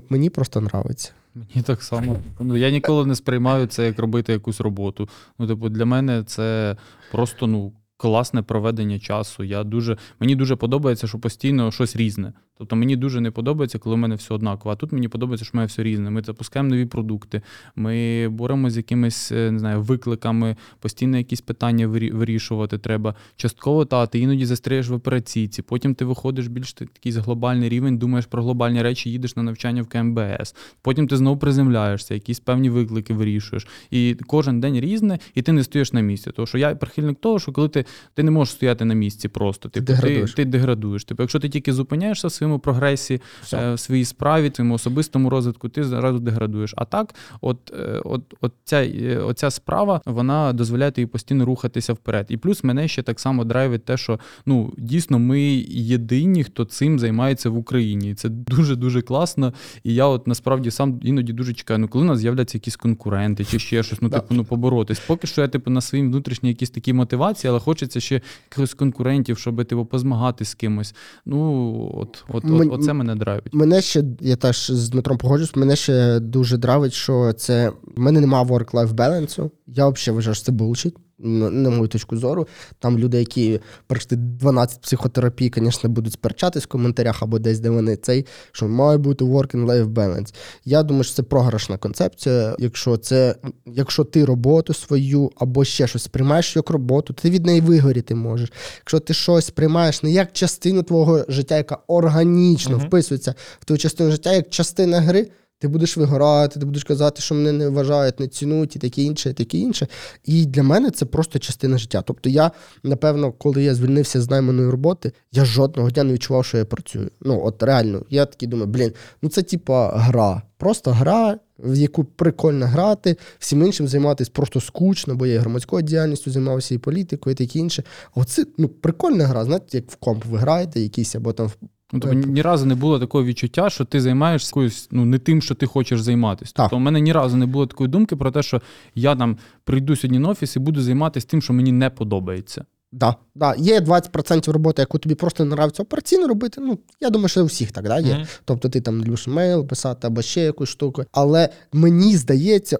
Мені просто нравиться. Мені так само. Ну, Я ніколи не сприймаю це як робити якусь роботу. Ну, типу, для мене це просто ну, класне проведення часу. Я дуже, Мені дуже подобається, що постійно щось різне. Тобто мені дуже не подобається, коли в мене все однаково. А тут мені подобається, що в мене все різне. Ми запускаємо нові продукти, ми боремося з якимись е, не знаю, викликами, постійно якісь питання вирішувати треба. Частково та ти іноді застряєш в операційці, потім ти виходиш більш та- такий глобальний рівень, думаєш про глобальні речі, їдеш на навчання в КМБС. Потім ти знову приземляєшся, якісь певні виклики вирішуєш. І кожен день різне, і ти не стоїш на місці. Тому що я прихильник того, що коли ти, ти не можеш стояти на місці просто. Типу, ти, Деградуєш. ти деградуєш. Типу, якщо ти тільки зупиняєшся в своєму прогресі, Все. в своїй справі, в своєму особистому розвитку, ти зразу деградуєш. А так, от, е, от, от ця, е, оця справа вона дозволяє тобі постійно рухатися вперед. І плюс мене ще так само драйвить те, що ну дійсно ми єдині, хто цим займається в Україні. І це дуже дуже класно. І я от насправді сам іноді дуже чекаю, ну коли у нас з'являться якісь конкуренти чи ще щось, ну Да. типу, ну поборотись. Поки що я типу на своїй внутрішній якісь такі мотивації, але хочеться ще якихось конкурентів, щоб типу позмагати з кимось. Ну от, от, от, Мен- оце мене драйвить. Мене ще, я теж з Дмитром погоджуюсь, мене ще дуже дравить, що це в мене немає work-life balance. Я взагалі вважаю, що це булшіт. На мою точку зору, там люди, які пройшли 12 психотерапій, звісно, будуть сперечатись в коментарях або десь, де вони цей, що має бути work-life balance. Я думаю, що це програшна концепція. Якщо це, якщо ти роботу свою або ще щось сприймаєш як роботу, ти від неї вигоріти можеш. Якщо ти щось сприймаєш не як частину твого життя, яка органічно Мгм. вписується в твою частину життя, як частина гри. Ти будеш вигорати, ти будеш казати, що мене не вважають, не цінують і таке інше, і таке інше. І для мене це просто частина життя. Тобто я, напевно, коли я звільнився з найманої роботи, я жодного дня не відчував, що я працюю. Ну, от реально, я такий думаю, блін, ну це типа гра. Просто гра, в яку прикольно грати, всім іншим займатися просто скучно, бо я і громадською діяльністю займався, і політикою, і таке інше. А оце ну, прикольна гра, знаєте, як в комп ви граєте, якийсь або там в Ну, тобто ні разу не було такого відчуття, що ти займаєшся якоюсь, ну, не тим, що ти хочеш займатися. Так. Тобто, у мене ні разу не було такої думки про те, що я там прийду сьогодні на офіс і буду займатися тим, що мені не подобається. Да, да. Є 20% роботи, яку тобі просто не нравиться операційно робити. Ну, я думаю, що у всіх так да, є. Мгм. Тобто ти там любиш мейл писати або ще якусь штуку. Але мені здається,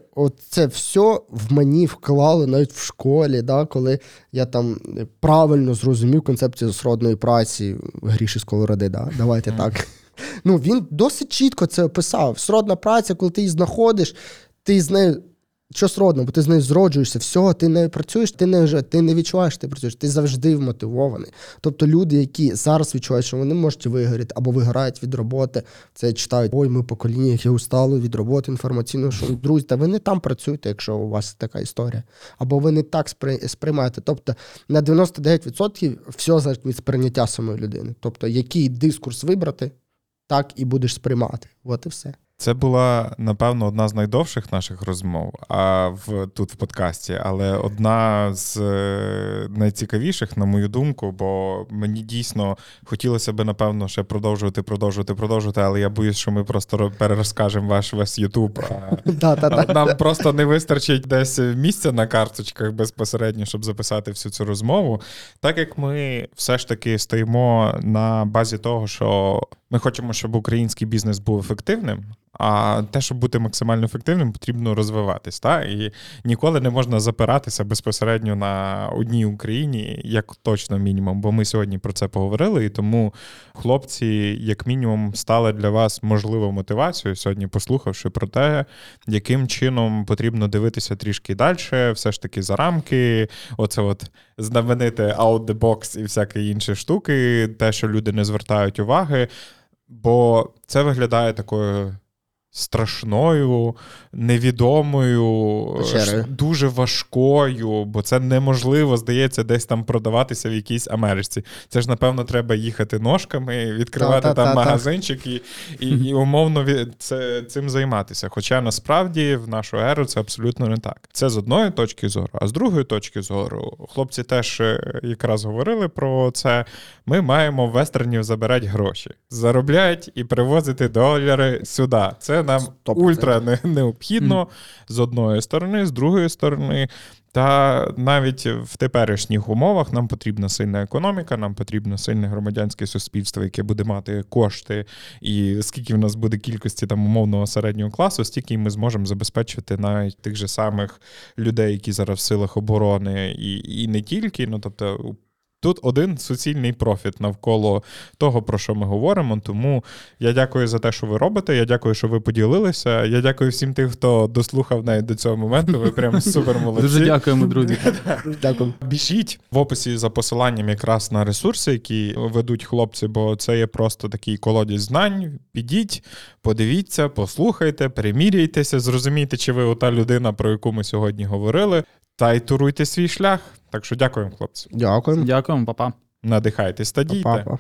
це все в мені вклали навіть в школі, да, коли я там правильно зрозумів концепцію сродної праці гріші сковороди. Да? Давайте так. Ну, він досить чітко це описав. Сродна праця, коли ти її знаходиш, ти з нею. Що сродно, бо ти з нею зроджуєшся, все, ти не працюєш, ти не вже ти не відчуваєш, ти працюєш, ти завжди вмотивований. Тобто люди, які зараз відчувають, що вони можуть вигоріти або вигорають від роботи, це читають, ой, ми покоління, яке устало від роботи інформаційної, що друзі, та ви не там працюєте, якщо у вас така історія, або ви не так спри- сприймаєте. Тобто на 99% все залежить від сприйняття самої людини. Тобто, який дискурс вибрати, так і будеш сприймати. От і все. Це була, напевно, одна з найдовших наших розмов а в, тут в подкасті, але одна з е, найцікавіших, на мою думку, бо мені дійсно хотілося би, напевно, ще продовжувати, продовжувати, продовжувати, але я боюсь, що ми просто ро- перерозкажемо ваш весь Ютуб. *laughs* Нам просто не вистачить десь місця на карточках безпосередньо, щоб записати всю цю розмову. Так як ми все ж таки стоїмо на базі того, що ми хочемо, щоб український бізнес був ефективним. А те, щоб бути максимально ефективним, потрібно розвиватись. Та? І ніколи не можна запиратися безпосередньо на одній Україні, як точно мінімум. Бо ми сьогодні про це поговорили, і тому хлопці, як мінімум, стали для вас можливо мотивацією сьогодні, послухавши про те, яким чином потрібно дивитися трішки далі, все ж таки за рамки. Оце от знамените out the box і всякі інші штуки, те, що люди не звертають уваги. Бо це виглядає такою страшною, невідомою, Печерою. ш- дуже важкою, бо це неможливо, здається, десь там продаватися в якійсь Америці. Це ж, напевно, треба їхати ножками, відкривати там Та-та-та-та. магазинчик і, і, і *laughs* умовно це, цим займатися. Хоча насправді в нашу еру це абсолютно не так. Це з одної точки зору, а з другої точки зору, хлопці теж е, якраз говорили про це. Ми маємо в вестернів забирати гроші, заробляють і привозити долари сюди. Це нам 100%. ультра не- необхідно з одної сторони, з другої сторони. Та навіть в теперішніх умовах нам потрібна сильна економіка, нам потрібно сильне громадянське суспільство, яке буде мати кошти, і скільки в нас буде кількості там умовного середнього класу, стільки ми зможемо забезпечити навіть тих же самих людей, які зараз в силах оборони, і, і не тільки. Ну тобто Тут один суцільний профіт навколо того, про що ми говоримо. Тому я дякую за те, що ви робите. Я дякую, що ви поділилися. Я дякую всім тим, хто дослухав навіть до цього моменту. Ви прям *laughs* супер молодці. Дуже дякуємо, друзі. *laughs* Дякую. Біжіть в описі за посиланням якраз на ресурси, які ведуть хлопці, бо це є просто такий колодязь знань. Підіть, подивіться, послухайте, приміряйтеся, зрозумійте, чи ви ота людина, про яку ми сьогодні говорили, та й туруйте свій шлях. Так що дякуємо, хлопці. Дякуємо. Дякуємо, па-па. Надихайтесь та дійте. Па-па.